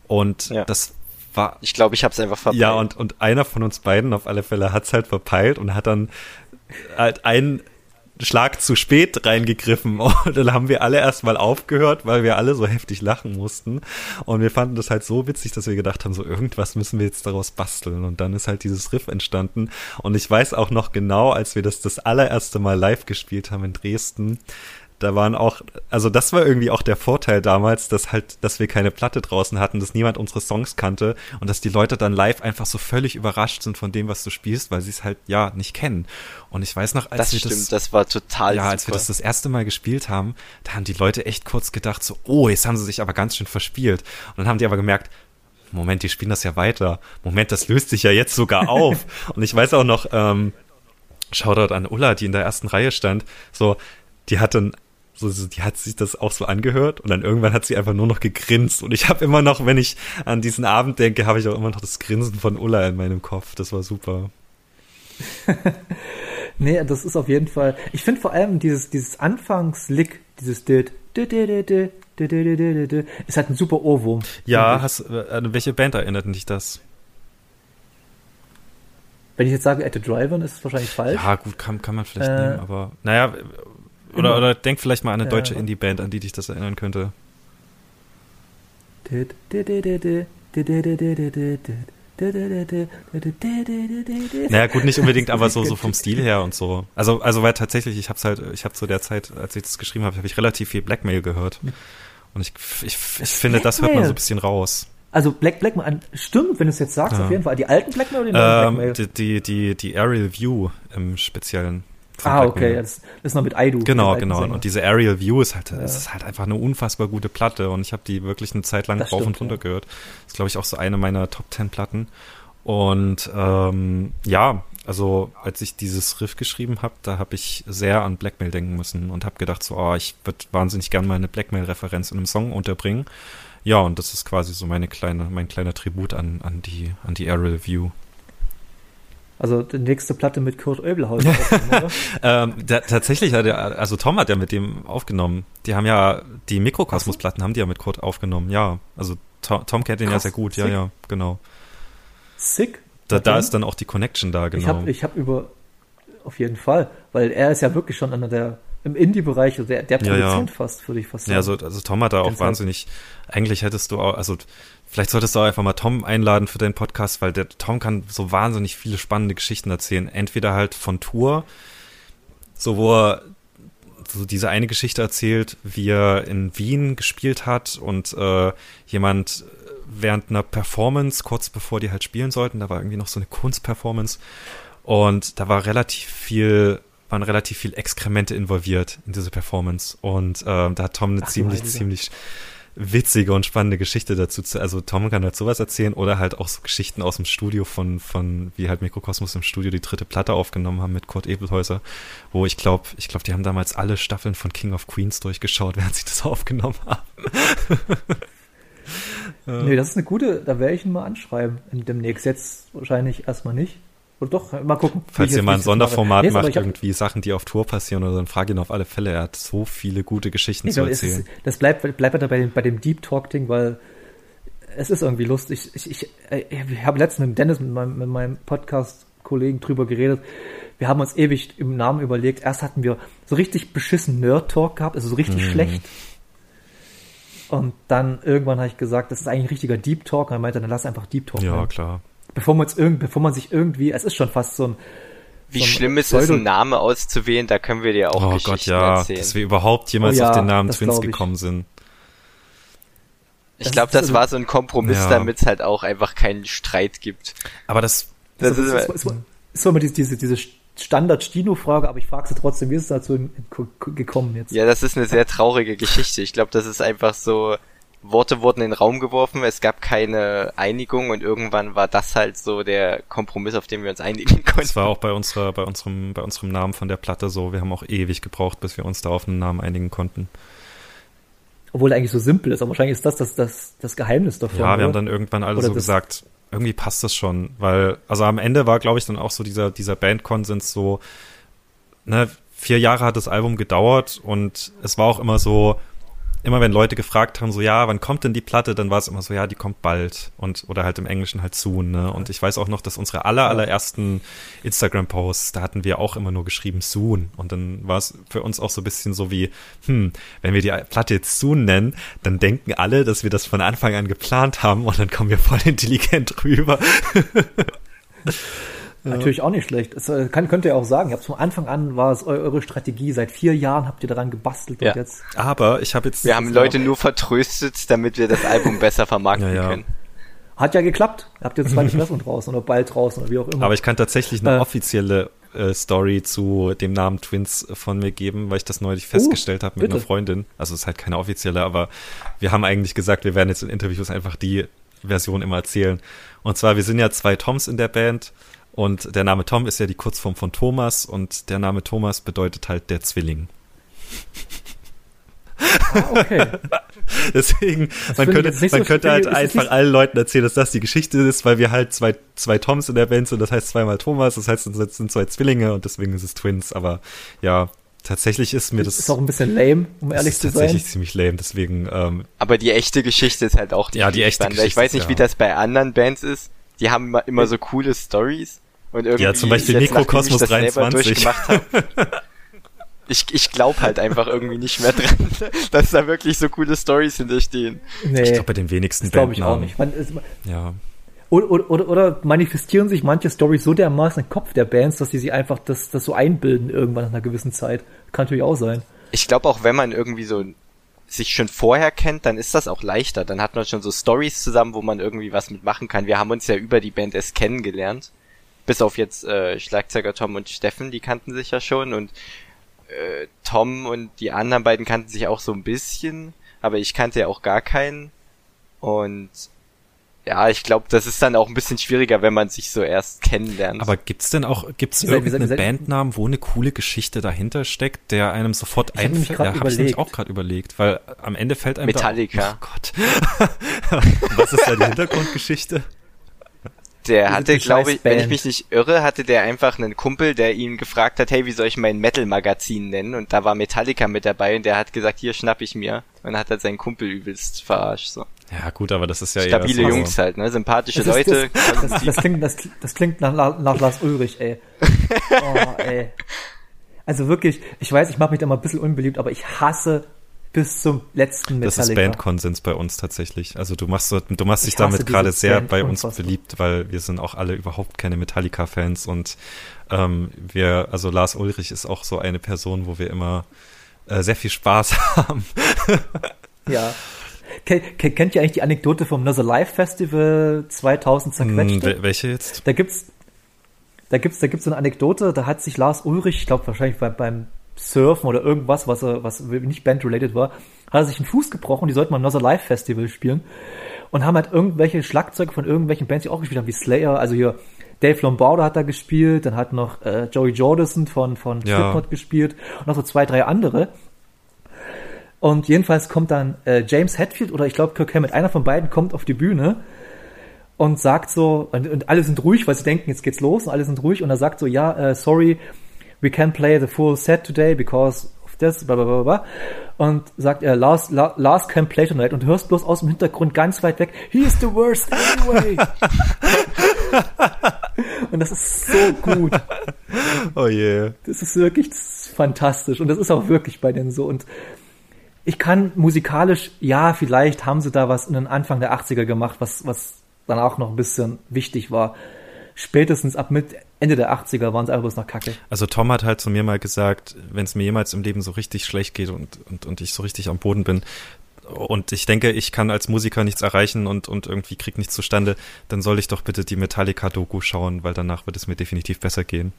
und ja. das war. Ich glaube, ich habe es einfach verpeilt. Ja, und, und einer von uns beiden auf alle Fälle hat es halt verpeilt und hat dann halt einen Schlag zu spät reingegriffen und dann haben wir alle erstmal aufgehört, weil wir alle so heftig lachen mussten und wir fanden das halt so witzig, dass wir gedacht haben, so irgendwas müssen wir jetzt daraus basteln und dann ist halt dieses Riff entstanden und ich weiß auch noch genau, als wir das das allererste Mal live gespielt haben in Dresden, da waren auch, also das war irgendwie auch der Vorteil damals, dass halt, dass wir keine Platte draußen hatten, dass niemand unsere Songs kannte und dass die Leute dann live einfach so völlig überrascht sind von dem, was du spielst, weil sie es halt ja nicht kennen. Und ich weiß noch, als das wir stimmt, das, das war total ja, super. als wir das das erste Mal gespielt haben, da haben die Leute echt kurz gedacht so, oh, jetzt haben sie sich aber ganz schön verspielt. Und dann haben die aber gemerkt, Moment, die spielen das ja weiter. Moment, das löst sich ja jetzt sogar auf. und ich weiß auch noch, ähm, Shoutout an Ulla, die in der ersten Reihe stand, so, die hatte so, so, die hat sich das auch so angehört und dann irgendwann hat sie einfach nur noch gegrinst. Und ich habe immer noch, wenn ich an diesen Abend denke, habe ich auch immer noch das Grinsen von Ulla in meinem Kopf. Das war super. nee, das ist auf jeden Fall. Ich finde vor allem dieses, dieses Anfangslick, dieses Dit, ist halt ein super Ohrwurm. Ja, hast, äh, an welche Band erinnert dich das? Wenn ich jetzt sage, at the Drive-In, ist es wahrscheinlich falsch. Ja, gut, kann, kann man vielleicht äh, nehmen, aber naja, oder, oder denk vielleicht mal an eine deutsche ja. Indie-Band, an die dich das erinnern könnte. Naja, gut, nicht unbedingt, aber so, so vom Stil her und so. Also, also weil tatsächlich, ich hab's halt, ich habe zu der Zeit, als ich das geschrieben habe, habe ich relativ viel Blackmail gehört. Und ich, ich, ich finde, das hört man so ein bisschen raus. Also Black Blackmail, stimmt, wenn du es jetzt sagst, ja. auf jeden Fall. Die alten Blackmail oder die neuen ähm, Blackmail? Die, die, die, die Aerial View im Speziellen. Ah, okay, das ist noch mit Aidu. Genau, genau. Sänger. Und diese Aerial View ist halt, ja. ist halt einfach eine unfassbar gute Platte und ich habe die wirklich eine Zeit lang das rauf stimmt, und runter ja. gehört. Das ist, glaube ich, auch so eine meiner Top Ten Platten. Und ähm, ja, also als ich dieses Riff geschrieben habe, da habe ich sehr an Blackmail denken müssen und habe gedacht, so, oh, ich würde wahnsinnig gerne mal eine Blackmail-Referenz in einem Song unterbringen. Ja, und das ist quasi so meine kleine, mein kleiner Tribut an, an die, an die Aerial View. Also die nächste Platte mit Kurt Oebelhaus. ähm, tatsächlich hat er, also Tom hat ja mit dem aufgenommen. Die haben ja, die Mikrokosmos-Platten haben die ja mit Kurt aufgenommen, ja. Also Tom, Tom kennt ihn Krass, ja sehr gut, ja, ja, genau. Sick. Da, da ist dann auch die Connection da, genau. Ich habe ich hab über, auf jeden Fall, weil er ist ja wirklich schon einer der, im Indie-Bereich, also der, der Ja, ja. Produzent fast, würde ich fast sagen. Ja, also, also Tom hat da auch Ganz halt. wahnsinnig, eigentlich hättest du auch, also vielleicht solltest du auch einfach mal Tom einladen für deinen Podcast, weil der Tom kann so wahnsinnig viele spannende Geschichten erzählen. Entweder halt von Tour, so wo er so diese eine Geschichte erzählt, wie er in Wien gespielt hat und äh, jemand während einer Performance, kurz bevor die halt spielen sollten, da war irgendwie noch so eine Kunstperformance und da war relativ viel, waren relativ viel Exkremente involviert in diese Performance und ähm, da hat Tom eine Ach ziemlich, ziemlich witzige und spannende Geschichte dazu. zu- Also Tom kann halt sowas erzählen oder halt auch so Geschichten aus dem Studio von, von wie halt Mikrokosmos im Studio die dritte Platte aufgenommen haben mit Kurt Ebelhäuser, wo ich glaube, ich glaube, die haben damals alle Staffeln von King of Queens durchgeschaut, während sie das aufgenommen haben. Nee, das ist eine gute, da werde ich ihn mal anschreiben in demnächst. Jetzt wahrscheinlich erstmal nicht. Oder doch, mal gucken. Falls ihr mal ein. Sonderformat Nee, macht, irgendwie Sachen, die auf Tour passieren oder so, dann frage ihn auf alle Fälle. Er hat so viele gute Geschichten zu es erzählen. ist, das bleibt, bleibt weiter bei dem, bei dem Deep Talk Ding, weil es ist irgendwie lustig. Ich, ich, ich, ich habe letztens mit Dennis, mit meinem, mit meinem Podcast-Kollegen drüber geredet. Wir haben uns ewig im Namen überlegt. Erst hatten wir so richtig beschissen Nerd-Talk gehabt, also so richtig Mhm. schlecht. Und dann irgendwann habe ich gesagt, das ist eigentlich ein richtiger Deep Talk. Und er meinte, dann lass einfach Deep Talk. ja, nennen. klar. Bevor man, irgend, bevor man sich irgendwie, es ist schon fast so ein, Wie so ein schlimm ist es, einen Namen auszuwählen, da können wir dir auch Oh Geschichten Gott, ja, erzählen. dass wir überhaupt jemals Oh ja, auf den Namen das Twins gekommen sind. Ich Das glaube, ist das also- war so ein Kompromiss, Ja. damit es halt auch einfach keinen Streit gibt. Aber das, Das so, ist, es, es war immer diese, diese, diese Standard-Stino-Frage, aber ich frage sie trotzdem, wie ist es dazu gekommen jetzt? ja, das ist eine sehr traurige Geschichte. Ich glaube, das ist einfach so, Worte wurden in den Raum geworfen, es gab keine Einigung und irgendwann war das halt so der Kompromiss, auf den wir uns einigen das konnten. war auch bei unserer, bei unserem, bei unserem Namen von der Platte so. Wir haben auch ewig gebraucht, bis wir uns da auf einen Namen einigen konnten. Obwohl er eigentlich so simpel ist, aber wahrscheinlich ist das das, das, das Geheimnis davon. Ja, wir haben oder? dann irgendwann alle Oder so das- gesagt, irgendwie passt das schon, weil, also am Ende war, glaube ich, dann auch so dieser, dieser Bandkonsens so, ne, vier Jahre hat das Album gedauert und es war auch immer so, immer wenn Leute gefragt haben, so, ja, wann kommt denn die Platte, dann war es immer so, ja, die kommt bald. Und, oder halt im Englischen halt soon, ne, und ich weiß auch noch, dass unsere aller, allerersten Instagram-Posts, da hatten wir auch immer nur geschrieben soon. Und dann war es für uns auch so ein bisschen so wie, hm, wenn wir die Platte jetzt soon nennen, dann denken alle, dass wir das von Anfang an geplant haben und dann kommen wir voll intelligent rüber. Natürlich auch nicht schlecht. Es äh, kann, könnt ihr auch sagen, ihr habt von Anfang an war es eu eure Strategie. Seit vier Jahren habt ihr daran gebastelt Ja. und jetzt Aber ich habe jetzt, Wir haben Leute nur vertröstet, damit wir das Album besser vermarkten Ja, ja. können. hat ja geklappt. Ihr habt jetzt zwei Treffen draußen oder bald draußen oder wie auch immer. aber ich kann tatsächlich eine Äh. offizielle äh, Story zu dem Namen Twins von mir geben, weil ich das neulich festgestellt habe mit bitte. einer Freundin. Also es ist halt keine offizielle, aber wir haben eigentlich gesagt, wir werden jetzt in Interviews einfach die Version immer erzählen. Und zwar, wir sind ja zwei Toms in der Band und der Name Tom ist ja die Kurzform von Thomas und der Name Thomas bedeutet halt der Zwilling. Ah, okay. Deswegen, man finde ich könnte, man so- könnte halt einfach nicht- allen Leuten erzählen, dass das die Geschichte ist, weil wir halt zwei, zwei Toms in der Band sind, das heißt zweimal Thomas, das heißt, es sind zwei Zwillinge und deswegen ist es Twins, aber ja, tatsächlich ist mir das, ist auch ein bisschen lame, um das ehrlich zu sein. tatsächlich ziemlich lame, deswegen, ähm, Aber die echte Geschichte ist halt auch die Ja, die echte spannender. Ich Geschichte, weiß nicht, ja. wie das bei anderen Bands ist. Die haben immer, immer so coole Stories. Und irgendwie Ja, zum Beispiel Mikrokosmos das selber 23. durchgemacht habe, ich, ich glaube halt einfach irgendwie nicht mehr dran, dass da wirklich so coole Stories hinterstehen. nee, ich glaube bei den wenigsten glaube ich auch Bandnamen. nicht. Man, es, Ja, oder, oder, oder, oder manifestieren sich manche Stories so dermaßen im Kopf der Bands, dass sie sich einfach das, das so einbilden irgendwann nach einer gewissen Zeit. Kann natürlich auch sein. Ich glaube auch, wenn man irgendwie so sich schon vorher kennt, dann ist das auch leichter. Dann hat man schon so Stories zusammen, wo man irgendwie was mitmachen kann. Wir haben uns ja über die Band erst kennengelernt. Bis auf jetzt äh, Schlagzeuger Tom und Steffen, die kannten sich ja schon und äh, Tom und die anderen beiden kannten sich auch so ein bisschen, aber ich kannte ja auch gar keinen. Und ja, ich glaube, das ist dann auch ein bisschen schwieriger, wenn man sich so erst kennenlernt. aber gibt's denn auch, gibt's Wie seid- wie seid- irgendeinen wie Bandnamen, wo eine coole Geschichte dahinter steckt, der einem sofort Ich einfällt? Ja, hab ich nämlich überlegt. auch gerade überlegt, weil am Ende fällt einem Metallica. Da, oh Gott. Was ist da die Hintergrundgeschichte? Der Diese hatte, glaube ich, wenn ich mich nicht irre, hatte der einfach einen Kumpel, der ihn gefragt hat, hey, wie soll ich mein Metal-Magazin nennen? Und da war Metallica mit dabei und der hat gesagt, hier schnapp ich mir. Und hat halt seinen Kumpel übelst verarscht, so. Ja, gut, aber das ist ja Stabile eher so Jungs halt, ne? Sympathische Das ist- Leute. Das, das, das, klingt, das, das klingt nach, nach, nach Lars Ulrich, ey. Oh, ey. Also wirklich, ich weiß, ich mache mich da mal ein bisschen unbeliebt, aber ich hasse bis zum letzten Das Metallica. ist Bandkonsens bei uns tatsächlich. Also du machst so, du machst dich damit gerade sehr Band bei uns unfassbar. beliebt, weil wir sind auch alle überhaupt keine Metallica-Fans und ähm, wir, also Lars Ulrich ist auch so eine Person, wo wir immer äh, sehr viel Spaß haben. Ja. Ken, ken, kennt ihr eigentlich die Anekdote vom Another Live Festival 2000 Hm, zerquetschte? wel- welche jetzt? Da gibt's, da gibt's, da gibt's so eine Anekdote, da hat sich Lars Ulrich, ich glaube wahrscheinlich bei, beim Surfen oder irgendwas, was er, was nicht Band-related war, hat er sich einen Fuß gebrochen, die sollten mal Another Live Festival spielen und haben halt irgendwelche Schlagzeuge von irgendwelchen Bands, die auch gespielt haben, wie Slayer, also hier Dave Lombardo hat da gespielt, dann hat noch äh, Joey Jordison von, von Ja. Slipknot gespielt und noch so zwei, drei andere. Und jedenfalls kommt dann äh, James Hetfield oder ich glaube Kirk Hammett, einer von beiden kommt auf die Bühne und sagt so, und, und alle sind ruhig, weil sie denken, jetzt geht's los und alle sind ruhig und er sagt so, ja, äh, sorry, we can't play the full set today because of this, bla bla bla bla. Und sagt er, Lars, La, Lars can play tonight und hörst bloß aus dem Hintergrund ganz weit weg, he is the worst anyway. und das ist so gut. Oh je. Das ist wirklich fantastisch und das ist auch wirklich bei denen so und ich kann musikalisch, ja, vielleicht haben sie da was in den Anfang der 80er gemacht, was, was dann auch noch ein bisschen wichtig war. Spätestens ab mit Ende der 80er waren sie einfach bloß noch kacke. Also Tom hat halt zu mir mal gesagt, wenn es mir jemals im Leben so richtig schlecht geht und, und, und ich so richtig am Boden bin und ich denke, ich kann als Musiker nichts erreichen und, und irgendwie krieg nichts zustande, dann soll ich doch bitte die Metallica-Doku schauen, weil danach wird es mir definitiv besser gehen.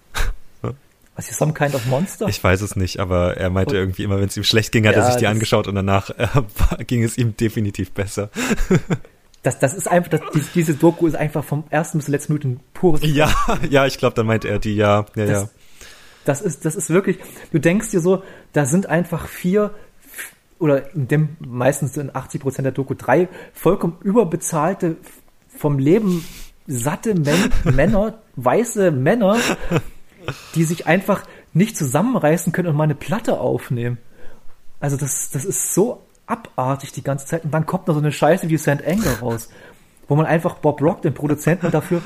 Was ist Some Kind of Monster? Ich weiß es nicht, aber er meinte Und- irgendwie immer, wenn es ihm schlecht ging, hat er Ja, sich die angeschaut und danach äh, ging es ihm definitiv besser. Das, das ist einfach, das, die, diese Doku ist einfach vom ersten bis zur letzten Minute ein pures. Ja, ja, ich glaube, dann meinte er die, ja, ja, ja. Das, das ist, das ist wirklich, du denkst dir so, da sind einfach vier oder in dem meistens in 80 Prozent der Doku drei vollkommen überbezahlte, vom Leben satte Men Männer, weiße Männer, die sich einfach nicht zusammenreißen können und mal eine Platte aufnehmen. Also das, das ist so abartig die ganze Zeit und dann kommt noch so eine Scheiße wie St. Anger raus, wo man einfach Bob Rock, den Produzenten, dafür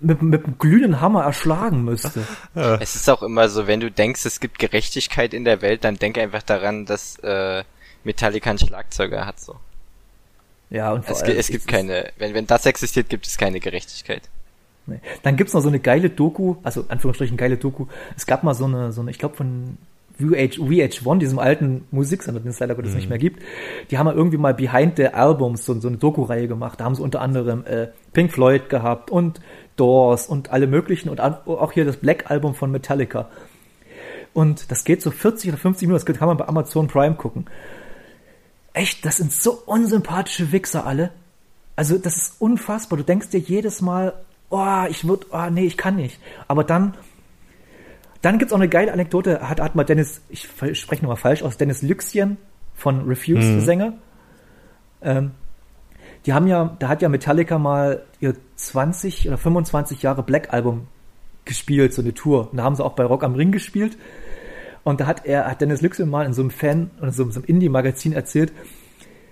mit, mit einem glühenden Hammer erschlagen müsste. Es ist auch immer so, wenn du denkst, es gibt Gerechtigkeit in der Welt, dann denk einfach daran, dass äh, Metallica einen Schlagzeuger hat. So. Ja, und vor Es, allem, es gibt keine, wenn, wenn das existiert, gibt es keine Gerechtigkeit. Nee. Dann gibt's noch so eine geile Doku, also Anführungsstrichen geile Doku. Es gab mal so eine, so eine, ich glaube von VH, VH1, diesem alten Musiksender, den es leider Gottes nicht mehr gibt. Die haben mal irgendwie mal Behind the Albums so, so eine Doku-Reihe gemacht. Da haben sie unter anderem äh, Pink Floyd gehabt und Doors und alle möglichen und auch hier das Black Album von Metallica. Und das geht so 40 oder 50 Minuten, das kann man bei Amazon Prime gucken. Echt, das sind so unsympathische Wichser alle. Also das ist unfassbar. Du denkst dir jedes Mal, oh, ich würde, oh, nee, ich kann nicht. Aber dann, dann gibt's auch eine geile Anekdote. Hat, hat mal Dennis, ich spreche nochmal falsch aus, Dennis Lüxchen von Refused, der Sänger. Ähm, die haben ja, da hat ja Metallica mal ihr 20 oder 25 Jahre Black Album gespielt, so eine Tour. Und da haben sie auch bei Rock am Ring gespielt. Und da hat er, hat Dennis Lüxel mal in so einem Fan, oder so, so einem Indie-Magazin erzählt,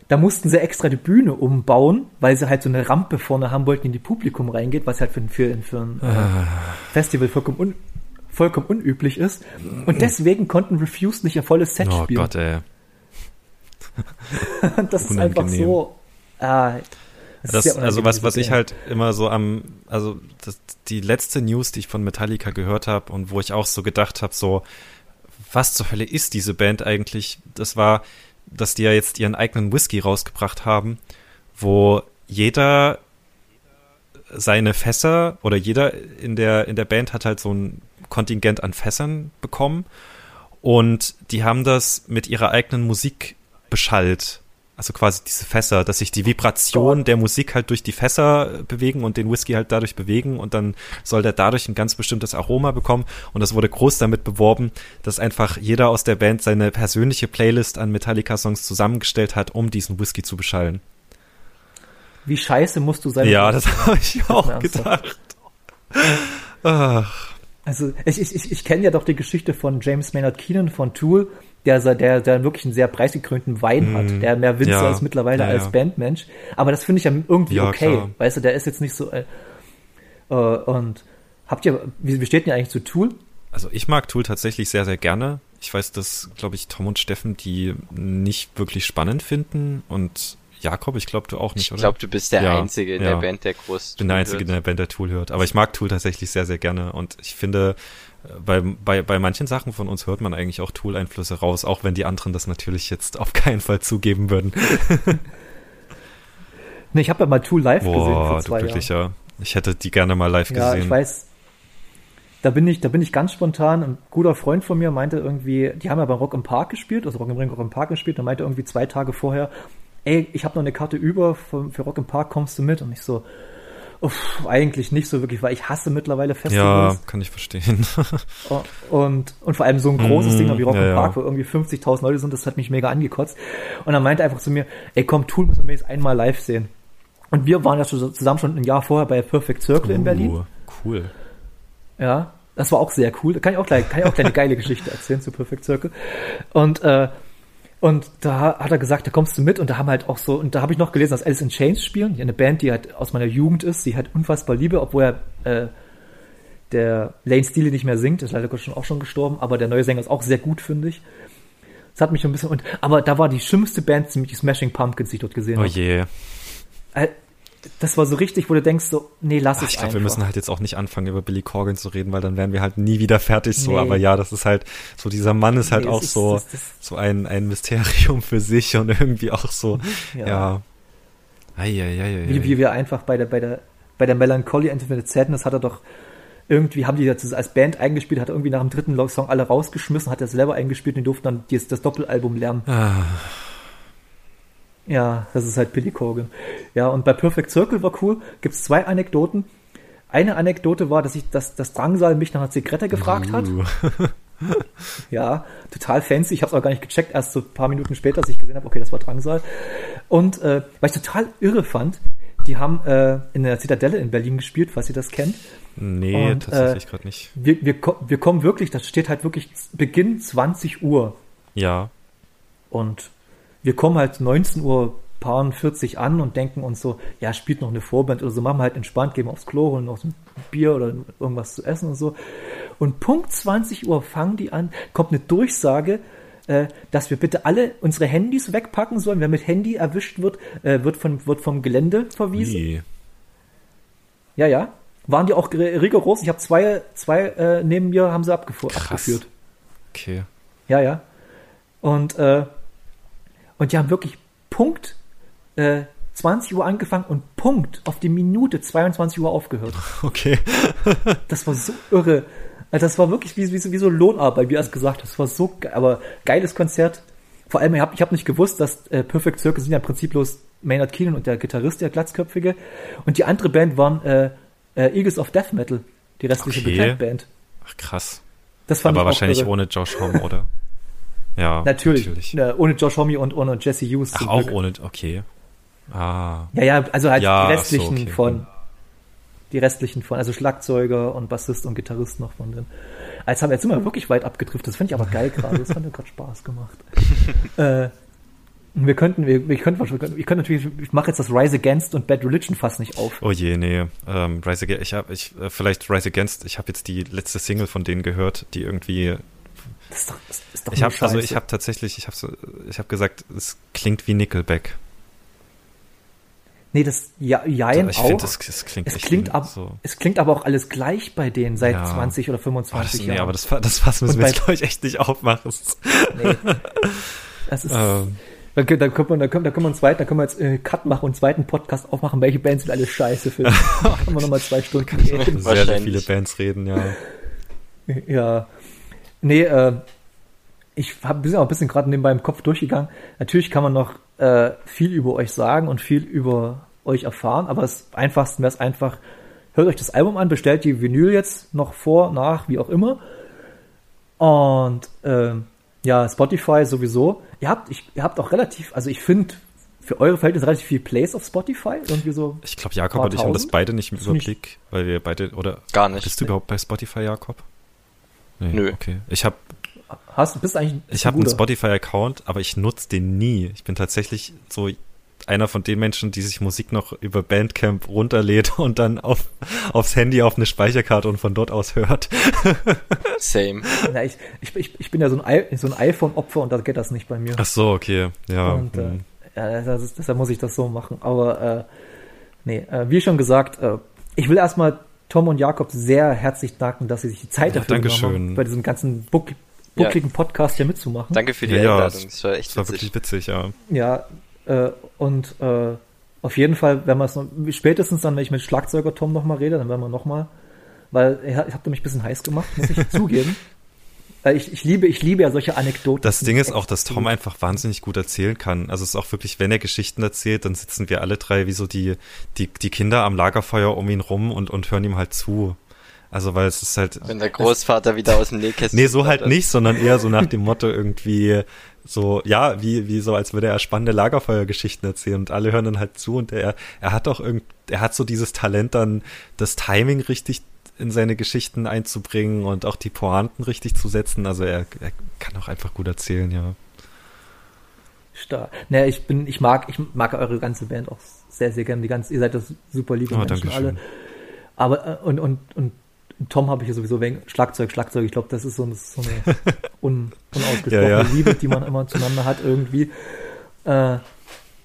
da mussten sie extra die Bühne umbauen, weil sie halt so eine Rampe vorne haben wollten, in die Publikum reingeht, was halt für, für, für ein äh, Festival vollkommen, un, vollkommen unüblich ist. Und deswegen konnten Refused nicht ihr volles Set Oh spielen. Gott, ey. das ist einfach so. Ah, das also was, was ich halt immer so am, also das, die letzte News, die ich von Metallica gehört habe und wo ich auch so gedacht habe, so, was zur Hölle ist diese Band eigentlich? Das war, dass die ja jetzt ihren eigenen Whisky rausgebracht haben, wo jeder seine Fässer oder jeder in der, in der Band hat halt so ein Kontingent an Fässern bekommen und die haben das mit ihrer eigenen Musik beschallt. Also quasi diese Fässer, dass sich die Vibration der Musik halt durch die Fässer bewegen und den Whisky halt dadurch bewegen und dann soll der dadurch ein ganz bestimmtes Aroma bekommen und das wurde groß damit beworben, dass einfach jeder aus der Band seine persönliche Playlist an Metallica-Songs zusammengestellt hat, um diesen Whisky zu beschallen. Wie scheiße musst du sein? Ja, das habe ich auch gedacht. Ach, Also ich, ich, ich, ich kenne ja doch die Geschichte von James Maynard Keenan von Tool, der, der, der wirklich einen sehr preisgekrönten Wein mm, hat, mhm. der mehr Winzer ja, ist mittlerweile ja, als ja. Bandmensch. Aber das finde ich ja irgendwie okay. Klar. Weißt du, der ist jetzt nicht so. Äh, äh, und habt ihr, wie, wie steht denn eigentlich zu Tool? Also ich mag Tool tatsächlich sehr, sehr gerne. Ich weiß, dass, glaube ich, Tom und Steffen die nicht wirklich spannend finden und Jakob, ich glaube du auch nicht, ich oder? Ich glaube, du bist der ja, Einzige in ja. der Band, der groß Ich bin der Einzige hört. in der Band, der Tool hört. Aber ich mag Tool tatsächlich sehr, sehr gerne und ich finde, äh, bei, bei, bei manchen Sachen von uns hört man eigentlich auch Tool-Einflüsse raus, auch wenn die anderen das natürlich jetzt auf keinen Fall zugeben würden. ne, ich habe ja mal Tool live Boah, gesehen vor zwei du wirklich, Jahren. ja. Ich hätte die gerne mal live ja, gesehen. Ja, ich weiß. Da bin ich, da bin ich ganz spontan. Ein guter Freund von mir meinte irgendwie, die haben ja bei Rock im Park gespielt, also Rock im Ring, Rock im Park gespielt. Da meinte irgendwie zwei Tage vorher, ey, ich habe noch eine Karte über für, für Rock im Park, kommst du mit? Und ich so, uff, eigentlich nicht so wirklich, weil ich hasse mittlerweile Festivals. Ja, kann ich verstehen. und, und vor allem so ein großes mm, Ding wie Rock ja, im Park, wo irgendwie 50.000 Leute sind, das hat mich mega angekotzt. Und dann meinte er einfach zu mir, ey, komm, Tool müssen wir jetzt einmal live sehen. Und wir waren ja zusammen schon ein Jahr vorher bei Perfect Circle uh, in Berlin. Cool. Ja, das war auch sehr cool. Da kann ich auch gleich, kann ich auch eine geile Geschichte erzählen zu Perfect Circle. Und äh, und da hat er gesagt, da kommst du mit und da haben halt auch so, und da habe ich noch gelesen, dass Alice in Chains spielen, eine Band, die halt aus meiner Jugend ist, die halt unfassbar liebe, obwohl er äh, der Lane Steele nicht mehr singt, ist leider schon auch schon gestorben, aber der neue Sänger ist auch sehr gut, finde ich. Das hat mich ein bisschen, und, aber da war die schlimmste Band, ziemlich die Smashing Pumpkins, die ich dort gesehen habe. Oh je. Das war so richtig, wo du denkst so, nee, lass Ach, es Ich glaube, wir müssen halt jetzt auch nicht anfangen, über Billy Corgan zu reden, weil dann wären wir halt nie wieder fertig so. Nee. Aber ja, das ist halt, so dieser Mann ist halt nee, auch ist, so, das, das, so ein, ein Mysterium für sich und irgendwie auch so, ja. ja. Ei, ei, ei, wie, wie wir einfach bei der, bei der, bei der Melancholy Infinite Sadness hat er doch irgendwie haben die das als Band eingespielt, hat irgendwie nach dem dritten Song alle rausgeschmissen, hat er selber eingespielt und die durften dann das, das Doppelalbum lernen. Ah. Ja, das ist halt Billy Corgan. Ja, und bei Perfect Circle war cool. Gibt es zwei Anekdoten. Eine Anekdote war, dass ich, dass das Drangsal mich nach einer Zigarette gefragt hat. Uh. ja, total fancy. Ich habe es auch gar nicht gecheckt, erst so ein paar Minuten später, als ich gesehen habe, okay, das war Drangsal. Und äh, was ich total irre fand, die haben äh, in der Zitadelle in Berlin gespielt, falls ihr das kennt. Nee, und, tatsächlich äh, gerade nicht. Wir, wir, wir kommen wirklich, das steht halt wirklich Beginn 20 Uhr. Ja. Und wir kommen halt 19 Uhr paar 40 an und denken uns so, ja, spielt noch eine Vorband oder so, machen wir halt entspannt, gehen aufs Klo, holen noch ein Bier oder irgendwas zu essen und so. Und Punkt 20 Uhr fangen die an, kommt eine Durchsage, äh, dass wir bitte alle unsere Handys wegpacken sollen. Wer mit Handy erwischt wird, äh, wird, von, wird vom Gelände verwiesen. Nee. Ja, ja. Waren die auch rigoros? Ich habe zwei, zwei äh, neben mir haben sie abgeführt. Okay. Ja, ja. Und äh, und die haben wirklich Punkt äh, 20 Uhr angefangen und Punkt auf die Minute 22 Uhr aufgehört. Okay. das war so irre. Also das war wirklich wie, wie, wie so Lohnarbeit, wie er es gesagt hat. Das war so, aber geiles Konzert. Vor allem, ich habe ich hab nicht gewusst, dass äh, Perfect Circus sind ja im Prinzip bloß Maynard Keenan und der Gitarrist, der Glatzköpfige. Und die andere Band waren äh, äh, Eagles of Death Metal, die restliche okay. Band. Ach krass. Das fand aber wahrscheinlich ohne Josh Homme, oder? Ja, natürlich. natürlich. Ja, ohne Josh Homme und ohne Jesse Hughes. Ach, auch ohne, okay. Ah. Ja, ja, also halt ja, die restlichen so, okay. von, die restlichen von, also Schlagzeuger und Bassist und Gitarrist noch von denen. Als haben wir jetzt immer wirklich weit abgedriftet. Das finde ich aber geil gerade. Das hat mir gerade Spaß gemacht. äh, wir könnten, wir, wir könnten, ich könnte natürlich, ich mache jetzt das Rise Against und Bad Religion fast nicht auf. Oh je, nee. Ähm, Rise Against, ich habe, ich, äh, vielleicht Rise Against, ich habe jetzt die letzte Single von denen gehört, die irgendwie das ist doch, das ist doch ich habe also ich habe tatsächlich, ich habe so, ich habe gesagt, es klingt wie Nickelback. Nee, das ja, jein ich auch. Find, das, das klingt es klingt, ab, so. es klingt aber auch alles gleich bei denen seit ja. 20 oder 25 oh, das, Jahren. Nee, aber das, das Fass müssen wir jetzt, glaube ich, echt nicht aufmachen. Nee. Das ist. Ähm. Dann, dann, können wir, dann, können, dann können wir einen zweiten, dann können wir jetzt äh, Cut machen und einen zweiten Podcast aufmachen, welche Bands sind alles scheiße für. dann können wir nochmal zwei Stunden reden. Sehr, sehr viele Bands reden, ja. Ja. Nee, äh, ich habe bin auch ein bisschen gerade nebenbei im Kopf durchgegangen. Natürlich kann man noch äh, viel über euch sagen und viel über euch erfahren, aber das Einfachste wäre es einfach, hört euch das Album an, bestellt die Vinyl jetzt noch vor, nach, wie auch immer. Und äh, ja, Spotify sowieso. Ihr habt, ich, ihr habt auch relativ, also ich finde für eure Verhältnisse relativ viel Plays auf Spotify. Irgendwie so. Ich glaube, Jakob und ich haben das beide nicht im Überblick, weil wir beide, oder gar nicht. Bist du überhaupt bei Spotify, Jakob? Nee, Nö. Okay. Ich habe Hast, bist eigentlich ich habe einen. Spotify-Account, aber ich nutze den nie. Ich bin tatsächlich so einer von den Menschen, die sich Musik noch über Bandcamp runterlädt und dann auf, aufs Handy auf eine Speicherkarte und von dort aus hört. Same. Ja, ich, ich, ich, bin ja so ein, I- so ein iPhone-Opfer und da geht das nicht bei mir. Ach so, okay. Ja. Und, äh, hm. ja, das deshalb muss ich das so machen. Aber äh, nee, äh, wie schon gesagt, äh, ich will erstmal Tom und Jakob sehr herzlich danken, dass sie sich die Zeit Ja, dafür genommen Dankeschön. haben, bei diesem ganzen buck, buckligen Podcast hier mitzumachen. Danke für die Ja, ja, Einladung. es- Das war echt das war witzig. wirklich witzig, ja. Ja, äh, und äh, auf jeden Fall, wenn wir es noch, spätestens dann, wenn ich mit Schlagzeuger Tom nochmal rede, dann werden wir nochmal, weil ich, ich habe mich ein bisschen heiß gemacht, muss ich zugeben. Ich, ich liebe, ich liebe ja solche Anekdoten. Das Ding ist auch, dass Tom einfach wahnsinnig gut erzählen kann. Also es ist auch wirklich, wenn er Geschichten erzählt, dann sitzen wir alle drei wie so die, die, die Kinder am Lagerfeuer um ihn rum und, und hören ihm halt zu. Also weil es ist halt, Wenn der Großvater wieder aus dem Nähkästchen nee, so halt nicht, sondern eher so nach dem Motto irgendwie so, ja, wie, wie so, als würde er spannende Lagerfeuergeschichten erzählen und alle hören dann halt zu und er, er hat auch irgend, er hat so dieses Talent dann, das Timing richtig in seine Geschichten einzubringen und auch die Pointen richtig zu setzen. Also er, er kann auch einfach gut erzählen, ja. Stark. Naja, ich bin, ich mag, ich mag eure ganze Band auch sehr, sehr gerne. Die ganze, ihr seid das super liebe Oh, Menschen alle. Aber äh, und und und Tom habe ich ja sowieso wegen Schlagzeug, Schlagzeug. Ich glaube, das ist so, ist so eine un, unausgesprochene Ja, ja. Liebe, die man immer zueinander hat irgendwie. Äh,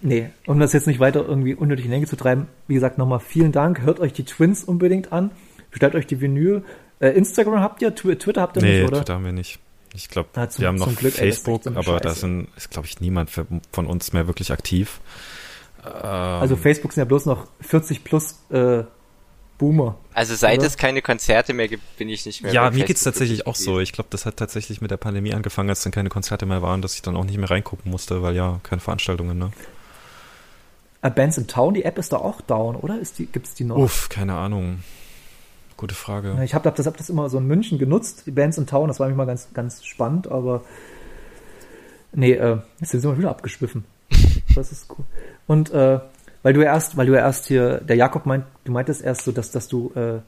nee, um das jetzt nicht weiter irgendwie unnötig in die Länge zu treiben, wie gesagt, nochmal vielen Dank. Hört euch die Twins unbedingt an. Bestellt euch die Vinyl. Äh, Instagram habt ihr, Twi- Twitter habt ihr Nee, nicht, oder? Twitter haben wir nicht. Ich glaube, Ah, wir haben noch Glück, ey, Facebook, eine aber da sind, ist, glaube ich, niemand für, von uns mehr wirklich aktiv. Also Ähm, Facebook sind ja bloß noch 40 plus äh, Boomer. Also seit Oder? es keine Konzerte mehr gibt, bin ich nicht mehr ja, mir geht's Facebook tatsächlich auch so. Ich glaube, das hat tatsächlich mit der Pandemie angefangen, als dann keine Konzerte mehr waren, dass ich dann auch nicht mehr reingucken musste, weil ja, keine Veranstaltungen, ne? Äh, Bands in Town, die App ist da auch down, oder? Ist die, gibt's die noch? Uff, keine Ahnung. Gute Frage. Ja, Ich habe das, hab das immer so in München genutzt, die Bands in Town, das war mich mal ganz, ganz spannend, aber nee, äh, jetzt sind wir wieder abgeschwiffen. Das ist cool. Und äh, weil du ja erst, weil du ja erst hier, der Jakob meint, du meintest erst so, dass, dass du äh,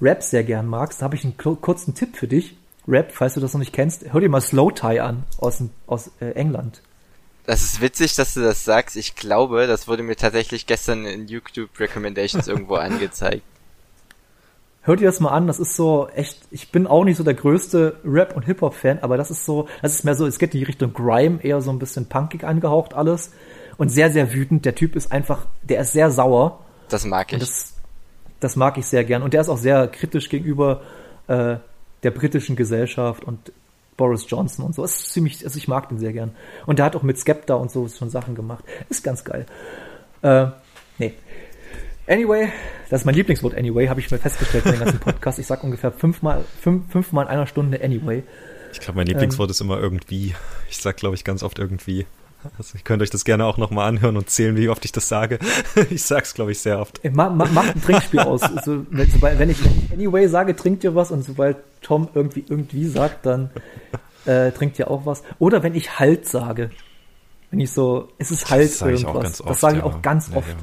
Rap sehr gern magst, da habe ich einen kurzen Tipp für dich. Rap, falls du das noch nicht kennst, hör dir mal Slow Tie an aus, aus äh, England. Das ist witzig, dass du das sagst. Ich glaube, das wurde mir tatsächlich gestern in YouTube Recommendations irgendwo angezeigt. Hör dir das mal an, das ist so echt, ich bin auch nicht so der größte Rap- und Hip-Hop-Fan, aber das ist so, das ist mehr so, es geht in die Richtung Grime, eher so ein bisschen punkig angehaucht alles und sehr, sehr wütend. Der Typ ist einfach, der ist sehr sauer Das mag ich. das, das mag ich sehr gern. Und der ist auch sehr kritisch gegenüber äh, der britischen Gesellschaft und Boris Johnson und so. Das ist ziemlich, also ich mag den sehr gern. Und der hat auch mit Skepta und so schon Sachen gemacht. Ist ganz geil. Äh, nee. Anyway, das ist mein Lieblingswort anyway, habe ich mir festgestellt in den ganzen Podcast. Ich sag ungefähr fünfmal, fünf, fünfmal in einer Stunde anyway. Ich glaube, mein Lieblingswort ist immer irgendwie. Ich sag, glaube ich, ganz oft irgendwie. Also ihr könnt euch das gerne auch nochmal anhören und zählen, wie oft ich das sage. Ich sag's, glaube ich, sehr oft. Ma, ma, macht ein Trinkspiel aus. So, wenn, sobald, wenn ich anyway sage, trinkt ihr was und sobald Tom irgendwie irgendwie sagt, dann äh, trinkt ihr auch was. Oder wenn ich halt sage. Wenn ich so, es ist halt das ich irgendwas. oft. das sage ich ja. auch ganz Ja, oft. ja.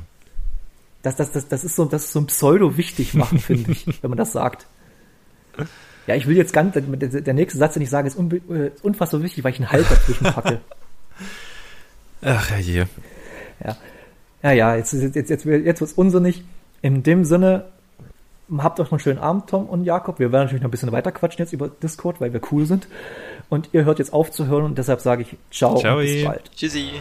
Das, das, das, das ist so, das ist so ein Pseudo-wichtig machen, finde ich, wenn man das sagt. Ja, ich will jetzt ganz, der, nächste Satz, den ich sage, ist, äh, ist unfassbar wichtig, weil ich einen Halt dazwischen packe. Ach ja, je. Ja, ja, ja jetzt, jetzt, jetzt, jetzt, jetzt wird's unsinnig. In dem Sinne, habt euch noch einen schönen Abend, Tom und Jakob. Wir werden natürlich noch ein bisschen weiter quatschen jetzt über Discord, weil wir cool sind. Und ihr hört jetzt auf zu hören und deshalb sage ich ciao Ciao. und bis bald. Tschüssi.